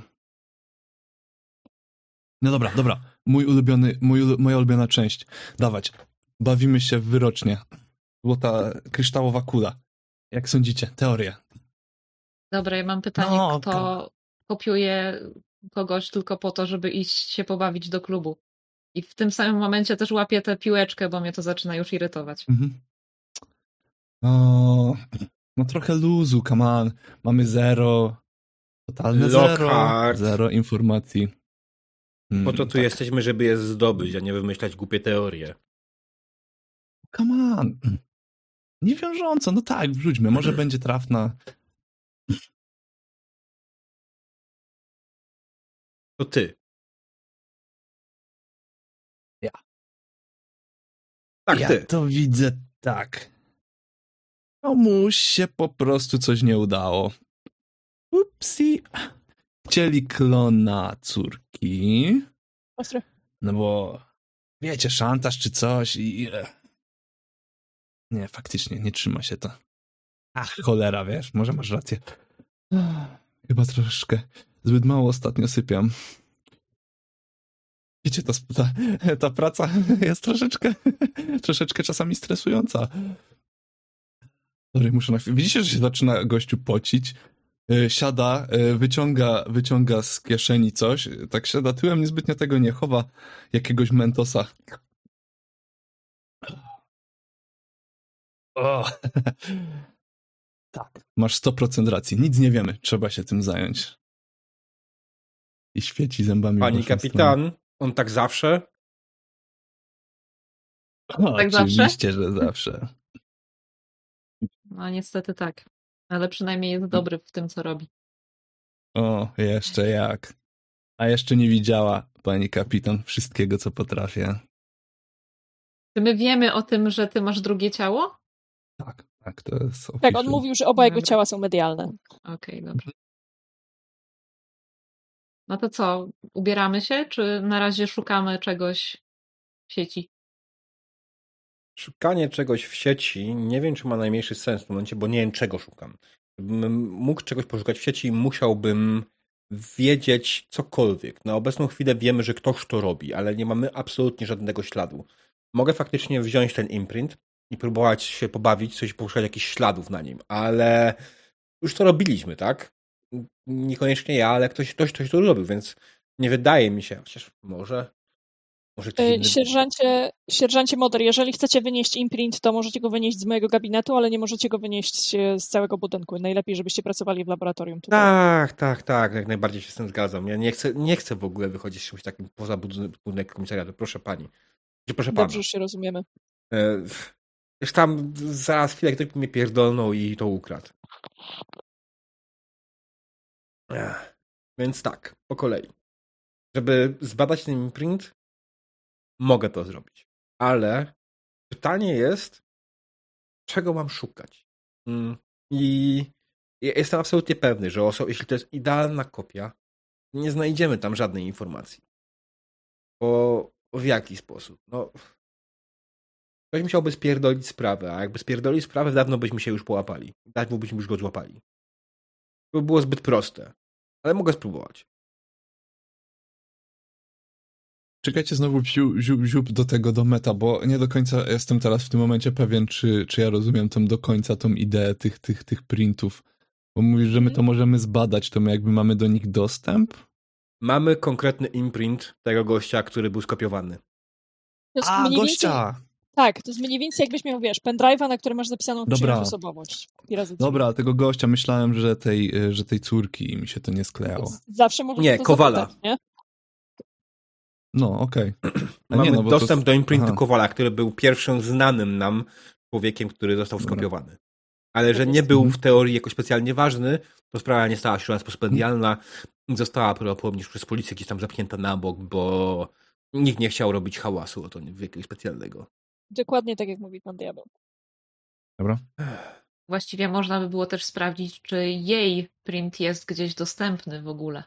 No dobra, dobra. Mój ulubiony, mój, moja ulubiona część. Dawać. Bawimy się wyrocznie. Złota kryształowa kula. Jak sądzicie? Teoria. Dobra, ja mam pytanie, No, kto ko- kopiuje kogoś tylko po to, żeby iść się pobawić do klubu. I w tym samym momencie też łapię tę piłeczkę, bo mnie to zaczyna już irytować. Mhm. O, no trochę luzu, come on. Mamy zero. Totalne zero. Zero informacji. Mm, Po to tu tak. jesteśmy, żeby je zdobyć, a nie wymyślać głupie teorie. Come on. Niewiążąco, no tak, wrzućmy. Może będzie trafna. To ty. Ja. Tak, ja ty. to widzę tak. Komuś się po prostu coś nie udało. Upsi. Chcieli klona córki. Ostry. No bo wiecie, szantaż czy coś i... Nie, faktycznie, nie trzyma się to. Ach, cholera, wiesz, może masz rację. Chyba troszeczkę zbyt mało ostatnio sypiam. Wiecie, ta, ta, ta praca jest troszeczkę, troszeczkę czasami stresująca. Sorry, muszę na chwilę... Widzicie, że się zaczyna gościu pocić? E, Siada, e, wyciąga, wyciąga z kieszeni coś, e, tak siada tyłem, niezbytnio tego nie chowa, jakiegoś mentosa. O. Tak. Masz 100% racji. Nic nie wiemy. Trzeba się tym zająć. I świeci zębami. Pani kapitan, on tak zawsze? stronę. Tak zawsze? Oczywiście, że zawsze. No niestety tak. Ale przynajmniej jest dobry w tym, co robi. O, jeszcze jak. A jeszcze nie widziała pani kapitan wszystkiego, co potrafię. Czy my wiemy o tym, że ty masz drugie ciało? Tak, tak, to jest Tak, on mówił, że oba jego ciała są medialne. Okej, dobrze. No to co, ubieramy się, czy na razie szukamy czegoś w sieci? Szukanie czegoś w sieci nie wiem, czy ma najmniejszy sens w tym momencie, bo nie wiem, czego szukam. Gdybym mógł czegoś poszukać w sieci, musiałbym wiedzieć cokolwiek. Na obecną chwilę wiemy, że ktoś to robi, ale nie mamy absolutnie żadnego śladu. Mogę faktycznie wziąć ten imprint i próbować się pobawić, coś poszukać jakichś śladów na nim, ale już to robiliśmy, tak? Niekoniecznie ja, ale ktoś, ktoś, ktoś to robił, więc nie wydaje mi się, chociaż może, może ktoś E, inny... Sierżancie, sierżancie Moder, jeżeli chcecie wynieść imprint, to możecie go wynieść z mojego gabinetu, ale nie możecie go wynieść e, z całego budynku. Najlepiej, żebyście pracowali w laboratorium tutaj. Tak, tak, tak, jak najbardziej się z tym zgadzam. Ja nie chcę, nie chcę w ogóle wychodzić z czymś takim poza budynek, komisariatu. Proszę pani. Proszę pana. Dobrze, już się rozumiemy. Już tam zaraz chwilę ktoś mnie pierdolnął i to ukradł. Więc tak, po kolei. Żeby zbadać ten imprint, mogę to zrobić. Ale pytanie jest, czego mam szukać? Mm, I jestem absolutnie pewny, że jeśli to jest idealna kopia, nie znajdziemy tam żadnej informacji. Bo w jaki sposób? No, ktoś musiałby spierdolić sprawę, a jakby spierdolić sprawę, dawno byśmy się już połapali. Dawno byśmy już go złapali. To by było zbyt proste. Ale mogę spróbować. Czekajcie znowu ziup, ziup, ziup do tego, do meta, bo nie do końca jestem teraz w tym momencie pewien, czy, czy ja rozumiem tą do końca tą ideę tych, tych, tych printów. Bo mówisz, że my to możemy zbadać, to my jakby mamy do nich dostęp? Mamy konkretny imprint tego gościa, który był skopiowany. A, gościa! Tak, to jest mniej więcej jakbyś miał, wiesz, pendrive'a, na którym masz zapisaną Dobra. osobowość. Dobra, tego gościa myślałem, że tej, że tej córki mi się to nie sklejało. Zawsze można Nie, Kowala. Zapytać, nie? No, okej. Okay. Mamy no, dostęp to... do imprintu Aha. Kowala, który był pierwszym znanym nam człowiekiem, który został skopiowany. Ale że nie był w teorii jakoś specjalnie ważny, to sprawa nie stała się transpospendialna. Została prawdopodobnie przez policję gdzieś tam zapchnięta na bok, bo nikt nie chciał robić hałasu o to jakiegoś specjalnego. Dokładnie tak, jak mówi pan Diabeł. Dobra. Właściwie można by było też sprawdzić, czy jej print jest gdzieś dostępny w ogóle.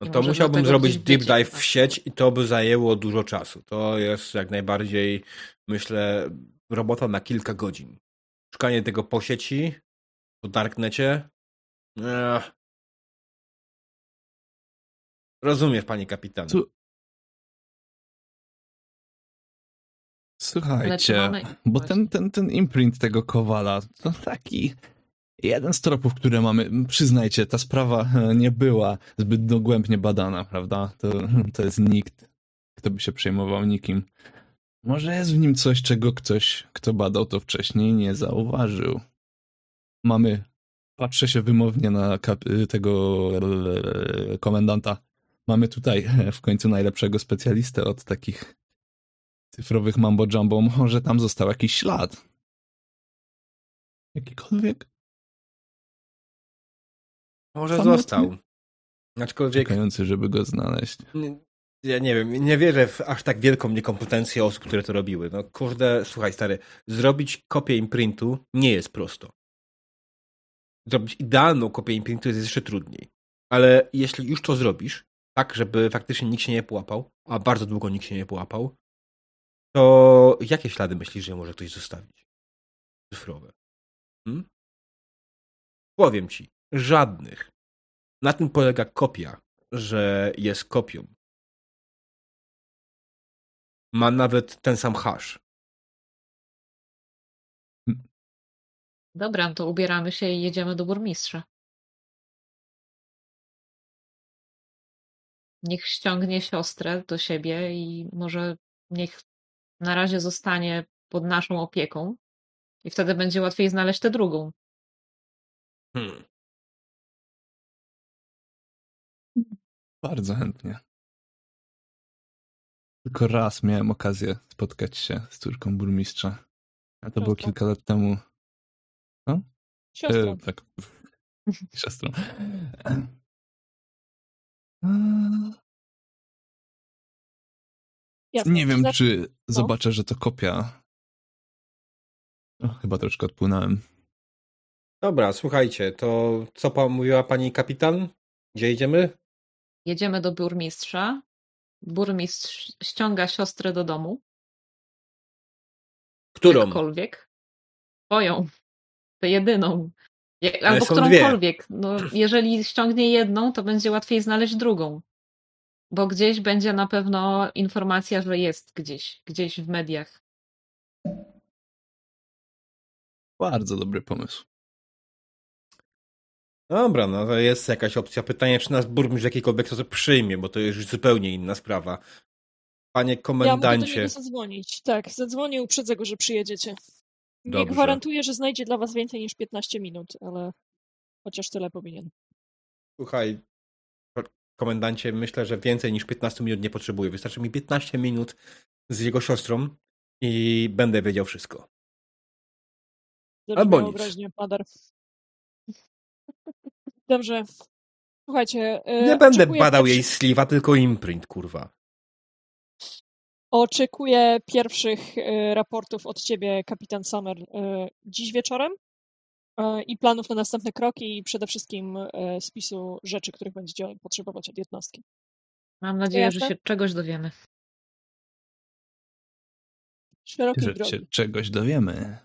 No to musiałbym zrobić deep dive w sieć i to by zajęło dużo czasu. To jest jak najbardziej, myślę, robota na kilka godzin. Szukanie tego po sieci, po darknecie. Ech. Rozumiesz, panie kapitan. Słuchajcie, bo ten, ten, ten imprint tego Kowala to taki jeden z tropów, które mamy. Przyznajcie, ta sprawa nie była zbyt dogłębnie badana, prawda? To, to jest nikt, kto by się przejmował nikim. Może jest w nim coś, czego ktoś, kto badał to wcześniej, nie zauważył. Mamy, patrzę się wymownie na tego komendanta. Mamy tutaj w końcu najlepszego specjalistę od takich cyfrowych mambo jumbo. Może tam został jakiś ślad. Jakikolwiek? Może Samotny? został. Aczkolwiek. Czekający, żeby go znaleźć. Ja nie wiem, nie wierzę w aż tak wielką niekompetencję osób, które to robiły. No kurde, słuchaj stary, zrobić kopię imprintu nie jest prosto. Zrobić idealną kopię imprintu jest jeszcze trudniej. Ale jeśli już to zrobisz, tak, żeby faktycznie nikt się nie połapał, a bardzo długo nikt się nie połapał, to jakie ślady myślisz, że może ktoś zostawić? Cyfrowe. Hmm? Powiem ci, żadnych. Na tym polega kopia, że jest kopią ma nawet ten sam hash. Dobra, to ubieramy się i jedziemy do burmistrza. Niech ściągnie siostrę do siebie i może niech na razie zostanie pod naszą opieką i wtedy będzie łatwiej znaleźć tę drugą. Hmm. Bardzo chętnie. Tylko raz miałem okazję spotkać się z córką burmistrza. A to było kilka lat temu. No? Siostrą. E, tak. Siostrą. Jasne, nie wiem, czy no. zobaczę, że to kopia. O, chyba troszkę odpłynąłem. Dobra, słuchajcie, to co pan mówiła pani kapitan? Gdzie idziemy? Jedziemy do burmistrza burmistrz ściąga siostrę do domu. Którą? Jakkolwiek. Twoją. Tę jedyną. Albo którąkolwiek. No, jeżeli ściągnie jedną, to będzie łatwiej znaleźć drugą. Bo gdzieś będzie na pewno informacja, że jest gdzieś, gdzieś w mediach. Bardzo dobry pomysł. Dobra, no to jest jakaś opcja. Pytanie, czy nas burmistrz w jakikolwiek sposób przyjmie, bo to jest już zupełnie inna sprawa. Panie komendancie. Ja mogę do zadzwonić. Tak, zadzwonię, uprzedzę go, że przyjedziecie. Dobrze. Nie gwarantuję, że znajdzie dla was więcej niż 15 minut, ale chociaż tyle powinien. Słuchaj, komendancie, myślę, że więcej niż 15 minut nie potrzebuję. Wystarczy mi 15 minut z jego siostrą i będę wiedział wszystko. Albo nic. Padar. Dobrze. Słuchajcie. E, nie będę badał jej sliwa, tylko imprint, kurwa. Oczekuję pierwszych e, raportów od ciebie, kapitan Summer, e, dziś wieczorem i planów na następne kroki i przede wszystkim e, spisu rzeczy, których będziecie potrzebować od jednostki. Mam nadzieję, że się czegoś dowiemy. Szerokiej Że drogi. się czegoś dowiemy.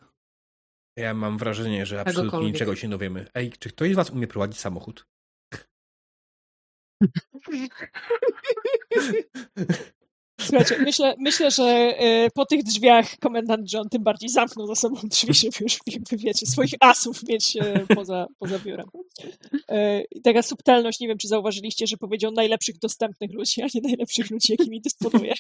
Ja mam wrażenie, że absolutnie niczego się nie dowiemy. Ej, czy ktoś z was umie prowadzić samochód? Słuchajcie, myślę, myślę, że e, po tych drzwiach komendant John tym bardziej zamknął za sobą drzwi, żeby już jakby, wiecie, swoich asów mieć e, poza, poza biurem. E, I taka subtelność, nie wiem, czy zauważyliście, że powiedział najlepszych dostępnych ludzi, a nie najlepszych ludzi, jakimi dysponuje.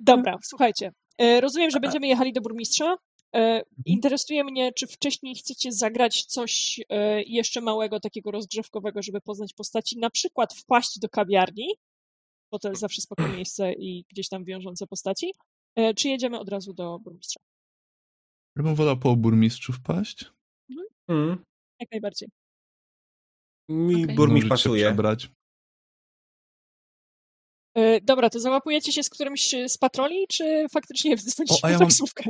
Dobra, słuchajcie. Rozumiem, że będziemy jechali do burmistrza. E, interesuje mnie, czy wcześniej chcecie zagrać coś jeszcze małego, takiego rozgrzewkowego, żeby poznać postaci, na przykład wpaść do kawiarni, bo to jest zawsze spoko miejsce i gdzieś tam wiążące postaci, e, czy jedziemy od razu do burmistrza? Ja bym wolał po burmistrzu wpaść. mm, Jak najbardziej. mi Okej. burmistrz pasuje. przebrać. E, dobra, to załapujecie się z którymś z patroli, czy faktycznie a ja mam- taksówkę?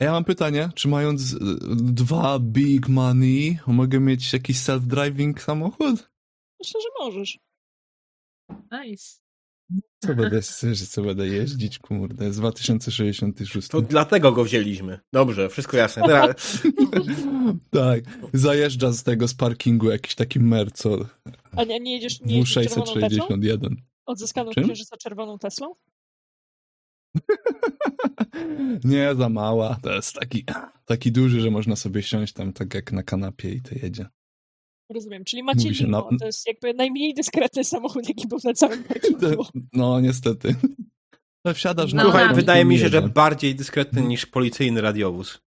A ja mam pytanie, czy mając dwa big money, mogę mieć jakiś self-driving samochód? Myślę, że możesz. Nice. Co będę, co będę jeździć, kurde, jest 2066. To dlatego go wzięliśmy. Dobrze, wszystko jasne. Teraz, tak, zajeżdża z tego, z parkingu jakiś taki Mercol A nie, nie jedziesz, nie jedziesz czerwoną Teslą? W661. Odzyskaną księżyca czerwoną Teslą? Nie, za mała. To jest taki, taki duży, że można sobie siąść tam tak jak na kanapie i to jedzie. Rozumiem, czyli macie Mówi limo. na- To jest jakby najmniej dyskretny samochód, jaki był na całym parkingu. No, niestety. No, wsiadasz na No, Słuchaj, tak. wydaje mi się, że bardziej dyskretny niż policyjny radiowóz.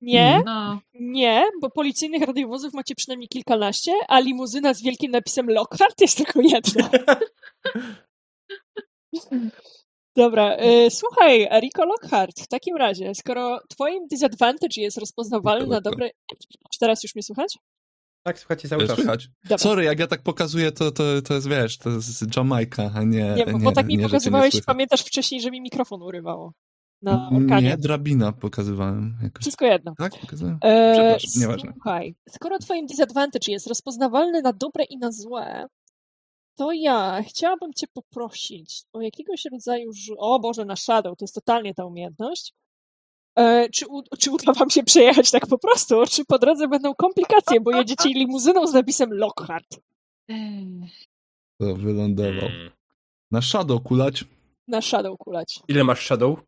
Nie, No, nie, bo policyjnych radiowozów macie przynajmniej kilkanaście, a limuzyna z wielkim napisem Lockhart jest tylko jedna. Dobra, y, słuchaj, Rico Lockhart, w takim razie, skoro twoim disadvantage jest rozpoznawalny na Rico. dobre... Czy teraz już mnie słuchać? Tak, słuchajcie cały czas. Słychać? Dobra. Sorry, jak ja tak pokazuję, to, to, to jest, wiesz, to jest Jamajka, a nie Nie, bo, bo tak mi nie, nie pokazywałeś, pamiętasz wcześniej, że mi mikrofon urywało na orkanie. Nie, drabina pokazywałem. Jakoś. Wszystko jedno. Tak, pokazałem? E, Przepraszam, nieważne. Słuchaj, skoro twoim disadvantage jest rozpoznawalny na dobre i na złe, to ja chciałabym cię poprosić o jakiegoś rodzaju... O Boże, na shadow, to jest totalnie ta umiejętność. E, czy, u, czy uda wam się przejechać tak po prostu, czy po drodze będą komplikacje, bo jedziecie limuzyną z napisem Lockhart To wylądował. Mm. Na shadow kulać. na shadow kulać. Ile masz shadow?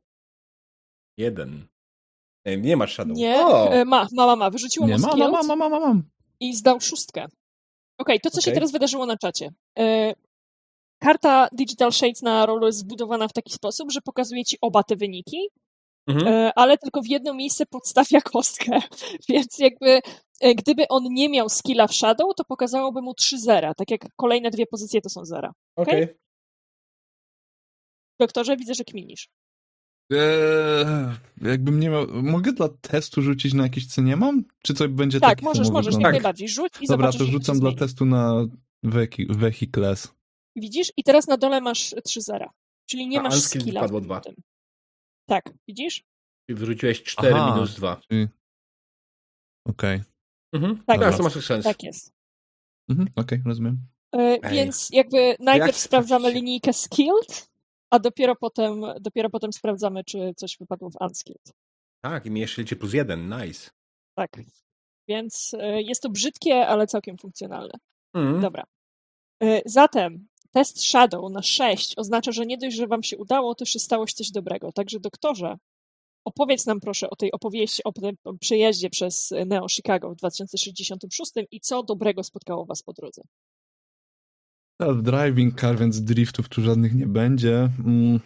Jeden. Nie, nie masz shadow. Nie, O! e, ma, ma, ma, ma. Wyrzuciło mu mam, skills. mam, mam, mam, mam, mam. i zdał szóstkę. Okej, to co się Okej. teraz wydarzyło na czacie. E, Karta Digital Shades na rolu jest zbudowana w taki sposób, że pokazuje ci oba te wyniki, Mhm. e, ale tylko w jedno miejsce podstawia kostkę. Więc jakby e, gdyby on nie miał skilla w Shadow, to pokazałoby mu 3 zera, tak jak kolejne dwie pozycje to są zera. Okej. Doktorze, widzę, że kminisz. Eee, jakbym nie miał. Mogę dla testu rzucić na jakieś, co nie mam? Czy to będzie Tak, taki możesz, możesz, jak najbardziej. Rzuć i Dobra, zobaczysz, to rzucam dla testu na vehi- vehicles. Widzisz? I teraz na dole masz 3 zera. Czyli nie A masz skilla. wpadło w dwa. tym. Tak, widzisz? Wyrzuciłeś 4 Aha. minus 2. Czyli... Okej. Mhm. Tak, Tak, to ma sens. Tak jest. Mhm, Okej, rozumiem. E. Więc jakby najpierw Jak sprawdzamy linijkę skilled, a dopiero potem, dopiero potem sprawdzamy, czy coś wypadło w unskilled. Tak, i mi jeszcze liczy plus jeden. Nice. Tak. Więc e, jest to brzydkie, ale całkiem funkcjonalne. Mhm. Dobra. E, Zatem test Shadow na 6 oznacza, że nie dość, że wam się udało, to jeszcze stało się coś dobrego. Także doktorze, opowiedz nam proszę o tej opowieści, o tym przejeździe przez Neo Chicago w 2066 i co dobrego spotkało was po drodze. Self-driving car, więc driftów tu żadnych nie będzie. Mm.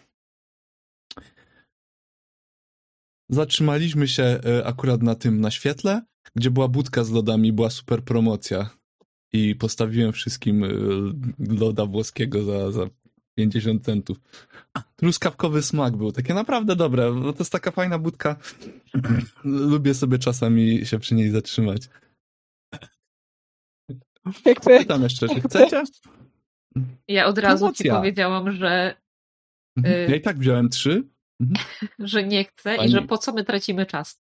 Zatrzymaliśmy się e, akurat na tym, na świetle, gdzie była budka z lodami, była super promocja. I postawiłem wszystkim e, loda włoskiego za, za 50 centów. Truskawkowy smak był, takie naprawdę dobre, bo to jest taka fajna budka. Lubię sobie czasami się przy niej zatrzymać. Pytam jeszcze, czy chcecie? Ja od razu ci powiedziałam, że, Mhm. Y- Ja i tak wziąłem trzy. że nie chcę Pani- i że po co my tracimy czas.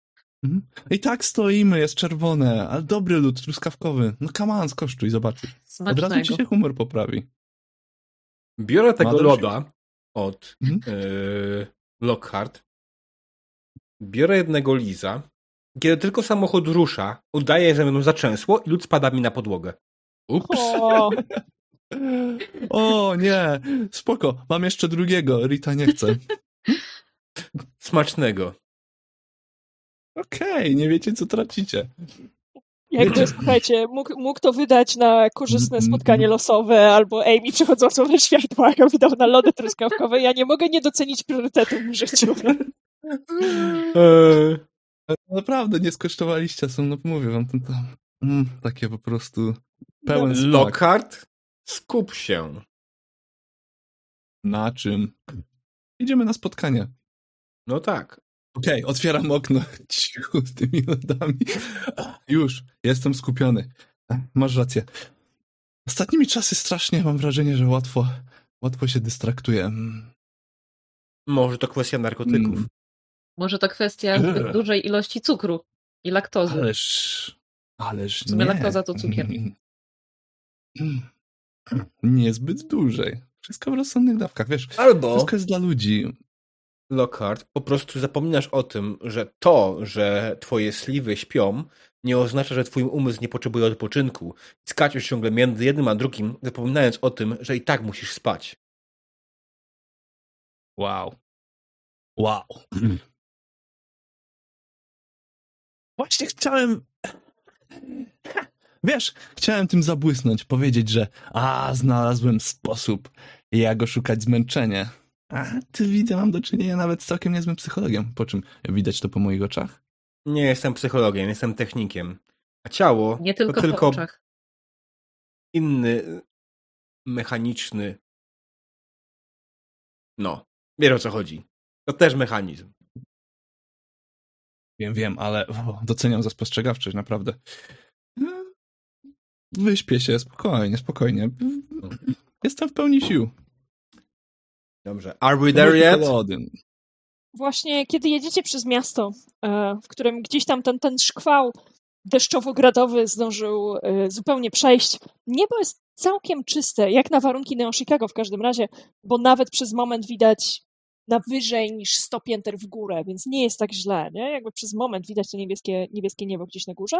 Mhm. I tak stoimy, jest czerwone, ale dobry lód, truskawkowy. No come on, skosztuj, zobaczysz. Od razu ci się humor poprawi. Biorę tego Madam loda od Mhm. yy, Lockhart. Biorę jednego liza. Kiedy tylko samochód rusza, udaję, że mną zaczęsło i lód spada mi na podłogę. Ups. O, O nie, spoko, mam jeszcze drugiego, Rita nie chce. Smacznego. Okej, nie wiecie co tracicie. jakby, słuchajcie, mógł, mógł to wydać na korzystne spotkanie losowe albo Amy przechodzącą na światła, jak wydał na lody truskawkowe. Ja nie mogę nie docenić priorytetów w życiu. Eee, Naprawdę nie skosztowaliście, są, no mówię wam, to, to mm, takie po prostu pełen smak. Lockhart, skup się. Na czym? Idziemy na spotkanie. No tak. Okej, otwieram okno. Cicho z tymi lodami. Już, jestem skupiony. Masz rację. Ostatnimi czasy strasznie mam wrażenie, że łatwo, łatwo się dystraktuję. Mm. Może to kwestia narkotyków. Mm. Może to kwestia zbyt Ugh. dużej ilości cukru i laktozy. Ależ, ależ W sumie nie. laktoza to cukier. Niezbyt dużej. Wszystko w rozsądnych dawkach, wiesz. Albo Wszystko jest dla ludzi. Lockhart, po prostu zapominasz o tym, że to, że twoje sliwy śpią, nie oznacza, że twój umysł nie potrzebuje odpoczynku. Skaczesz ciągle między jednym a drugim, zapominając o tym, że i tak musisz spać. Wow. Wow. Właśnie chciałem. Wiesz, chciałem tym zabłysnąć, powiedzieć, że a, znalazłem sposób, jak oszukać zmęczenie. A ty widzę, mam do czynienia nawet z całkiem niezłym psychologiem. Po czym widać to po moich oczach? Nie jestem psychologiem, jestem technikiem. A ciało Nie tylko, to po tylko oczach. inny, mechaniczny. No, wiesz o co chodzi. To też mechanizm. Wiem, wiem, ale o, doceniam za spostrzegawczość, naprawdę. No, Wyśpię się, spokojnie, spokojnie. Jestem w pełni sił. Dobrze. Are we there yet? Właśnie kiedy jedziecie przez miasto, e, w którym gdzieś tam ten, ten szkwał deszczowo-gradowy zdążył e, zupełnie przejść, niebo jest całkiem czyste, jak na warunki Neo Chicago w każdym razie, bo nawet przez moment widać na wyżej niż 100 pięter w górę, więc nie jest tak źle, nie? Jakby przez moment widać to niebieskie, niebieskie niebo gdzieś na górze.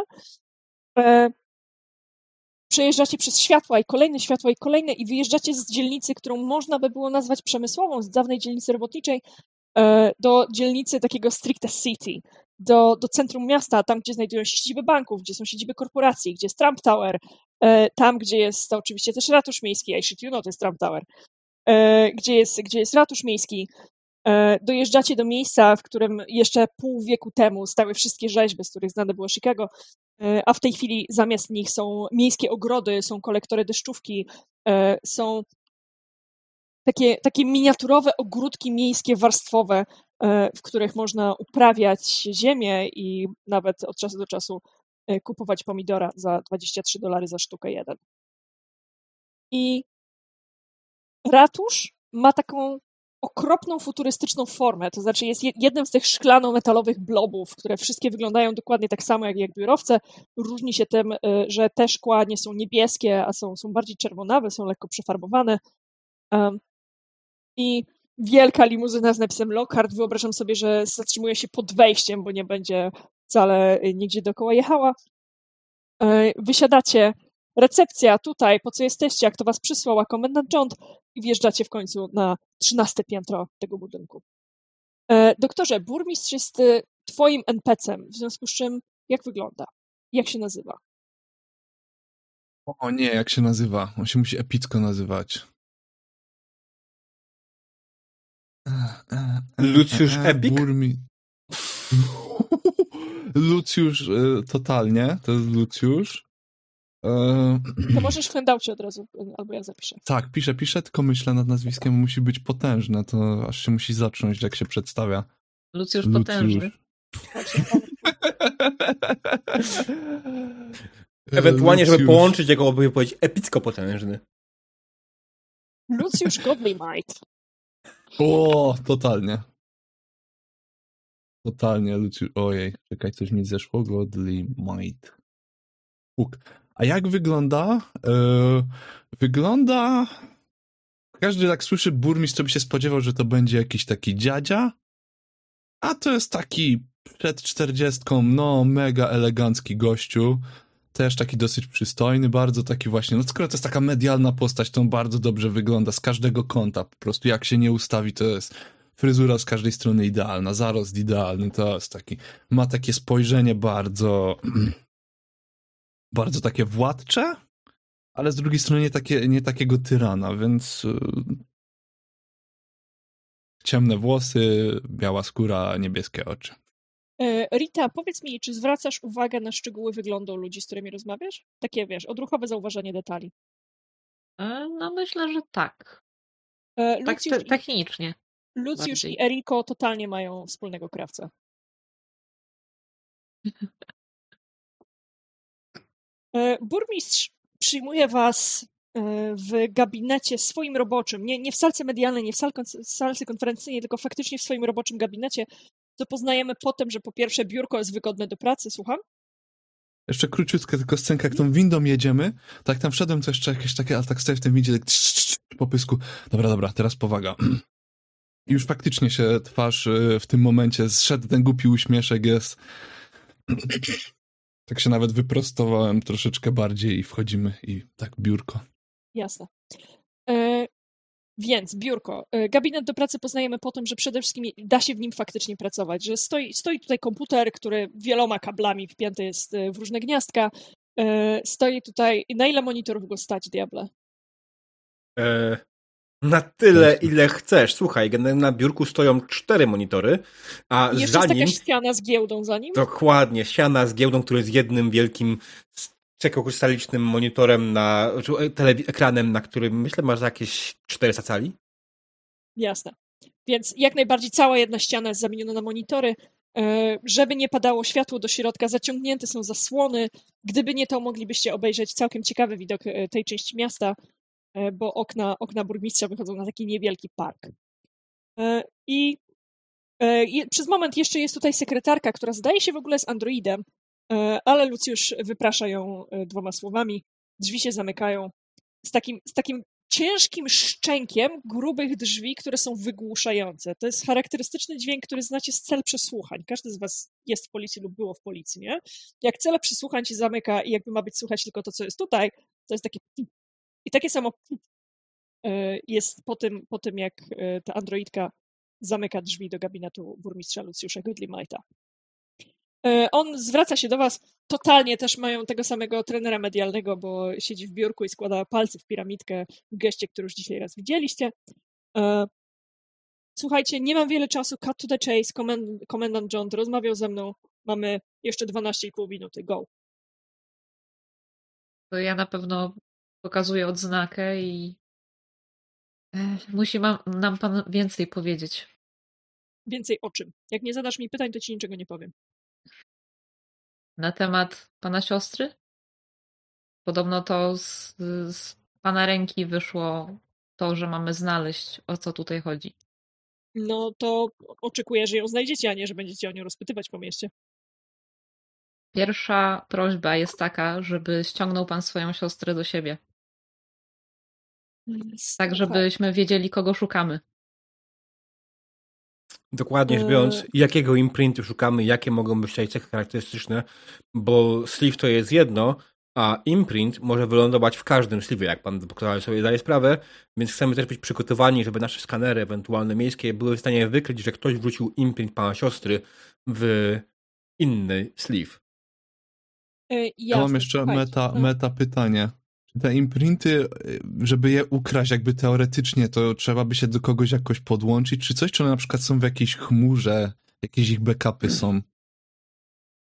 Przejeżdżacie przez światła i kolejne światła i kolejne i wyjeżdżacie z dzielnicy, którą można by było nazwać przemysłową, z dawnej dzielnicy robotniczej, e, do dzielnicy takiego stricte city, do, do centrum miasta, tam gdzie znajdują się siedziby banków, gdzie są siedziby korporacji, gdzie jest Trump Tower, e, tam gdzie jest oczywiście też ratusz miejski, I shit you know, to jest Trump Tower, e, gdzie jest, gdzie jest ratusz miejski. Dojeżdżacie do miejsca, w którym jeszcze pół wieku temu stały wszystkie rzeźby, z których znane było Chicago, a w tej chwili zamiast nich są miejskie ogrody, są kolektory deszczówki, e, są takie, takie miniaturowe ogródki miejskie, warstwowe, e, w których można uprawiać ziemię i nawet od czasu do czasu e, kupować pomidora za 23 dolary za sztukę jeden. I ratusz ma taką okropną futurystyczną formę, to znaczy jest je- jednym z tych szklano-metalowych blobów, które wszystkie wyglądają dokładnie tak samo jak, jak biurowce. Różni się tym, y, że te szkła nie są niebieskie, a są, są bardziej czerwonawe, są lekko przefarbowane. Um, I wielka limuzyna z napisem Lockhart, wyobrażam sobie, że zatrzymuje się pod wejściem, bo nie będzie wcale y, nigdzie dookoła jechała. E, Wysiadacie, recepcja tutaj, po co jesteście, jak to was przysłał, a komendant John i wjeżdżacie w końcu na 13 piętro tego budynku. E, Doktorze, burmistrz jest y, twoim NPC-em, w związku z czym jak wygląda? Jak się nazywa? O nie, jak się nazywa? On się musi epicko nazywać. E, e, e, Lucjusz e, e, Epic? Burmi... Lucjusz e, totalnie, to jest Lucjusz. To możesz w handoucie od razu, albo ja zapiszę. tak, piszę, piszę, tylko myślę nad nazwiskiem, musi być potężne, to aż się musi zacząć, jak się przedstawia. Lucjusz Lucjusz. potężny. Ewentualnie, żeby Lucjusz. połączyć jego, by powiedzieć epicko potężny. Lucjusz Godlymite. O, totalnie. Totalnie, Lucius. Ojej, czekaj, coś mi zeszło. Godly Might. Uk. A jak wygląda? Yy, wygląda. Każdy jak słyszy burmistrz, to by się spodziewał, że to będzie jakiś taki dziadzia. A to jest taki przed czterdziestką, no mega elegancki gościu. Też taki dosyć przystojny, bardzo taki właśnie, no skoro to jest taka medialna postać, to on bardzo dobrze wygląda z każdego kąta. Po prostu jak się nie ustawi, to jest fryzura z każdej strony idealna, zarost idealny, to jest taki, ma takie spojrzenie bardzo, bardzo takie władcze, ale z drugiej strony nie, takie, nie takiego tyrana, więc yy, ciemne włosy, biała skóra, niebieskie oczy. E, Rita, powiedz mi, czy zwracasz uwagę na szczegóły wyglądu ludzi, z którymi rozmawiasz? Takie, wiesz, odruchowe zauważanie detali. E, No myślę, że tak. E, Tak Lucjusz, te, technicznie. Lucjusz bardziej. i Eriko totalnie mają wspólnego krawca. E, Burmistrz przyjmuje was e, w gabinecie swoim roboczym, nie, nie w salce medialnej, nie w sal- salce konferencyjnej, tylko faktycznie w swoim roboczym gabinecie, to poznajemy potem, że po pierwsze biurko jest wygodne do pracy, słucham? Jeszcze króciutka tylko scenka, jak tą windą jedziemy, tak tam wszedłem, to jeszcze jakieś takie, ale tak stoję w tym windzie, tak trz, trz, trz, po pysku. Dobra, dobra, teraz powaga. I już faktycznie się twarz y, w tym momencie zszedł ten głupi uśmieszek jest. Tak się nawet wyprostowałem troszeczkę bardziej i wchodzimy i tak biurko. Jasne. E, więc biurko. E, gabinet do pracy poznajemy po tym, że przede wszystkim da się w nim faktycznie pracować, że stoi, stoi tutaj komputer, który wieloma kablami wpięty jest e, w różne gniazdka. E, stoi tutaj. Na ile monitorów go stać, diable? E, na tyle, ile chcesz. Słuchaj, na biurku stoją cztery monitory, a I jeszcze za jest nim... jakaś ściana z giełdą za nim? Dokładnie, ściana z giełdą, który jest jednym wielkim czekokryστalicznym monitorem na, telewi- ekranem, na którym myślę masz jakieś 400 cali. Jasne. Więc jak najbardziej cała jedna ściana jest zamieniona na monitory. E, Żeby nie padało światło do środka, zaciągnięte są zasłony. Gdyby nie to, moglibyście obejrzeć całkiem ciekawy widok e, tej części miasta, e, bo okna, okna burmistrza wychodzą na taki niewielki park. E, I e, przez moment jeszcze jest tutaj sekretarka, która zdaje się w ogóle z androidem, e, ale Lucjusz wyprasza ją e, dwoma słowami. Drzwi się zamykają. Z takim, z takim ciężkim szczękiem grubych drzwi, które są wygłuszające. To jest charakterystyczny dźwięk, który znacie z cel przesłuchań. Każdy z was jest w policji lub było w policji, nie? Jak cele przesłuchań się zamyka i jakby ma być słuchać tylko to, co jest tutaj, to jest takie i takie samo e, jest po tym, po tym jak e, ta androidka zamyka drzwi do gabinetu burmistrza Lucjusza Godlimajta. E, On zwraca się do was. Totalnie też mają tego samego trenera medialnego, bo siedzi w biurku i składa palce w piramidkę w geście, który już dzisiaj raz widzieliście. Słuchajcie, nie mam wiele czasu. Cut to the chase. Komend- Komendant John rozmawiał ze mną. Mamy jeszcze 12,5 minuty. Go. Ja na pewno pokazuję odznakę i Ech, musi nam pan więcej powiedzieć. Więcej o czym? Jak nie zadasz mi pytań, to ci niczego nie powiem. Na temat pana siostry? Podobno to z, z pana ręki wyszło to, że mamy znaleźć, o co tutaj chodzi. No to oczekuję, że ją znajdziecie, a nie, że będziecie o nią rozpytywać po mieście. Pierwsza prośba jest taka, żeby ściągnął pan swoją siostrę do siebie. Tak, żebyśmy wiedzieli, kogo szukamy. Dokładnie rzecz biorąc, jakiego imprintu szukamy, jakie mogą być tutaj cechy charakterystyczne, bo sleeve to jest jedno, a imprint może wylądować w każdym sleeve, jak pan doktor sobie zdaje sprawę, więc chcemy też być przygotowani, żeby nasze skanery, ewentualne miejskie, były w stanie wykryć, że ktoś wrzucił imprint pana siostry w inny sleeve. E, Ja mam jeszcze meta, meta pytanie. Te imprinty, żeby je ukraść jakby teoretycznie, to trzeba by się do kogoś jakoś podłączyć, czy coś? Czy one na przykład są w jakiejś chmurze, jakieś ich backupy są?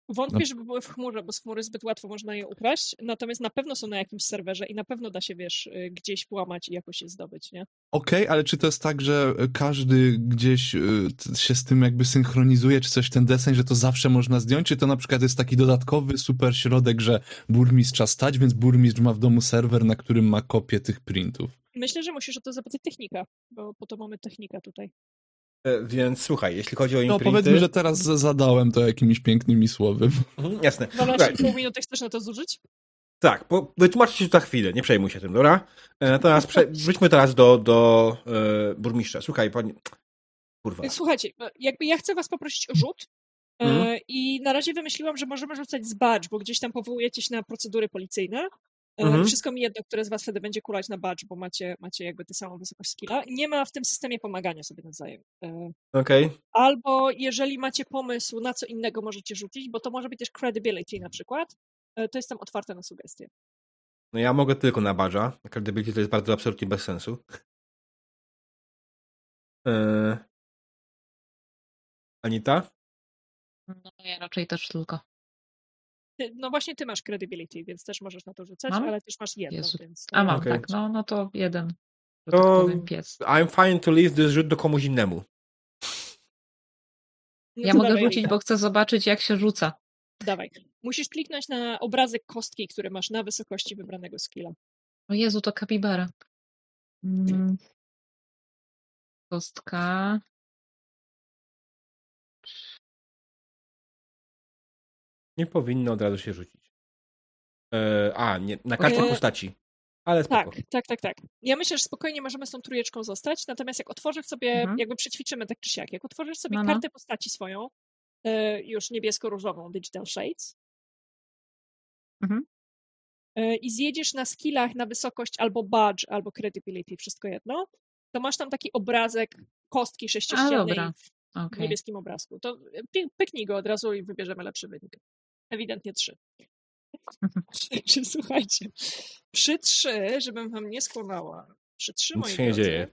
Wątpię, No. żeby były w chmurze, bo z chmury zbyt łatwo można je ukraść, natomiast na pewno są na jakimś serwerze i na pewno da się, wiesz, y, gdzieś połamać i jakoś je zdobyć, nie? Okej, ale czy to jest tak, że każdy gdzieś y, się z tym jakby synchronizuje, czy coś ten deseń, że to zawsze można zdjąć? Czy to na przykład jest taki dodatkowy super środek, że burmistrza stać, więc burmistrz ma w domu serwer, na którym ma kopię tych printów? Myślę, że musisz o to zapytać technika, bo po to mamy technika tutaj. E, Więc słuchaj, jeśli chodzi o No imprinty... powiedzmy, że teraz zadałem to jakimiś pięknymi słowy. Mhm, jasne. 12,5 minuty chcesz na to zużyć? Tak, po, wytłumaczę ci to za chwilę, nie przejmuj się tym, dobra? E, Natomiast prze, wróćmy teraz do, do e, burmistrza. Słuchaj, pani... Kurwa. Słuchajcie, no, jakby ja chcę was poprosić o rzut e, Mhm. i na razie wymyśliłam, że możemy rzucać z badge, bo gdzieś tam powołujecie się na procedury policyjne. E, Mhm. Wszystko mi jedno, które z was wtedy będzie kulać na badge, bo macie, macie jakby tę samą wysokość skilla. Nie ma w tym systemie pomagania sobie nawzajem. E, Okej. Albo jeżeli macie pomysł, na co innego możecie rzucić, bo to może być też credibility na przykład, e, to jestem otwarta na sugestie. No ja mogę tylko na badża. Credibility to jest bardzo absolutnie bez sensu. Anita? No ja raczej też tylko. Ty, no właśnie ty masz credibility, więc też możesz na to rzucać, Mam? ale też masz jedno, Jezu. więc... A mam, Okej. tak. No, no to jeden. To- tak pies. I'm fine to leave this rzut do komuś innemu. No Ja mogę rzucić, bo chcę zobaczyć, jak się rzuca. Dawaj. Musisz kliknąć na obrazek kostki, który masz na wysokości wybranego skilla. O Jezu, to kapibara. Mm. Kostka. Nie powinno od razu się rzucić. E, a, nie, na kartę postaci. Ale spoko. Tak, tak, tak, tak. Ja myślę, że spokojnie możemy z tą trójeczką zostać, natomiast jak otworzysz sobie, Mhm. jakby przećwiczymy tak czy siak, jak otworzysz sobie No, no. kartę postaci swoją, e, już niebiesko-różową, Digital Shades, Mhm. e, i zjedziesz na skillach na wysokość albo badge, albo credibility, wszystko jedno, to masz tam taki obrazek kostki sześciościennej w Okej. niebieskim obrazku. To pyknij go od razu i wybierzemy lepszy wynik. Ewidentnie trzy. Także słuchajcie, przy trzy, żebym wam nie skłamała, przy trzy, Nic się nie drodzy, dzieje.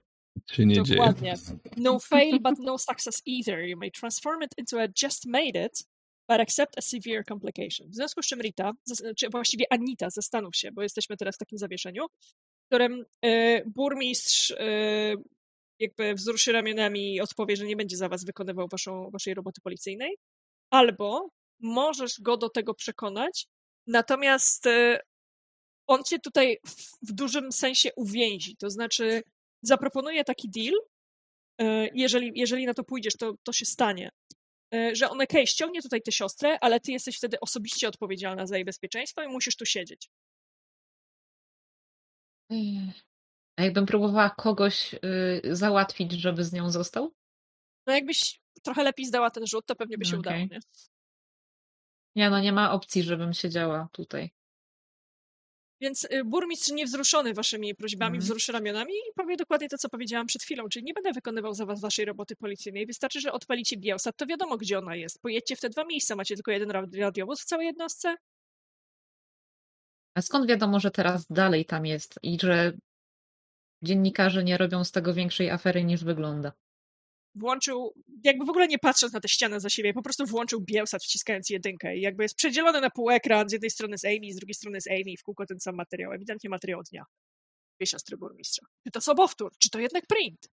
Nie dzieje. Dokładnie. No fail, but no success either. You may transform it into a just made it, but accept a severe complication. W związku z czym Rita, czy właściwie Anita, zastanów się, bo jesteśmy teraz w takim zawieszeniu, w którym e, burmistrz e, jakby wzruszy ramionami i odpowie, że nie będzie za was wykonywał waszą, waszej roboty policyjnej, albo możesz go do tego przekonać, natomiast e, on cię tutaj w, dużym sensie uwięzi, to znaczy zaproponuje taki deal, e, jeżeli, jeżeli na to pójdziesz, to, to się stanie, e, że on okej, ściągnie tutaj tę siostrę, ale ty jesteś wtedy osobiście odpowiedzialna za jej bezpieczeństwo i musisz tu siedzieć. A jakbym próbowała kogoś y, załatwić, żeby z nią został? No jakbyś trochę lepiej zdała ten rzut, to pewnie by się Okej. udało, nie? Nie, no nie ma opcji, żebym siedziała tutaj. Więc y, burmistrz niewzruszony waszymi prośbami Mhm. wzruszy ramionami i powie dokładnie to, co powiedziałam przed chwilą, czyli nie będę wykonywał za was waszej roboty policyjnej, wystarczy, że odpalicie Bielsat, to wiadomo, gdzie ona jest. Pojedźcie w te dwa miejsca, macie tylko jeden rad- radiowóz w całej jednostce, A skąd wiadomo, że teraz dalej tam jest i że dziennikarze nie robią z tego większej afery niż wygląda? Włączył, jakby w ogóle nie patrząc na tę ścianę za siebie, po prostu włączył Bielsat wciskając jedynkę i jakby jest przedzielony na pół ekran, z jednej strony z Amy, z drugiej strony z Amy, w kółko ten sam materiał, ewidentnie materiał dnia. Dwie siostry burmistrza. Czy to sobowtór? Czy to jednak print?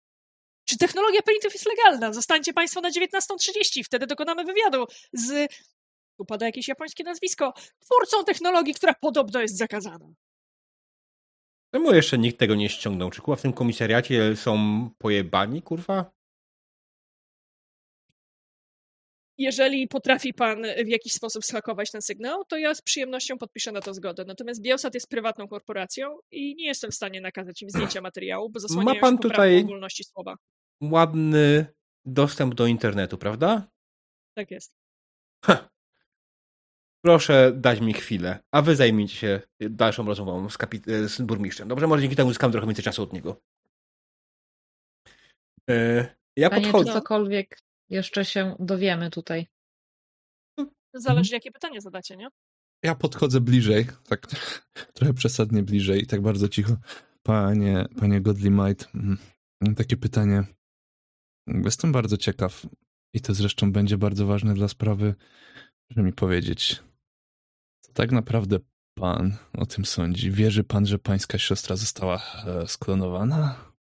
Czy technologia printów jest legalna? Zostańcie Państwo na 19.30, wtedy dokonamy wywiadu z, tu pada jakieś japońskie nazwisko, twórcą technologii, która podobno jest zakazana. Czemu jeszcze nikt tego nie ściągnął? Czy kurwa w tym komisariacie są pojebani, kurwa? Jeżeli potrafi pan w jakiś sposób schakować ten sygnał, to ja z przyjemnością podpiszę na to zgodę. Natomiast Bielsat jest prywatną korporacją i nie jestem w stanie nakazać im zdjęcia materiału, bo zasłaniają pan się poprawką tutaj- wolności słowa. Ładny dostęp do internetu, prawda? Tak jest. Ha. Proszę dać mi chwilę, a wy zajmijcie się dalszą rozmową z, kapi- z burmistrzem. Dobrze, może dzięki temu zyskam trochę więcej czasu od niego. E, ja Panie, czy podchodzę. cokolwiek jeszcze się dowiemy tutaj? Zależy, jakie pytanie zadacie, nie? Ja podchodzę bliżej, tak trochę przesadnie bliżej i tak bardzo cicho. Panie, panie Godly Might, mm, mam takie pytanie. Jestem bardzo ciekaw i to zresztą będzie bardzo ważne dla sprawy. Proszę mi powiedzieć, co tak naprawdę pan o tym sądzi? Wierzy pan, że pańska siostra została e, sklonowana?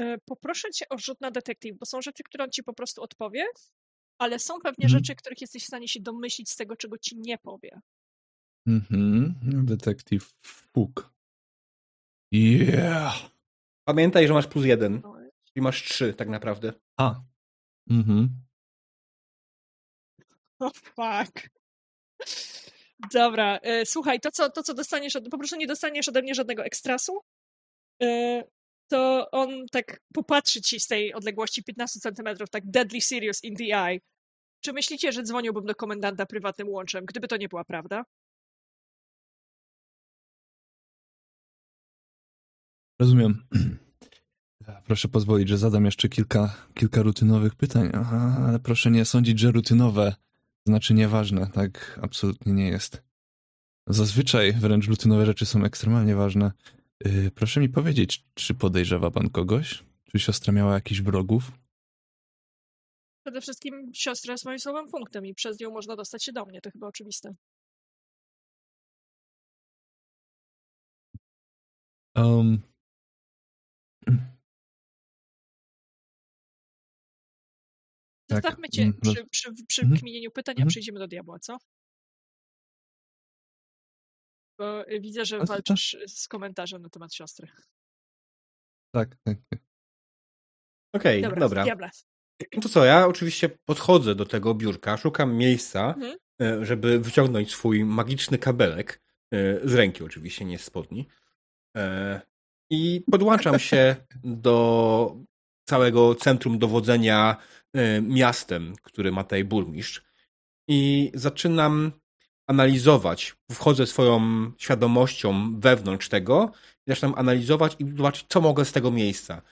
E, Poproszę cię o rzut na detektyw, bo są rzeczy, które on ci po prostu odpowie, ale są pewnie Mhm. rzeczy, których jesteś w stanie się domyślić z tego, czego ci nie powie. Mhm, detektyw Fuk. Yeah! Pamiętaj, że masz plus jeden. Czyli masz trzy tak naprawdę. A. Mhm. Oh fuck. Dobra, e, słuchaj, to co, to co dostaniesz, od, po prostu nie dostaniesz ode mnie żadnego ekstrasu, e, to on tak popatrzy ci z tej odległości 15 centymetrów, tak deadly serious in the eye. Czy myślicie, że dzwoniłbym do komendanta prywatnym łączem, gdyby to nie była prawda? Rozumiem. Proszę pozwolić, że zadam jeszcze kilka, kilka rutynowych pytań, Aha, ale proszę nie sądzić, że rutynowe znaczy nieważne. Tak absolutnie nie jest. Zazwyczaj wręcz rutynowe rzeczy są ekstremalnie ważne. Yy, proszę mi powiedzieć, czy podejrzewa pan kogoś? Czy siostra miała jakichś wrogów? Przede wszystkim siostra jest moim słabym punktem i przez nią można dostać się do mnie, to chyba oczywiste. Um, Tak, Zostawmy cię mm, przy, przy, przy Mhm. kminieniu pytań, a Mhm. przejdziemy do diabła, co? Bo y, widzę, że walczysz z komentarzem na temat siostry. tak, tak. tak. Okej, Dobra, dobra. No to co, ja oczywiście podchodzę do tego biurka, szukam miejsca, Mhm. e, żeby wyciągnąć swój magiczny kabelek, e, z ręki oczywiście, nie z spodni. E, I podłączam się do całego centrum dowodzenia miastem, który ma tutaj burmistrz. I zaczynam analizować, wchodzę swoją świadomością wewnątrz tego, i zaczynam analizować i zobaczyć, co mogę z tego miejsca.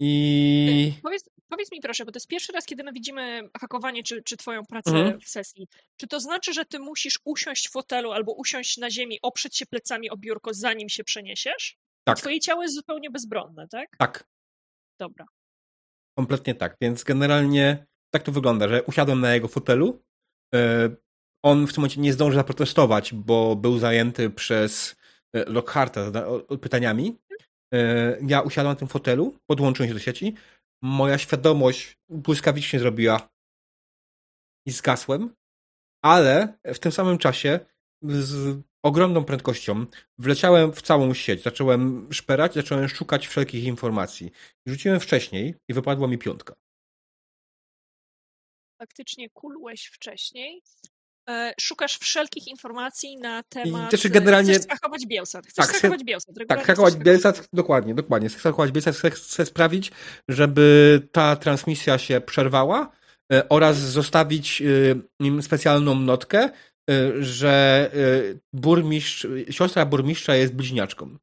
I Powiedz, powiedz mi proszę, bo to jest pierwszy raz, kiedy my widzimy hakowanie czy, czy twoją pracę Mhm. w sesji. Czy to znaczy, że ty musisz usiąść w fotelu albo usiąść na ziemi, oprzeć się plecami o biurko, zanim się przeniesiesz? tak, Twoje ciało jest zupełnie bezbronne, tak? tak. Dobra. Kompletnie tak. Więc generalnie tak to wygląda, że usiadłem na jego fotelu. On w tym momencie nie zdąży zaprotestować, bo był zajęty przez e, Lockharta pytaniami. E, Ja usiadłem na tym fotelu, podłączyłem się do sieci. Moja świadomość błyskawicznie zrobiła i zgasłem, ale w tym samym czasie z ogromną prędkością wleciałem w całą sieć. Zacząłem szperać, zacząłem szukać wszelkich informacji. Rzuciłem wcześniej i wypadła mi piątka. Faktycznie kulłeś wcześniej. E, Szukasz wszelkich informacji na temat... też e, generalnie- Chcesz hakować Bielsat. Chcesz Tak, hakować Bielsat. Tak, hakować chcesz Bielsat, dokładnie, dokładnie. Chcę hakować Bielsat, chcę, sprawić, żeby ta transmisja się przerwała e, oraz zostawić im specjalną notkę, że burmistrz, siostra burmistrza jest bliźniaczką.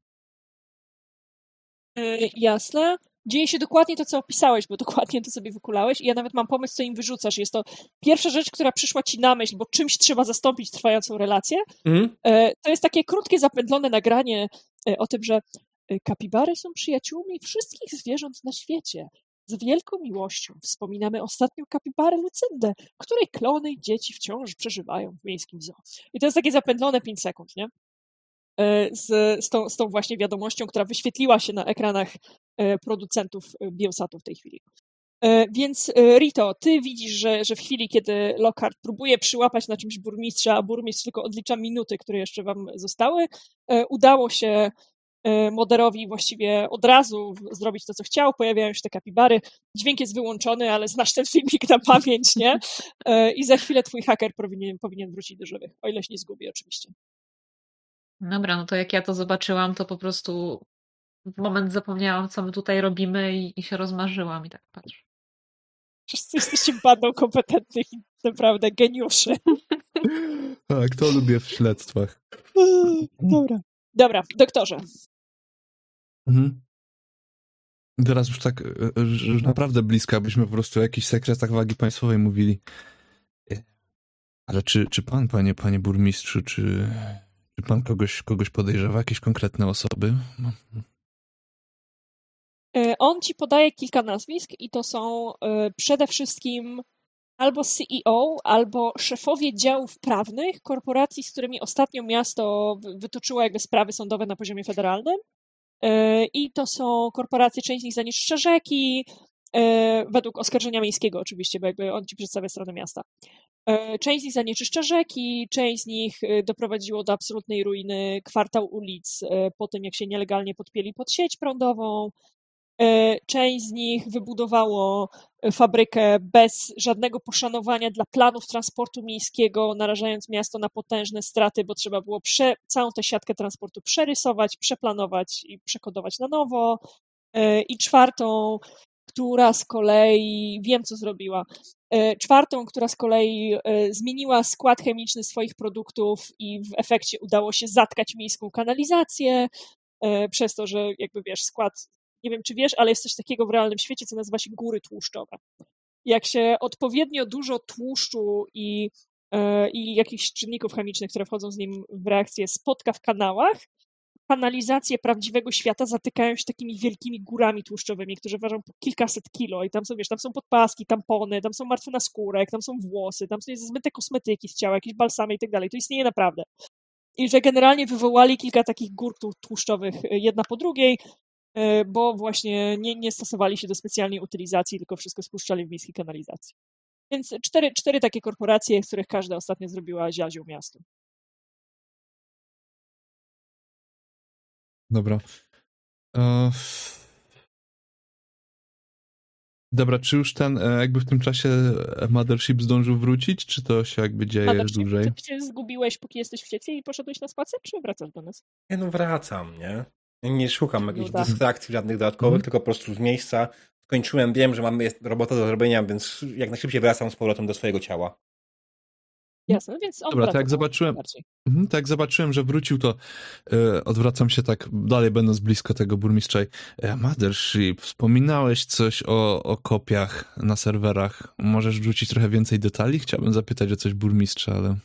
Jasne. Dzieje się dokładnie to, co opisałeś, bo dokładnie to sobie wykulałeś i ja nawet mam pomysł, co im wyrzucasz. Jest to pierwsza rzecz, która przyszła ci na myśl, bo czymś trzeba zastąpić trwającą relację. Mhm. E, To jest takie krótkie, zapętlone nagranie e, o tym, że e, kapibary są przyjaciółmi wszystkich zwierząt na świecie. Z wielką miłością wspominamy ostatnią kapibarę Lucyndę, której klony i dzieci wciąż przeżywają w miejskim zoo. I to jest takie zapętlone 5 sekund, nie? E, Z, z, tą, z tą właśnie wiadomością, która wyświetliła się na ekranach e, producentów e, Biosatu w tej chwili. Więc Rito, ty widzisz, że, że w chwili, kiedy Lockhart próbuje przyłapać na czymś burmistrza, a burmistrz tylko odlicza minuty, które jeszcze wam zostały, udało się Moderowi właściwie od razu zrobić to, co chciał. Pojawiają się te kapibary. Dźwięk jest wyłączony, ale znasz ten filmik na pamięć, nie? I za chwilę twój haker powinien, powinien wrócić do żywych, o ile się nie zgubi oczywiście. Dobra, no to jak ja to zobaczyłam, to po prostu w moment zapomniałam, co my tutaj robimy i, i się rozmarzyłam i tak patrz. Wszyscy jesteście bandą kompetentnych i naprawdę geniuszy. Tak, to lubię w śledztwach. Dobra. Dobra, doktorze. Mhm. Teraz już tak, że naprawdę blisko, abyśmy po prostu o jakichś sekretach wagi państwowej mówili. E, Ale czy, czy pan, panie, panie burmistrzu, czy, czy pan kogoś, kogoś podejrzewa, jakieś konkretne osoby? No, E, On ci podaje kilka nazwisk i to są e, przede wszystkim albo CEO, albo szefowie działów prawnych korporacji, z którymi ostatnio miasto wytoczyło jakby sprawy sądowe na poziomie federalnym. E, I to są korporacje, część z nich zanieczyszcza rzeki, według oskarżenia miejskiego oczywiście, bo jakby on ci przedstawia stronę miasta. E, część z nich zanieczyszcza rzeki, część z nich doprowadziło do absolutnej ruiny kwartał ulic po tym, jak się nielegalnie podpieli pod sieć prądową. Część z nich wybudowało fabrykę bez żadnego poszanowania dla planów transportu miejskiego, narażając miasto na potężne straty, bo trzeba było prze, całą tę siatkę transportu przerysować, przeplanować i przekodować na nowo. E, I czwartą, która z kolei, wiem co zrobiła, e, czwartą, która z kolei e, zmieniła skład chemiczny swoich produktów i w efekcie udało się zatkać miejską kanalizację, przez to, że jakby wiesz, skład nie wiem czy wiesz, ale jest coś takiego w realnym świecie, co nazywa się góry tłuszczowe. Jak się odpowiednio dużo tłuszczu i, e, i jakichś czynników chemicznych, które wchodzą z nim w reakcję, spotka w kanałach, kanalizacje prawdziwego świata zatykają się takimi wielkimi górami tłuszczowymi, które ważą po kilkaset kilo i tam są, wiesz, tam są podpaski, tampony, tam są martwe na skórek, tam są włosy, tam są zmyte kosmetyki z ciała, jakieś balsamy i tak dalej. To istnieje naprawdę. I że generalnie wywołali kilka takich gór tłuszczowych e, jedna po drugiej, E, bo właśnie nie, nie stosowali się do specjalnej utylizacji, tylko wszystko spuszczali w miejskiej kanalizacji. Więc cztery, cztery takie korporacje, z których każda ostatnio zrobiła ziazią miastu. Dobra. Uh... Dobra, czy już ten, e, jakby w tym czasie Mothership zdążył wrócić, czy to się jakby dzieje Mothership, dłużej? Czy się zgubiłeś, póki jesteś w sieci i poszedłeś na spacer, czy wracasz do nas? Nie no, wracam, nie? Nie szukam jakichś no dystrakcji żadnych dodatkowych, mm. tylko po prostu z miejsca skończyłem, wiem, że mamy robotę do zrobienia, więc jak najszybciej wracam z powrotem do swojego ciała. Jasne, no więc on Dobra, tak jak zobaczyłem, mhm, tak jak zobaczyłem, że wrócił, to yy, odwracam się tak dalej, będąc blisko tego burmistrza. E, Mothership, wspominałeś coś o, o kopiach na serwerach. Możesz rzucić trochę więcej detali? Chciałbym zapytać o coś burmistrza, ale...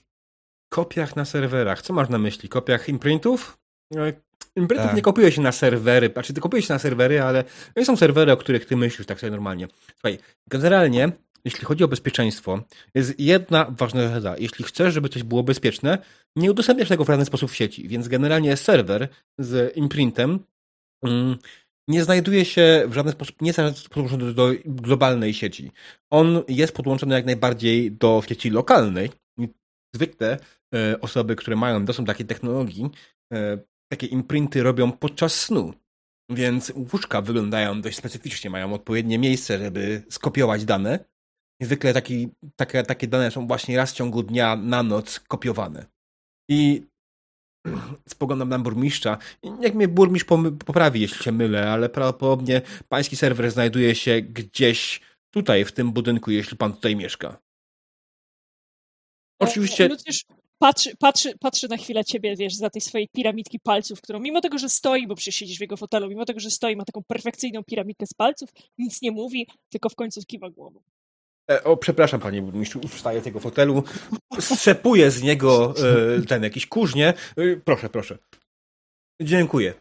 Kopiach na serwerach. Co masz na myśli? Kopiach imprintów? E, Imprintów tak. nie kopiuje się na serwery, znaczy ty kopuje się na serwery, ale nie są serwery, o których ty myślisz tak sobie normalnie. Słuchaj, generalnie, jeśli chodzi o bezpieczeństwo, jest jedna ważna zasada. Jeśli chcesz, żeby coś było bezpieczne, nie udostępniasz tego w żaden sposób w sieci, więc generalnie serwer z imprintem mm, nie znajduje się w żaden sposób, nie jest podłączony do globalnej sieci. On jest podłączony jak najbardziej do sieci lokalnej. Zwykle e, osoby, które mają dostęp do takiej technologii, e, takie imprinty robią podczas snu. Więc łóżka wyglądają dość specyficznie, mają odpowiednie miejsce, żeby skopiować dane. Zwykle taki, takie, takie dane są właśnie raz w ciągu dnia na noc kopiowane. I spoglądam na burmistrza. Jak mnie burmistrz poprawi, jeśli się mylę, ale prawdopodobnie pański serwer znajduje się gdzieś tutaj, w tym budynku, jeśli pan tutaj mieszka. E, Oczywiście patrzy, patrzy, patrzy na chwilę ciebie, wiesz, za tej swojej piramidki palców, którą mimo tego, że stoi, bo przecież siedzisz w jego fotelu, mimo tego, że stoi, ma taką perfekcyjną piramidkę z palców, nic nie mówi, tylko w końcu kiwa głową. E, o, przepraszam, panie burmistrzu, wstaję z tego fotelu, strzepuję z niego e, ten jakiś kurznie. E, proszę, proszę. Dziękuję.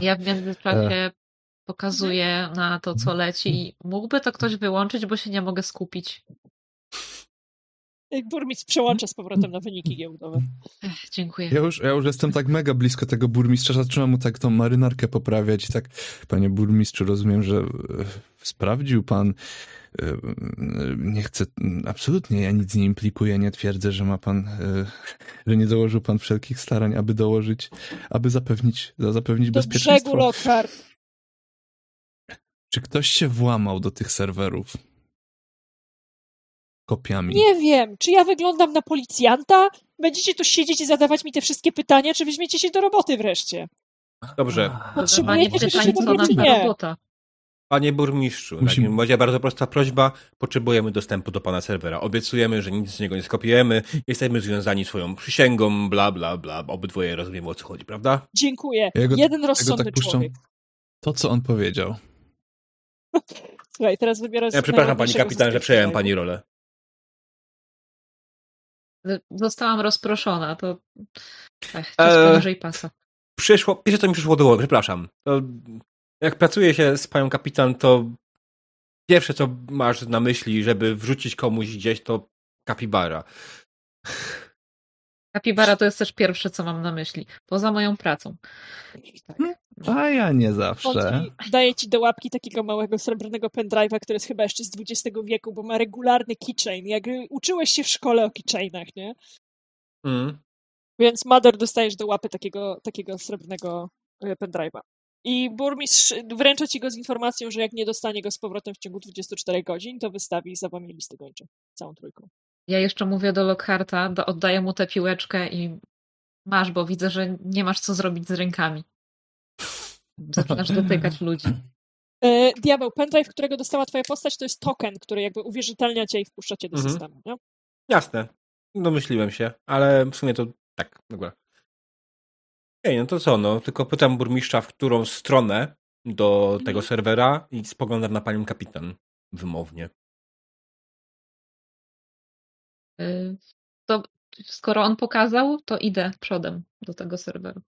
Ja w międzyczasie pokazuję na to, co leci. Mógłby to ktoś wyłączyć, bo się nie mogę skupić. Burmistrz przełącza z powrotem na wyniki giełdowe. Ech, dziękuję. Ja już, ja już jestem tak mega blisko tego burmistrza, zaczynam mu tak tą marynarkę poprawiać i tak, panie burmistrzu, rozumiem, że e, sprawdził pan, e, nie chcę, absolutnie ja nic nie implikuję, nie twierdzę, że ma pan, e, że nie dołożył pan wszelkich starań, aby dołożyć, aby zapewnić, zapewnić do bezpieczeństwo. brzegu, Lockhart. Czy ktoś się włamał do tych serwerów? Kopiami. Nie wiem, czy ja wyglądam na policjanta? Będziecie tu siedzieć i zadawać mi te wszystkie pytania, czy weźmiecie się do roboty wreszcie? Dobrze. Potrzebujecie roboty, nie? Robota. Panie burmistrzu, Musimy... w będzie bardzo prosta prośba. Potrzebujemy dostępu do pana serwera. Obiecujemy, że nic z niego nie skopiujemy. Jesteśmy związani swoją przysięgą, bla, bla, bla. Obydwoje rozumiemy, o co chodzi, prawda? Dziękuję. Ja go, Jeden rozsądny ja tak człowiek. To, co on powiedział. Słuchaj, teraz wybiorę... Ja przepraszam, pani kapitan, że przejąłem pani rolę. Zostałam rozproszona, to Ech, to jest e, pasa. Przyszło, pierwsze co mi przyszło do głowy, przepraszam. To jak pracuję się z panią kapitan, to pierwsze, co masz na myśli, żeby wrzucić komuś gdzieś, to kapibara. Kapibara to jest też pierwsze, co mam na myśli. Poza moją pracą. Tak. A ja nie zawsze. On daje ci do łapki takiego małego srebrnego pendrive'a, który jest chyba jeszcze z XX wieku, bo ma regularny keychain. Jak uczyłeś się w szkole o keychainach, nie? Mm. Więc Mother dostajesz do łapy takiego, takiego srebrnego e, pendrive'a. I burmistrz wręcza ci go z informacją, że jak nie dostanie go z powrotem w ciągu 24 godzin, to wystawi za wami listę gończą. Całą trójką. Ja jeszcze mówię do Lockharta, do, oddaję mu tę piłeczkę i masz, bo widzę, że nie masz co zrobić z rękami. Zaczynasz dotykać ludzi. E, diabeł, pendrive, którego dostała twoja postać, to jest token, który jakby uwierzytelnia cię i wpuszcza cię do Mhm. systemu, nie? Jasne. Domyśliłem się, ale w sumie to tak, dobra. Ej, no to co, no, tylko pytam burmistrza, w którą stronę do tego Mhm. serwera i spoglądam na panią kapitan wymownie. Y, To skoro on pokazał, to idę przodem do tego serweru.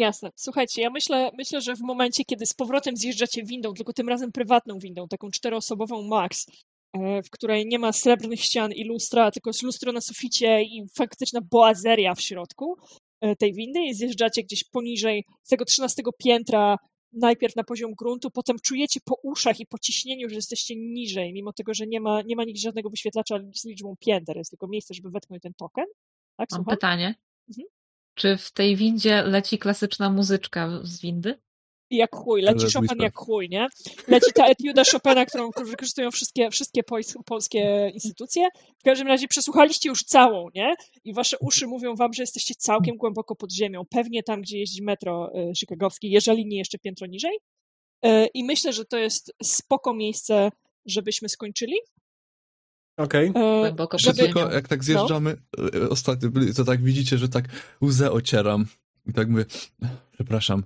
Jasne. Słuchajcie, ja myślę, myślę, że w momencie, kiedy z powrotem zjeżdżacie windą, tylko tym razem prywatną windą, taką czteroosobową max, e, w której nie ma srebrnych ścian i lustra, tylko jest lustro na suficie i faktyczna boazeria w środku e, tej windy i zjeżdżacie gdzieś poniżej z tego 13 piętra, najpierw na poziom gruntu, potem czujecie po uszach i po ciśnieniu, że jesteście niżej, mimo tego, że nie ma, nie ma nigdzie żadnego wyświetlacza z liczbą pięter, jest tylko miejsce, żeby wetknąć ten token. Tak, Mam pytanie. Mhm. Czy w tej windzie leci klasyczna muzyczka z windy? jak chuj, leci Chopin whisper. jak chuj, nie? Leci ta etiuda Chopina, którą wykorzystują wszystkie, wszystkie pols- polskie instytucje. W każdym razie przesłuchaliście już całą, nie? I wasze uszy mówią wam, że jesteście całkiem głęboko pod ziemią. Pewnie tam, gdzie jeździ metro y, chicagowskie, jeżeli nie jeszcze piętro niżej. Y, I myślę, że to jest spoko miejsce, żebyśmy skończyli. Okej. Y, pod żeby- ziemią. Tylko jak tak zjeżdżamy, e, ostatnio, byli- to tak widzicie, że tak łzę ocieram. I tak mówię, przepraszam.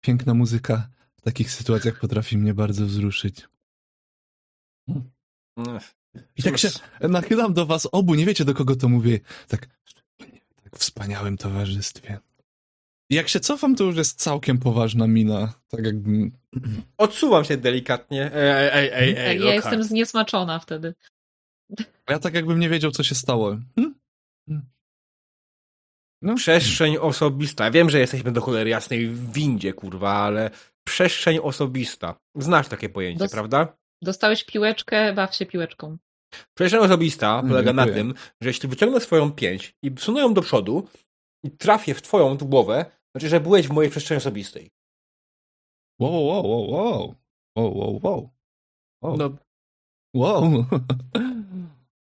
Piękna muzyka w takich sytuacjach potrafi mnie bardzo wzruszyć. I tak się nachylam do was obu, nie wiecie do kogo to mówię. Tak, tak w wspaniałym towarzystwie. Jak się cofam, to już jest całkiem poważna mina. Tak jakbym... Odsuwam się delikatnie. Ej, ej, ej, ej, Tak, ja jestem zniesmaczona wtedy. Ja tak jakbym nie wiedział, co się stało. Hm? Hm. No, Przestrzeń osobista. Wiem, że jesteśmy do cholery jasnej w windzie, kurwa, ale przestrzeń osobista. Znasz takie pojęcie, Dos- prawda? Dostałeś piłeczkę, baw się piłeczką. Przestrzeń osobista Mm, polega na dziękuję. tym, że jeśli wyciągnę swoją pięść i wsunę ją do przodu i trafię w twoją głowę, znaczy, że byłeś w mojej przestrzeni osobistej. Wow, wow, wow, wow. Wow, wow, wow. Wow. No, wow.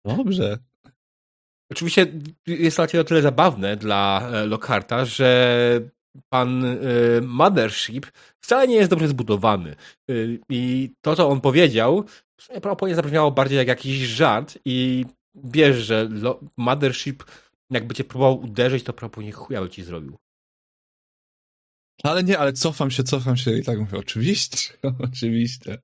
Dobrze. Oczywiście jest to o tyle zabawne dla e, Lockharta, że pan e, Mothership wcale nie jest dobrze zbudowany. E, I to, co on powiedział, w sumie prawdopodobnie zabrzmiało bardziej jak jakiś żart i wiesz, że Mothership jakby cię próbował uderzyć, to prawdopodobnie chuja by ci zrobił. Ale nie, ale cofam się, cofam się i tak mówię, oczywiście, oczywiście.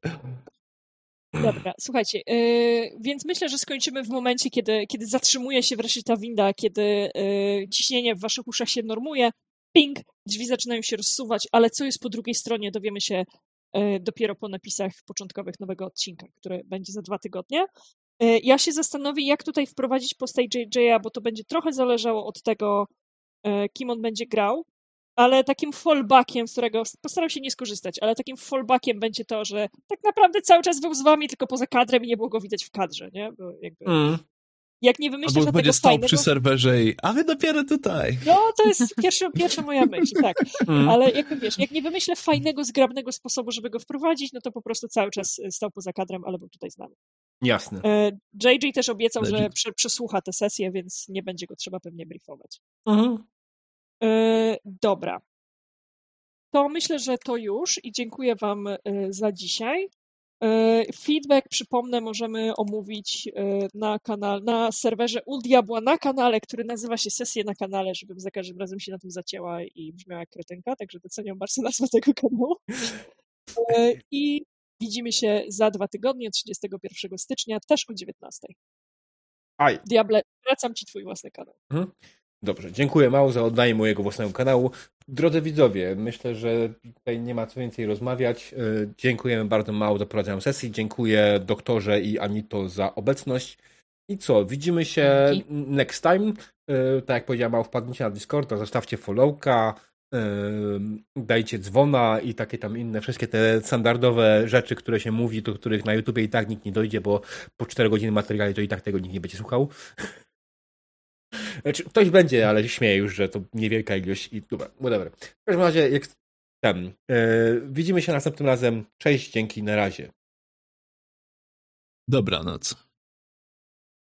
Dobra, słuchajcie, yy, więc myślę, że skończymy w momencie, kiedy, kiedy zatrzymuje się wreszcie ta winda, kiedy yy, ciśnienie w waszych uszach się normuje, ping, drzwi zaczynają się rozsuwać, ale co jest po drugiej stronie, dowiemy się yy, dopiero po napisach początkowych nowego odcinka, który będzie za dwa tygodnie. Yy, ja się zastanowię, jak tutaj wprowadzić postać JJ'a, bo to będzie trochę zależało od tego, yy, kim on będzie grał, ale takim fallbackiem, z którego postaram się nie skorzystać, ale takim fallbackiem będzie to, że tak naprawdę cały czas był z wami, tylko poza kadrem i nie było go widać w kadrze, nie? Bo jakby, Mm. jak nie wymyślisz Albo będzie stał fajnego... przy serwerze i, a wy dopiero tutaj. No, to jest pierwsza, pierwsza moja myśl, tak. Mm. Ale jak wiesz, jak nie wymyślę fajnego, zgrabnego sposobu, żeby go wprowadzić, no to po prostu cały czas stał poza kadrem, ale był tutaj z nami. Jasne. E, JJ też obiecał, że Legit. prze, przesłucha tę sesję, więc nie będzie go trzeba pewnie briefować. Mhm. E, dobra. To myślę, że to już i dziękuję Wam e, za dzisiaj. E, Feedback, przypomnę, możemy omówić na, kanal, na serwerze Ul Diabła na kanale, który nazywa się Sesje na kanale, żebym za każdym razem się na tym zacięła i brzmiała jak kretynka, także doceniam bardzo nazwę tego kanału. I widzimy się za dwa tygodnie, 31 stycznia, też o 19. Aj. Diable, wracam Ci Twój własny kanał. Dobrze, dziękuję mało za oddanie mojego własnego kanału. Drodzy widzowie, myślę, że tutaj nie ma co więcej rozmawiać. E, dziękujemy bardzo mało za prowadzenie sesji. Dziękuję doktorze i Anito za obecność. I co, widzimy się Dzięki. next time. E, Tak jak powiedziałem, mało wpadnijcie na Discorda, zostawcie followka, e, dajcie dzwona i takie tam inne, wszystkie te standardowe rzeczy, które się mówi, do których na YouTubie i tak nikt nie dojdzie, bo po 4 godziny materiału to i tak tego nikt nie będzie słuchał. Znaczy, ktoś będzie, ale śmieję już, że to niewielka ilość i dobra, whatever. W każdym razie, jak ten, e, widzimy się następnym razem. Cześć, dzięki, na razie. Dobranoc.